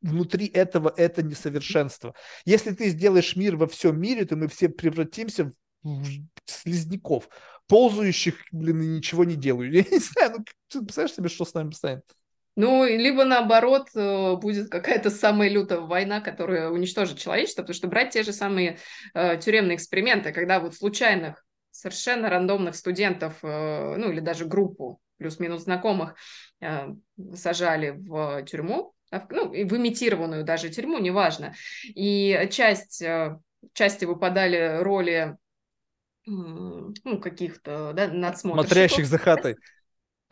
A: внутри этого это несовершенство. Если ты сделаешь мир во всем мире, то мы все превратимся в слизняков, ползающих, блин, и ничего не делают. Я не знаю, ну, ты представляешь себе, что с нами станет?
B: Ну, либо наоборот, э, будет какая-то самая лютая война, которая уничтожит человечество, потому что брать те же самые э, тюремные эксперименты, когда вот случайных, совершенно рандомных студентов, э, ну или даже группу плюс-минус знакомых э, сажали в тюрьму, а ну, в имитированную даже тюрьму, неважно, и часть, э, части выпадали роли ну, каких-то да, надсмотрщиков.
A: Смотрящих за хатой.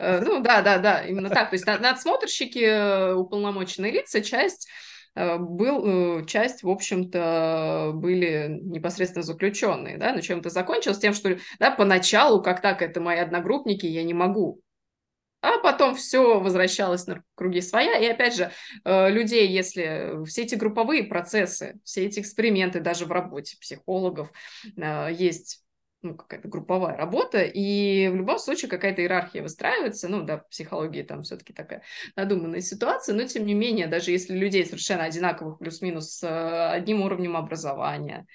B: Э, ну да, да, да, именно так. То есть надсмотрщики, э, уполномоченные лица, часть э, был, часть, в общем-то, были непосредственно заключенные, да, но чем это закончилось? Тем, что, да, поначалу, как так, это мои одногруппники, я не могу. А потом все возвращалось на круги своя. И опять же, людей, если все эти групповые процессы, все эти эксперименты даже в работе психологов есть ну, какая-то групповая работа, и в любом случае какая-то иерархия выстраивается, ну, да, в психологии там все-таки такая надуманная ситуация, но тем не менее, даже если людей совершенно одинаковых, плюс-минус, с э, одним уровнем образования,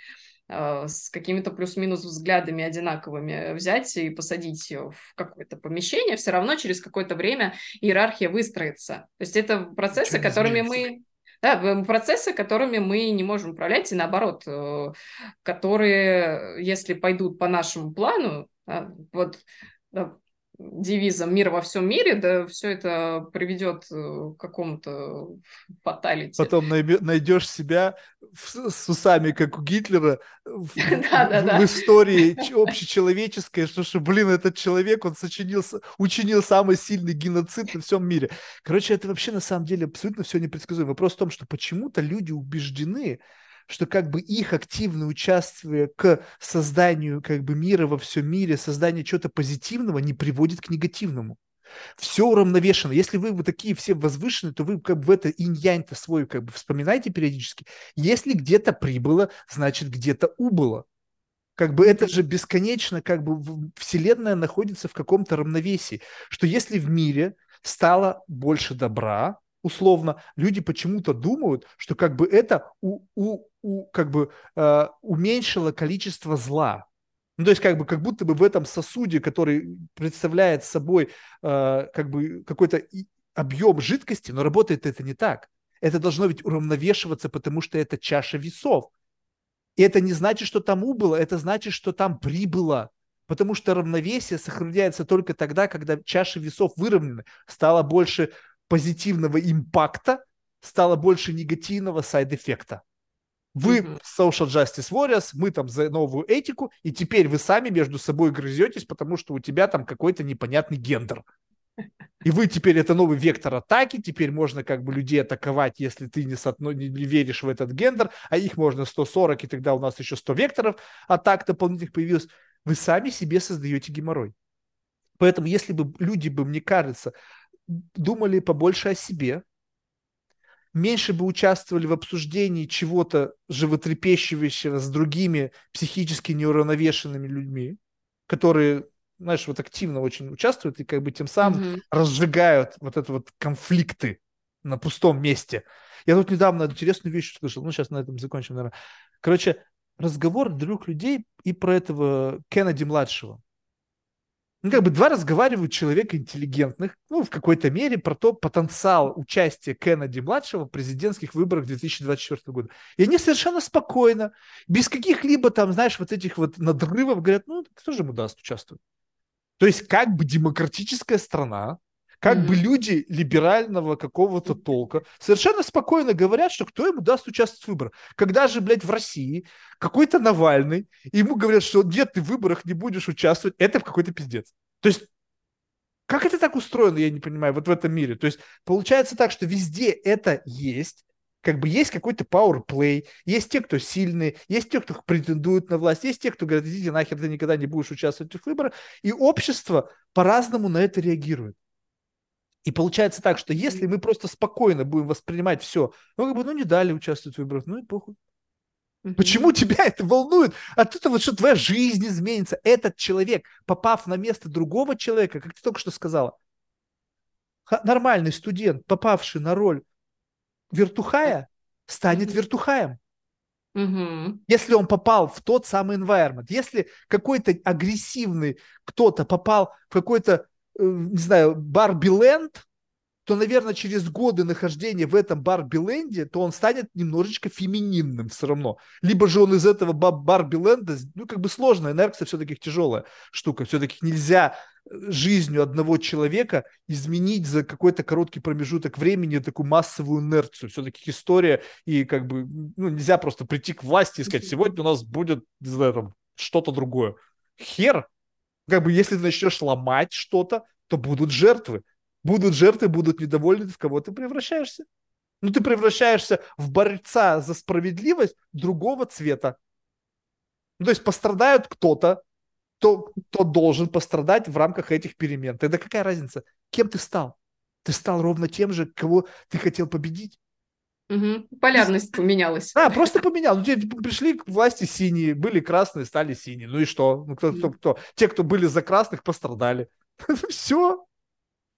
B: э, с какими-то плюс-минус взглядами одинаковыми взять и посадить в какое-то помещение, все равно через какое-то время иерархия выстроится. То есть это процессы, которыми мы да, процессы, которыми мы не можем управлять, и наоборот, э, которые, если пойдут по нашему плану, вот девизом «Мир во всем мире», да, все это приведет э, к какому-то фаталити.
A: Потом найдешь себя с усами, как у Гитлера, в, в истории общечеловеческой, что, что, блин, этот человек, он сочинил, учинил самый сильный геноцид на всем мире. Короче, это вообще на самом деле абсолютно все непредсказуемо. Вопрос в том, что почему-то люди убеждены, что как бы их активное участие к созданию как бы мира во всем мире, созданию чего-то позитивного не приводит к негативному. Все уравновешено. Если вы вот такие все возвышенные, то вы как бы в это инь-янь-то свой как бы вспоминайте периодически. Если где-то прибыло, значит где-то убыло. Как бы это же бесконечно, как бы Вселенная находится в каком-то равновесии, что если в мире стало больше добра, условно, люди почему-то думают, что как бы это у, у, у, как бы, э, уменьшило количество зла. Ну, то есть как бы как будто бы в этом сосуде, который представляет собой э, как бы какой-то объем жидкости, но работает это не так. Это должно ведь уравновешиваться, потому что это чаша весов. И это не значит, что там убыло, это значит, что там прибыло. Потому что равновесие сохраняется только тогда, когда чаша весов выровнены. Стало больше позитивного импакта, стало больше негативного сайд-эффекта. Вы mm-hmm. Social Justice Warriors, мы там за новую этику, и теперь вы сами между собой грызетесь, потому что у тебя там какой-то непонятный гендер. И вы теперь, это новый вектор атаки, теперь можно как бы людей атаковать, если ты не, соотно, не веришь в этот гендер, а их можно 140, и тогда у нас еще 100 векторов атак дополнительных появилось. Вы сами себе создаете геморрой. Поэтому если бы люди бы, мне кажется, думали побольше о себе, меньше бы участвовали в обсуждении чего-то животрепещущего с другими психически неуравновешенными людьми, которые, знаешь, вот активно очень участвуют и как бы тем самым mm-hmm. разжигают вот это вот конфликты на пустом месте. Я тут недавно интересную вещь услышал, ну сейчас на этом закончим, наверное. Короче, разговор двух людей и про этого Кеннеди-младшего ну, как бы два разговаривают человека интеллигентных, ну, в какой-то мере про то потенциал участия Кеннеди-младшего в президентских выборах 2024 года. И они совершенно спокойно, без каких-либо там, знаешь, вот этих вот надрывов говорят, ну, кто же ему даст участвовать? То есть как бы демократическая страна, как mm-hmm. бы люди либерального какого-то толка совершенно спокойно говорят, что кто ему даст участвовать в выборах. Когда же, блядь, в России какой-то Навальный, ему говорят, что нет, ты в выборах не будешь участвовать, это какой-то пиздец. То есть Как это так устроено, я не понимаю, вот в этом мире. То есть получается так, что везде это есть, как бы есть какой-то power play, есть те, кто сильные, есть те, кто претендует на власть, есть те, кто говорит, идите нахер, ты никогда не будешь участвовать в выборах, и общество по-разному на это реагирует. И получается так, что если мы просто спокойно будем воспринимать все, ну, как бы, ну, не дали участвовать в выборах, ну и похуй. Почему тебя это волнует? От этого что твоя жизнь изменится. Этот человек, попав на место другого человека, как ты только что сказала, нормальный студент, попавший на роль вертухая, станет вертухаем.
B: Угу.
A: Если он попал в тот самый environment, если какой-то агрессивный кто-то попал в какой-то, не знаю, Барби-ленд, то, наверное, через годы нахождения в этом Барби-ленде, то он станет немножечко фемининным все равно. Либо же он из этого Барби-ленда, ну, как бы сложно, энергия все-таки тяжелая штука. Все-таки нельзя э, жизнью одного человека изменить за какой-то короткий промежуток времени такую массовую инерцию. Все-таки история, и как бы, ну, нельзя просто прийти к власти и сказать, сегодня у нас будет, не знаю, там, что-то другое. Хер! Как бы, если ты начнешь ломать что-то, то будут жертвы будут жертвы, будут недовольны, в кого ты превращаешься. Ну, ты превращаешься в борца за справедливость другого цвета. Ну, то есть пострадает кто-то, кто, кто должен пострадать в рамках этих перемен. Тогда какая разница? Кем ты стал? Ты стал ровно тем же, кого ты хотел победить.
B: Угу. Полярность поменялась.
A: Да, просто поменял. Ну, пришли к власти синие, были красные, стали синие. Ну и что? Ну, кто, кто, кто? Те, кто были за красных, пострадали. Все.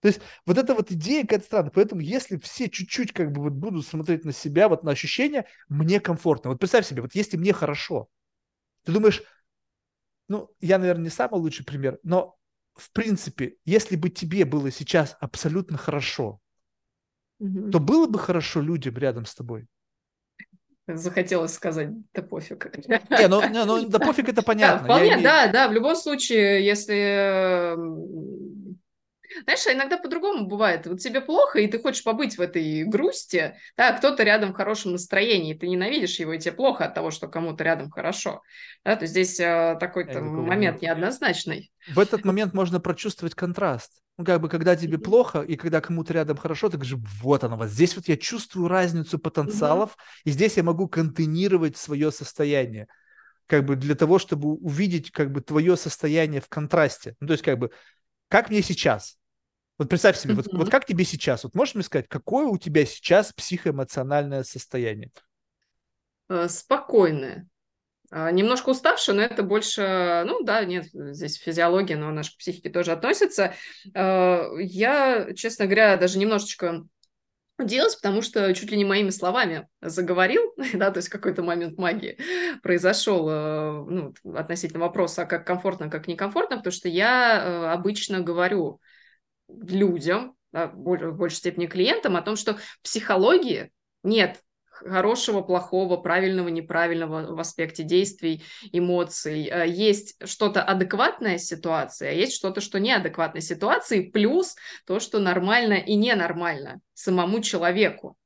A: То есть вот эта вот идея какая-то странная. Поэтому если все чуть-чуть как бы вот будут смотреть на себя, вот на ощущения, мне комфортно. Вот представь себе, вот если мне хорошо, ты думаешь, ну, я, наверное, не самый лучший пример, но в принципе, если бы тебе было сейчас абсолютно хорошо, угу. то было бы хорошо людям рядом с тобой.
B: Захотелось сказать, да пофиг.
A: Не, ну, не, ну да пофиг это понятно.
B: Да, вполне, имею... да, да, в любом случае, если знаешь, а иногда по-другому бывает. Вот тебе плохо, и ты хочешь побыть в этой грусти, да, кто-то рядом в хорошем настроении, ты ненавидишь его, и тебе плохо от того, что кому-то рядом хорошо. Да, то здесь э, такой-то момент неоднозначный.
A: В этот момент можно прочувствовать контраст. Ну, как бы, когда тебе mm-hmm. плохо, и когда кому-то рядом хорошо, ты говоришь, вот оно, вот здесь вот я чувствую разницу потенциалов, mm-hmm. и здесь я могу контейнировать свое состояние как бы для того, чтобы увидеть как бы твое состояние в контрасте. Ну, то есть как бы как мне сейчас? Вот представь себе, mm-hmm. вот, вот как тебе сейчас? Вот можешь мне сказать, какое у тебя сейчас психоэмоциональное состояние?
B: Э, спокойное. А, немножко уставшая, но это больше, ну да, нет, здесь физиология, но наша к психике тоже относится. Э, я, честно говоря, даже немножечко удивилась, потому что чуть ли не моими словами заговорил, да, то есть какой-то момент магии произошел э, ну, относительно вопроса, как комфортно, как некомфортно, потому что я обычно говорю людям, да, в большей степени клиентам, о том, что в психологии нет хорошего, плохого, правильного, неправильного в аспекте действий, эмоций. Э, есть что-то адекватная ситуация, а есть что-то, что неадекватная ситуация, плюс то, что нормально и ненормально самому человеку.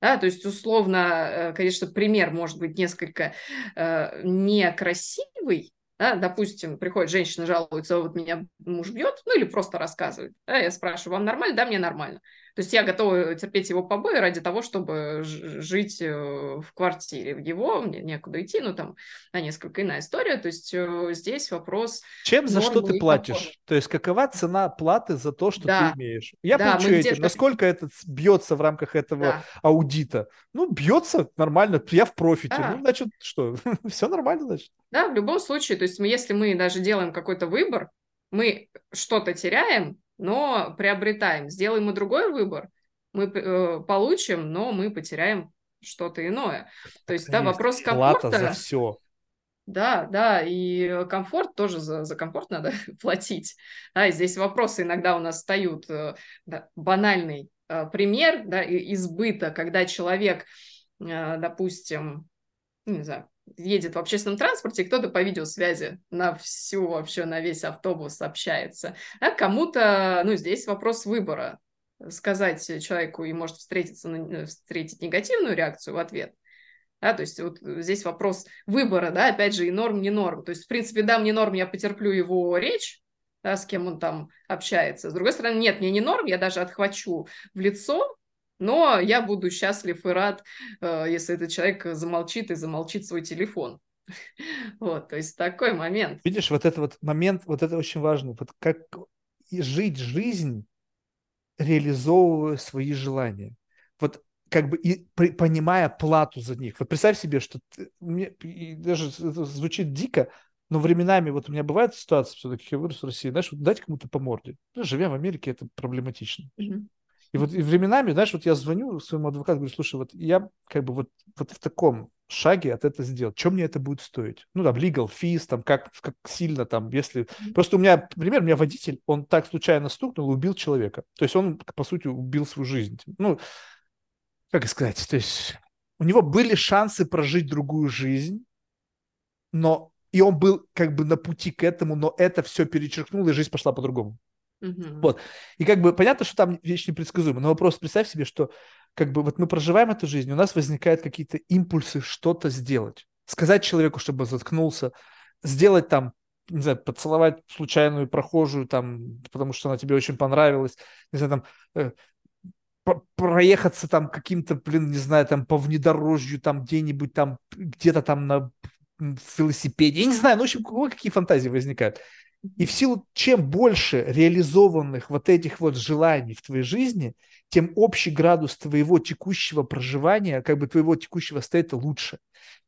B: Да, то есть, условно, э, конечно, пример может быть несколько э, некрасивый, да, допустим, приходит женщина, жалуется, вот меня муж бьет, ну или просто рассказывает. Да, я спрашиваю, вам нормально? Да, мне нормально. То есть я готова терпеть его побои ради того, чтобы жить э, в квартире. В его мне некуда идти, ну там на несколько иная история. То есть э, здесь вопрос...
A: Чем за что ты платишь? Комфорта. То есть какова цена платы за то, что да. ты имеешь? Я да, плачу этим. Насколько это бьется в рамках этого да. аудита? Ну, бьется нормально, я в профите. Да. Ну, значит, что? Все нормально, значит.
B: Да, в любом случае. То есть если мы даже делаем какой-то выбор, мы что-то теряем, но приобретаем. Сделаем мы другой выбор, мы э, получим, но мы потеряем что-то иное. То есть, да, вопрос комфорта...
A: Плата за все.
B: Да, да, и комфорт тоже за, за комфорт надо платить. Да, и здесь вопросы иногда у нас встают. Э, да, банальный э, пример да, избыта, когда человек, э, допустим, не знаю, едет в общественном транспорте, кто-то по видеосвязи на всю вообще, на весь автобус общается. А кому-то, ну, здесь вопрос выбора. Сказать человеку и может встретиться, э, встретить негативную реакцию в ответ. Да, то есть вот здесь вопрос выбора, да, опять же, и норм, не норм. То есть, в принципе, да, мне норм, я потерплю его речь, да, с кем он там общается. С другой стороны, нет, мне не норм, я даже отхвачу в лицо, но я буду счастлив и рад, э, если этот человек замолчит и замолчит свой телефон. Вот, то есть такой момент.
A: Видишь, вот этот вот момент, вот это очень важно. Вот как жить жизнь, реализовывая свои желания. Вот как бы и при, понимая плату за них. Вот представь себе, что ты, мне, даже это звучит дико, но временами, вот у меня бывает ситуация, все-таки я вырос в России, знаешь, вот дать кому-то по морде. Ну, живя в Америке, это проблематично. Mm-hmm. И вот и временами, знаешь, вот я звоню своему адвокату, говорю, слушай, вот я как бы вот, вот в таком шаге от этого сделать. Что мне это будет стоить? Ну, там, legal fees, там, как, как сильно там, если... Просто у меня, например, у меня водитель, он так случайно стукнул и убил человека. То есть он, по сути, убил свою жизнь. Ну, как сказать, то есть у него были шансы прожить другую жизнь, но и он был как бы на пути к этому, но это все перечеркнуло, и жизнь пошла по-другому. Mm-hmm. Вот. И как бы понятно, что там вещь непредсказуема, но вопрос, представь себе, что как бы вот мы проживаем эту жизнь, у нас возникают какие-то импульсы что-то сделать. Сказать человеку, чтобы заткнулся, сделать там, не знаю, поцеловать случайную прохожую там, потому что она тебе очень понравилась, не знаю, там, э, проехаться там каким-то, блин, не знаю, там по внедорожью, там где-нибудь там, где-то там на велосипеде, я не знаю, ну, в общем, какие фантазии возникают. И в силу, чем больше реализованных вот этих вот желаний в твоей жизни, тем общий градус твоего текущего проживания, как бы твоего текущего состояния лучше.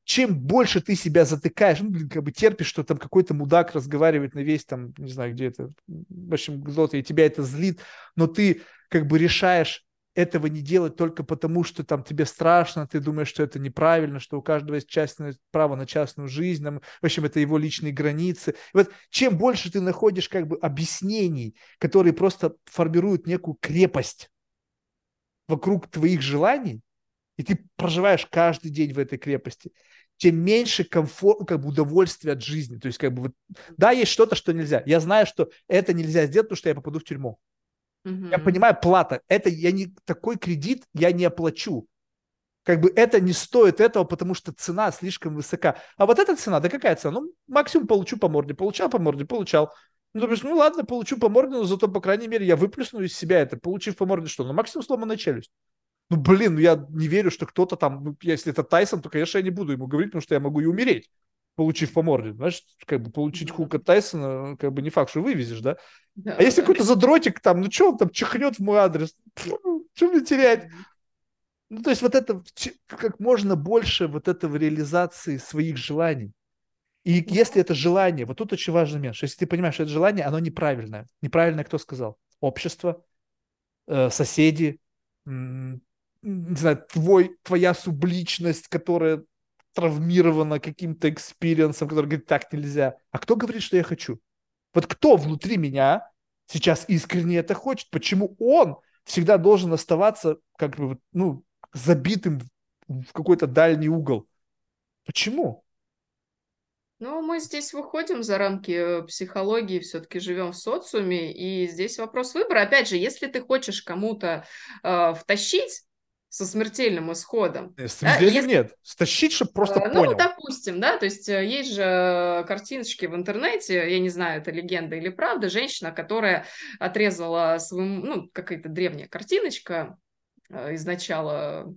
A: Чем больше ты себя затыкаешь, ну, как бы терпишь, что там какой-то мудак разговаривает на весь там, не знаю, где это, в общем, кто-то, и тебя это злит, но ты как бы решаешь этого не делать только потому, что там тебе страшно, ты думаешь, что это неправильно, что у каждого есть частное право на частную жизнь, там, в общем, это его личные границы. И вот чем больше ты находишь как бы объяснений, которые просто формируют некую крепость вокруг твоих желаний, и ты проживаешь каждый день в этой крепости, тем меньше комфорт, как бы удовольствия от жизни. То есть, как бы, вот, да, есть что-то, что нельзя. Я знаю, что это нельзя сделать, потому что я попаду в тюрьму. Угу. Я понимаю, плата. Это я не такой кредит я не оплачу. Как бы это не стоит этого, потому что цена слишком высока. А вот эта цена, да какая цена? Ну, максимум получу по морде. Получал по морде, получал. Ну, думаешь, ну ладно, получу по морде, но зато, по крайней мере, я выплесну из себя это, получив по морде что? Ну, максимум сломанная челюсть. Ну, блин, ну я не верю, что кто-то там, ну, если это Тайсон, то, конечно, я не буду ему говорить, потому что я могу и умереть, получив по морде. Знаешь, как бы получить хук от Тайсона, как бы не факт, что вывезешь, да? Да, а если какой-то задротик там, ну что он там чихнет в мой адрес? Что мне терять? Ну, то есть вот это, как можно больше вот этого реализации своих желаний. И если это желание, вот тут очень важный момент, что если ты понимаешь, что это желание, оно неправильное. Неправильное кто сказал? Общество, э, соседи, не знаю, твой, твоя субличность, которая травмирована каким-то experience ом, который говорит, так нельзя. А кто говорит, что я хочу? Вот кто внутри меня сейчас искренне это хочет? Почему он всегда должен оставаться как бы, ну, забитым в какой-то дальний угол? Почему?
B: Ну, мы здесь выходим за рамки э, психологии, все-таки живем в социуме, и здесь вопрос выбора. Опять же, если ты хочешь кому-то э, втащить со смертельным исходом.
A: Нет, смертельным да, если... нет. Стащить, чтобы просто
B: а,
A: понял.
B: Ну, допустим, да, то есть э, есть же картиночки в интернете, я не знаю, это легенда или правда, женщина, которая отрезала своему, ну, какая-то древняя картиночка э, из начала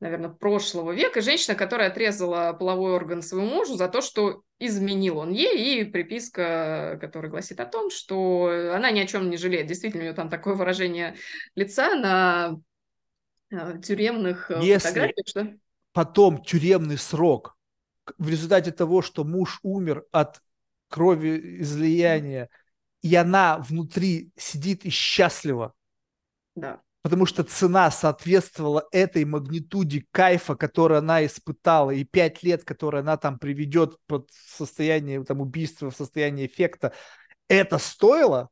B: наверное, прошлого века, женщина, которая отрезала половой орган своему мужу за то, что изменил он ей, и приписка, которая гласит о том, что она ни о чем не жалеет. Действительно, у нее там такое выражение лица на э, тюремных э,
A: Если фотографиях, что... потом тюремный срок в результате того, что муж умер от крови излияния, и она внутри сидит и счастлива,
B: да
A: потому что цена соответствовала этой магнитуде кайфа, которую она испытала, и пять лет, которые она там приведет под состояние там, убийства, в состояние эффекта, это стоило?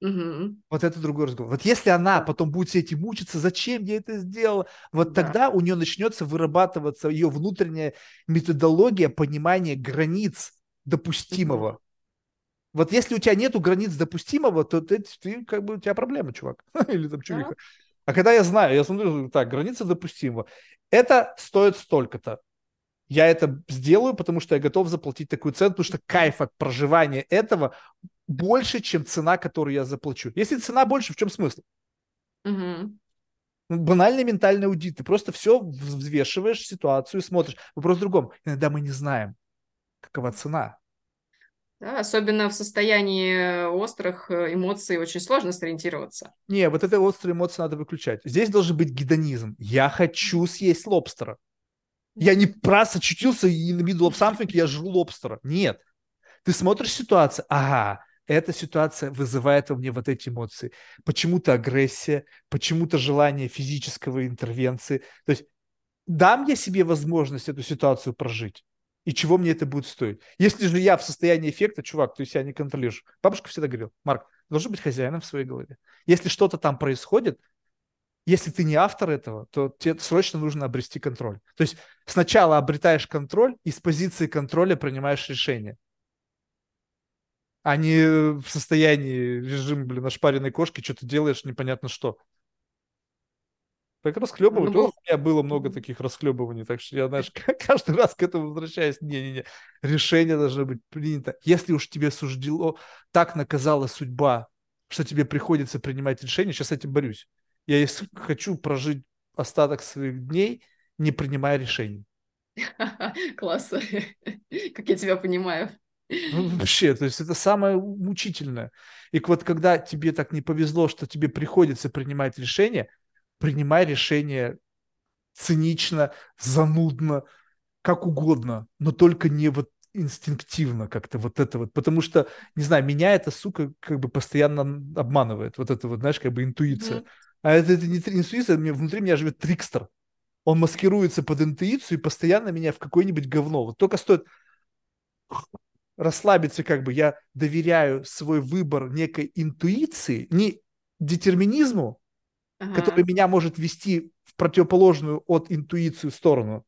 B: Угу.
A: Вот это другой разговор. Вот если она потом будет все эти мучиться, зачем я это сделала, вот да. тогда у нее начнется вырабатываться ее внутренняя методология понимания границ допустимого. Угу. Вот если у тебя нету границ допустимого, то ты, ты как бы у тебя проблема, чувак. Или там чувиха. Да. А когда я знаю, я смотрю, так, граница допустимого, это стоит столько-то. Я это сделаю, потому что я готов заплатить такую цену, потому что кайф от проживания этого больше, чем цена, которую я заплачу. Если цена больше, в чем смысл?
B: Угу.
A: Банальный ментальный аудит. Ты просто все взвешиваешь ситуацию, смотришь. Вопрос в другом. Иногда мы не знаем, какова цена.
B: Да, особенно в состоянии острых э, эмоций очень сложно сориентироваться.
A: Не, вот это острые эмоции надо выключать. Здесь должен быть гедонизм. Я хочу съесть лобстера. Я не раз очутился и на middle of something, я жру лобстера. Нет. Ты смотришь ситуацию, ага, эта ситуация вызывает во мне вот эти эмоции. Почему-то агрессия, почему-то желание физического интервенции. То есть дам я себе возможность эту ситуацию прожить? И чего мне это будет стоить? Если же я в состоянии эффекта, чувак, ты себя не контролируешь. Бабушка всегда говорила, Марк, должен быть хозяином в своей голове. Если что-то там происходит, если ты не автор этого, то тебе срочно нужно обрести контроль. То есть сначала обретаешь контроль и с позиции контроля принимаешь решение. А не в состоянии режима, блин, ошпаренной кошки, что-то делаешь непонятно что. Так расхлебывать. Ну, у меня было много таких расхлебываний, так что я, знаешь, каждый раз к этому возвращаюсь. Не-не-не, решение должно быть принято. Если уж тебе суждено, так наказала судьба, что тебе приходится принимать решение, сейчас с этим борюсь. Я хочу прожить остаток своих дней, не принимая решений.
B: Классно. Как я тебя понимаю.
A: Вообще, то есть это самое мучительное. И вот когда тебе так не повезло, что тебе приходится принимать решение, принимай решение цинично, занудно, как угодно, но только не вот инстинктивно как-то вот это вот, потому что, не знаю, меня эта сука как бы постоянно обманывает, вот это вот, знаешь, как бы интуиция. Mm-hmm. А это, это не интуиция, внутри меня живет трикстер. Он маскируется под интуицию и постоянно меня в какое-нибудь говно. Вот только стоит расслабиться, как бы я доверяю свой выбор некой интуиции, не детерминизму, ага. который меня может вести в противоположную от интуицию сторону.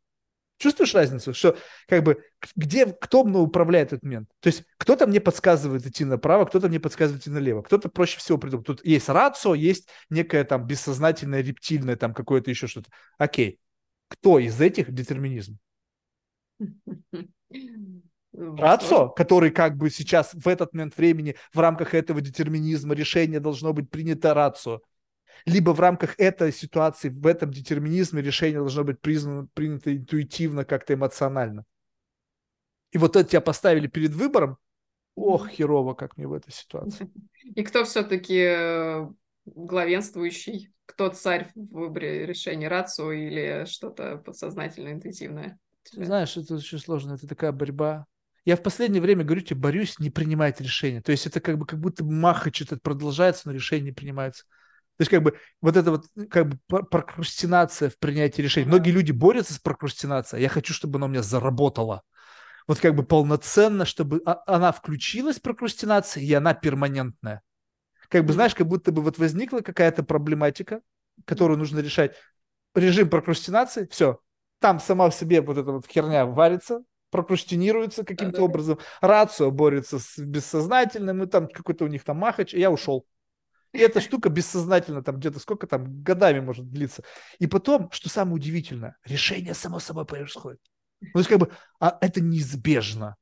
A: Чувствуешь разницу, что как бы где кто мной управляет этот момент? То есть кто-то мне подсказывает идти направо, кто-то мне подсказывает идти налево, кто-то проще всего придумал. Тут есть рацио, есть некое там бессознательное, рептильное, там какое-то еще что-то. Окей, кто из этих детерминизм? Рацио, который как бы сейчас в этот момент времени в рамках этого детерминизма решение должно быть принято рацио либо в рамках этой ситуации, в этом детерминизме решение должно быть признано, принято интуитивно, как-то эмоционально. И вот это тебя поставили перед выбором, ох, херово, как мне в этой ситуации.
B: И кто все-таки э, главенствующий? Кто царь в выборе решения, рацию или что-то подсознательное, интуитивное?
A: Знаешь, это очень сложно, это такая борьба. Я в последнее время говорю тебе, борюсь, не принимать решения. То есть это как бы как будто маха что-то продолжается, но решение не принимается. То есть как бы вот это вот как бы прокрастинация в принятии решений. Многие люди борются с прокрастинацией. Я хочу, чтобы она у меня заработала. Вот как бы полноценно, чтобы а, она включилась, прокрастинация, и она перманентная. Как бы, знаешь, как будто бы вот возникла какая-то проблематика, которую нужно решать. Режим прокрастинации, все. Там сама в себе вот эта вот херня варится, прокрастинируется каким-то да, образом. Рацио борется с бессознательным, и там какой-то у них там махач, и я ушел. И эта штука бессознательно там где-то сколько там годами может длиться. И потом, что самое удивительное, решение само собой происходит. Ну, то есть как бы а это неизбежно.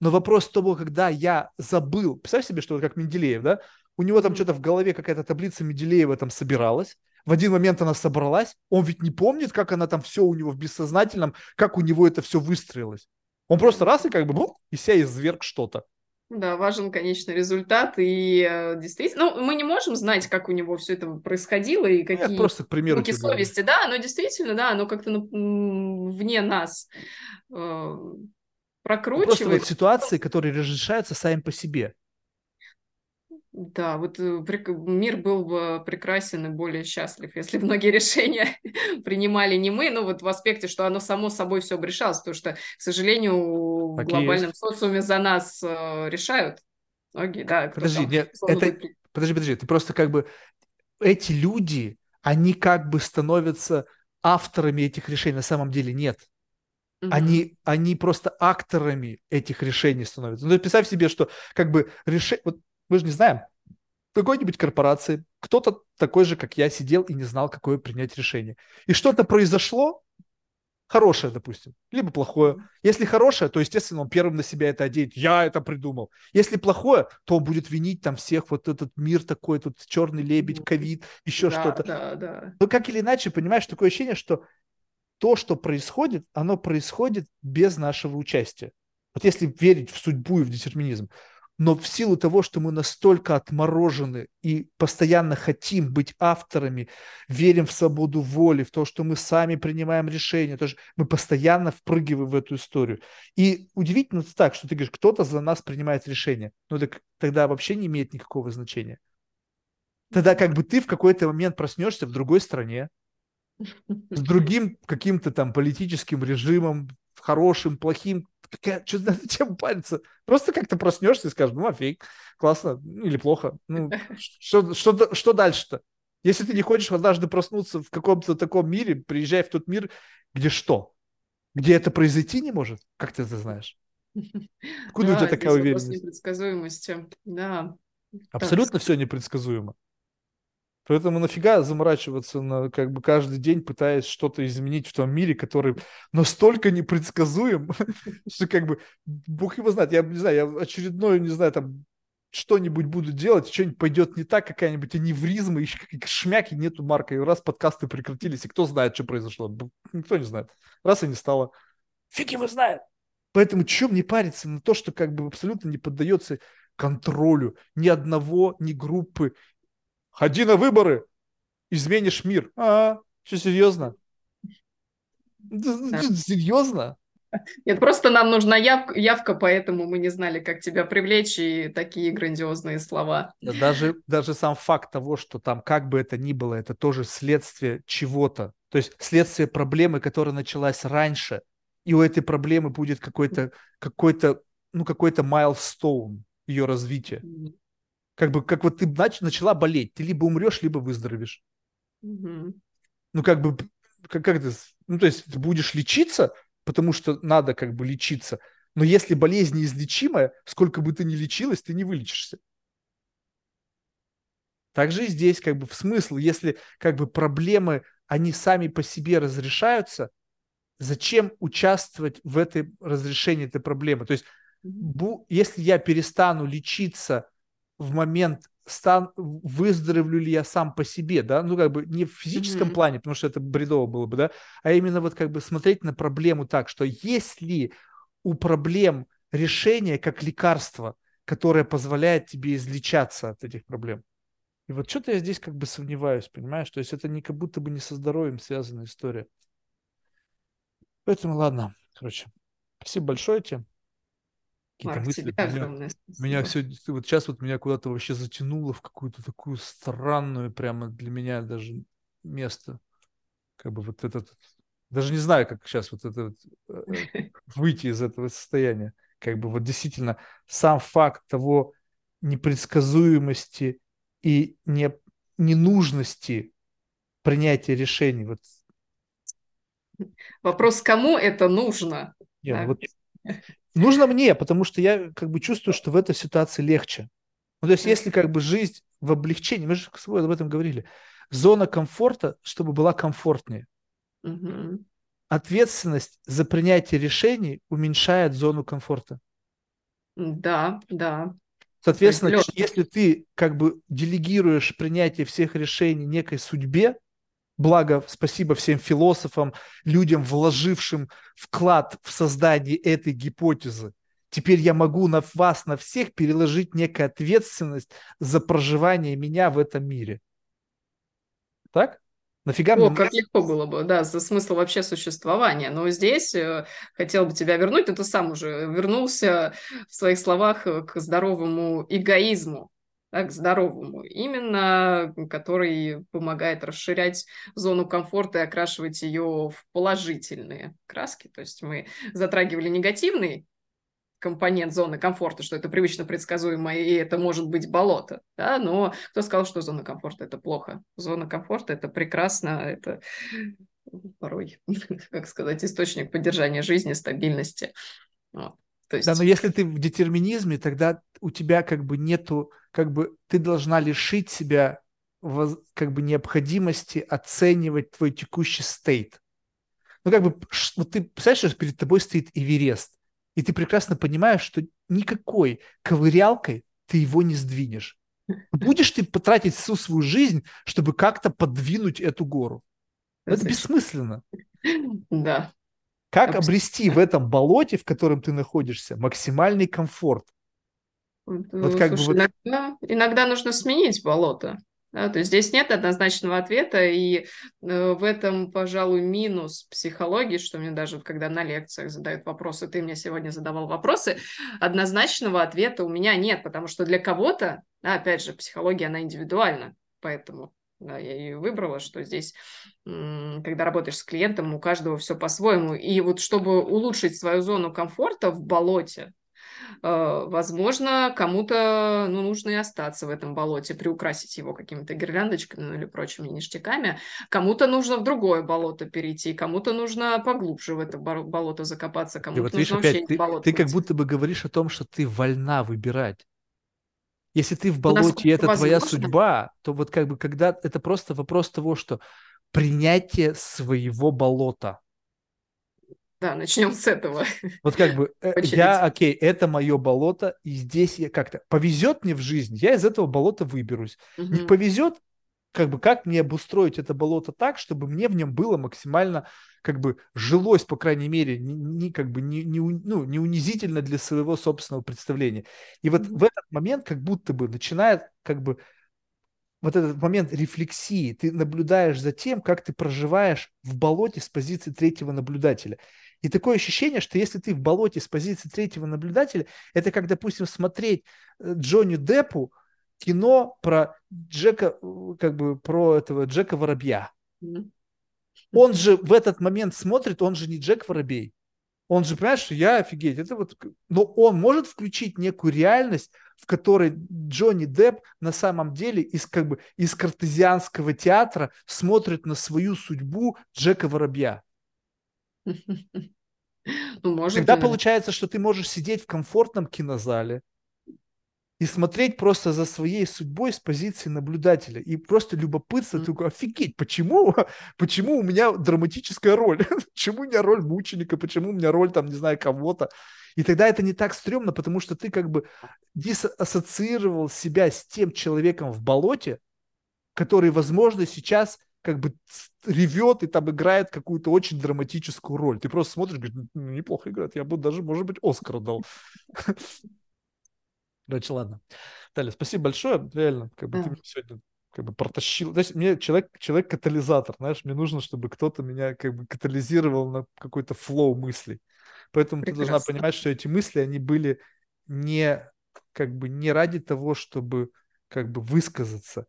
A: Но вопрос того, когда я забыл, представь себе, что вот как Менделеев, да, у него там что-то в голове какая-то таблица Менделеева там собиралась, в один момент она собралась, он ведь не помнит, как она там все у него в бессознательном, как у него это все выстроилось. Он просто раз и как бы, бум, и себя изверг что-то.
B: Да, важен конечный результат. И э, действительно, ну, мы не можем знать, как у него все это происходило и какие Нет,
A: просто к примеру,
B: руки совести. Да, но действительно, да, оно как-то вне нас э, прокручивает.
A: Просто вот ситуации, которые разрешаются сами по себе.
B: Да, вот э, мир был бы прекрасен и более счастлив, если многие решения принимали не мы, но вот в аспекте, что оно само собой все бы решалось, потому что, к сожалению, так в глобальном есть. социуме за нас э, решают многие, да.
A: Подожди, там, нет, это... Будет... подожди, подожди, ты просто как бы эти люди, они как бы становятся авторами этих решений, на самом деле нет. Угу. Они, они просто акторами этих решений становятся. Ну, представь себе, что как бы решение... Вот мы же не знаем, в какой-нибудь корпорации кто-то такой же, как я, сидел и не знал, какое принять решение. И что-то произошло, Хорошее, допустим, либо плохое. Если хорошее, то, естественно, он первым на себя это оденет. Я это придумал. Если плохое, то он будет винить там всех, вот этот мир такой, тут черный лебедь, ковид, еще
B: да,
A: что-то.
B: Да, да.
A: Но как или иначе, понимаешь, такое ощущение, что то, что происходит, оно происходит без нашего участия. Вот если верить в судьбу и в детерминизм но в силу того, что мы настолько отморожены и постоянно хотим быть авторами, верим в свободу воли, в то, что мы сами принимаем решения, то, что мы постоянно впрыгиваем в эту историю. И удивительно так, что ты говоришь, кто-то за нас принимает решение. Ну так тогда вообще не имеет никакого значения. Тогда как бы ты в какой-то момент проснешься в другой стране, с другим каким-то там политическим режимом, хорошим, плохим, какая, что, зачем париться? Просто как-то проснешься и скажешь, ну, офиг, классно или плохо. Ну, что, что, что дальше-то? Если ты не хочешь однажды проснуться в каком-то таком мире, приезжай в тот мир, где что? Где это произойти не может? Как ты это знаешь?
B: Откуда да, у тебя такая уверенность? непредсказуемости, да.
A: Абсолютно так. все непредсказуемо. Поэтому нафига заморачиваться на как бы каждый день, пытаясь что-то изменить в том мире, который настолько непредсказуем, что как бы бог его знает, я не знаю, я очередной, не знаю, там что-нибудь буду делать, что-нибудь пойдет не так, какая-нибудь аневризма, еще шмяки, нету марка, и раз подкасты прекратились, и кто знает, что произошло? Никто не знает. Раз и не стало. Фиг его знает. Поэтому чем мне париться на то, что как бы абсолютно не поддается контролю ни одного, ни группы, Ходи на выборы, изменишь мир. А, что, серьезно? Серьезно?
B: Нет, просто нам нужна явка, явка, поэтому мы не знали, как тебя привлечь, и такие грандиозные слова.
A: Даже, даже сам факт того, что там как бы это ни было, это тоже следствие чего-то. То есть следствие проблемы, которая началась раньше, и у этой проблемы будет какой-то, какой-то, ну, какой-то milestone ее развития. Как бы, как вот ты нач- начала болеть, ты либо умрешь, либо выздоровеешь.
B: Угу.
A: Ну, как бы, как, как ты, ну, то есть ты будешь лечиться, потому что надо как бы лечиться, но если болезнь неизлечимая, сколько бы ты ни лечилась, ты не вылечишься. Также и здесь как бы в смысл, если как бы проблемы, они сами по себе разрешаются, зачем участвовать в этой разрешении этой проблемы? То есть, бу, если я перестану лечиться в момент стан, выздоровлю ли я сам по себе, да, ну как бы не в физическом mm-hmm. плане, потому что это бредово было бы, да, а именно вот как бы смотреть на проблему так, что есть ли у проблем решение как лекарство, которое позволяет тебе излечаться от этих проблем. И вот что-то я здесь как бы сомневаюсь, понимаешь? То есть это не как будто бы не со здоровьем связанная история. Поэтому ладно, короче, спасибо большое тебе какие-то
B: Марк,
A: мысли. Меня, меня все, вот сейчас вот меня куда-то вообще затянуло в какую-то такую странную прямо для меня даже место. Как бы вот этот, даже не знаю, как сейчас вот это э, э, выйти из этого состояния. Как бы вот действительно сам факт того непредсказуемости и не, ненужности принятия решений. Вот.
B: Вопрос, кому это нужно?
A: Нет, да? вот Нужно мне, потому что я как бы чувствую, что в этой ситуации легче. Ну, то есть, если как бы жизнь в облегчении, мы же с тобой об этом говорили, зона комфорта, чтобы была комфортнее.
B: Угу.
A: Ответственность за принятие решений уменьшает зону комфорта.
B: Да, да.
A: Соответственно, если ты как бы делегируешь принятие всех решений некой судьбе, Благо, спасибо всем философам, людям, вложившим вклад в создание этой гипотезы. Теперь я могу на вас, на всех переложить некую ответственность за проживание меня в этом мире. Так? Нафига
B: О, мне... как легко было бы, да, за смысл вообще существования. Но здесь э, хотел бы тебя вернуть, но ты сам уже вернулся в своих словах э, к здоровому эгоизму да, к здоровому, именно который помогает расширять зону комфорта и окрашивать ее в положительные краски. То есть мы затрагивали негативный компонент зоны комфорта, что это привычно предсказуемо, и это может быть болото, да, но кто сказал, что зона комфорта – это плохо? Зона комфорта – это прекрасно, это порой, как сказать, источник поддержания жизни, стабильности.
A: Вот. То есть... Да, но если ты в детерминизме, тогда у тебя как бы нету, как бы ты должна лишить себя как бы необходимости оценивать твой текущий стейт. Ну, как бы, вот ты представляешь, что перед тобой стоит Эверест, и ты прекрасно понимаешь, что никакой ковырялкой ты его не сдвинешь. Будешь ты потратить всю свою жизнь, чтобы как-то подвинуть эту гору? Это бессмысленно.
B: Да.
A: Как обрести в этом болоте, в котором ты находишься, максимальный комфорт?
B: Вот, как Слушай, бы вот... иногда, иногда нужно сменить болото. Да, то есть здесь нет однозначного ответа, и э, в этом, пожалуй, минус психологии, что мне даже, когда на лекциях задают вопросы, ты мне сегодня задавал вопросы, однозначного ответа у меня нет, потому что для кого-то, да, опять же, психология, она индивидуальна, поэтому да, я ее выбрала, что здесь, когда работаешь с клиентом, у каждого все по-своему. И вот чтобы улучшить свою зону комфорта в болоте, возможно, кому-то ну, нужно и остаться в этом болоте, приукрасить его какими-то гирляндочками ну, или прочими ништяками. Кому-то нужно в другое болото перейти, кому-то нужно поглубже в это болото закопаться, кому-то вот, нужно
A: видишь, опять, ты, болото ты как будто бы говоришь о том, что ты вольна выбирать. Если ты в болоте, и это возможно. твоя судьба, то вот как бы когда это просто вопрос того, что принятие своего болота.
B: Да, начнем с этого.
A: Вот как бы э, я, окей, это мое болото, и здесь я как-то повезет мне в жизнь, я из этого болота выберусь. Угу. Не повезет, как бы как мне обустроить это болото так, чтобы мне в нем было максимально как бы жилось, по крайней мере, не, не как бы не, не, ну, не унизительно для своего собственного представления. И вот mm в этот момент как будто бы начинает как бы вот этот момент рефлексии, ты наблюдаешь за тем, как ты проживаешь в болоте с позиции третьего наблюдателя. И такое ощущение, что если ты в болоте с позиции третьего наблюдателя, это как, допустим, смотреть э, Джонни Деппу кино про Джека, э, как бы про этого Джека Воробья. Он же в этот момент смотрит, он же не Джек Воробей. Он же понимает, что я офигеть. Это вот... Но он может включить некую реальность, в которой Джонни Депп на самом деле из, как бы, из картезианского театра смотрит на свою судьбу Джека Воробья. Ну, может, Тогда получается, что ты можешь сидеть в комфортном кинозале и смотреть просто за своей судьбой с позиции наблюдателя. И просто любопытство, mm. такой, офигеть, почему, почему у меня драматическая роль? почему у меня роль мученика? Почему у меня роль, там, не знаю, кого-то? И тогда это не так стрёмно, потому что ты как бы диссоциировал себя с тем человеком в болоте, который, возможно, сейчас как бы ревет и там играет какую-то очень драматическую роль. Ты просто смотришь, говоришь, ну, неплохо играет, я бы даже, может быть, Оскар дал. Короче, ладно. Таля, спасибо большое, реально, как бы ты меня сегодня как бы протащил. То есть мне человек, человек катализатор, знаешь, мне нужно, чтобы кто-то меня как бы катализировал на какой-то флоу мыслей. Поэтому Прекрасно. ты должна понимать, что эти мысли, они были не как бы не ради того, чтобы как бы высказаться,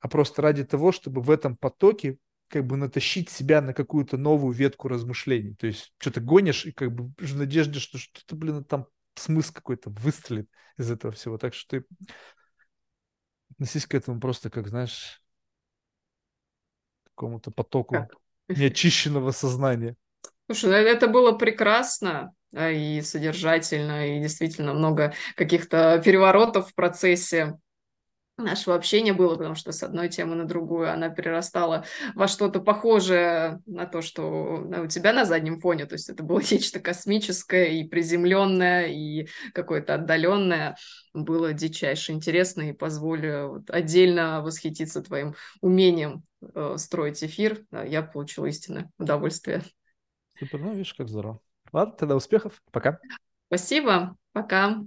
A: а просто ради того, чтобы в этом потоке как бы натащить себя на какую-то новую ветку размышлений. То есть что-то гонишь и как бы в надежде, что что-то, блин, там смысл какой-то выстрелит из этого всего. Так что ты относись к этому просто как, знаешь, к какому-то потоку как? неочищенного сознания.
B: Слушай, ну, это было прекрасно и содержательно, и действительно много каких-то переворотов в процессе нашего общения было, потому что с одной темы на другую она перерастала во что-то похожее на то, что у тебя на заднем фоне. То есть это было нечто космическое и приземленное, и какое-то отдаленное. Было дичайше интересно, и позволю вот отдельно восхититься твоим умением э, строить эфир. Я получила истинное удовольствие.
A: Супер, ну видишь, как здорово. Ладно, тогда успехов. Пока.
B: Спасибо. Пока.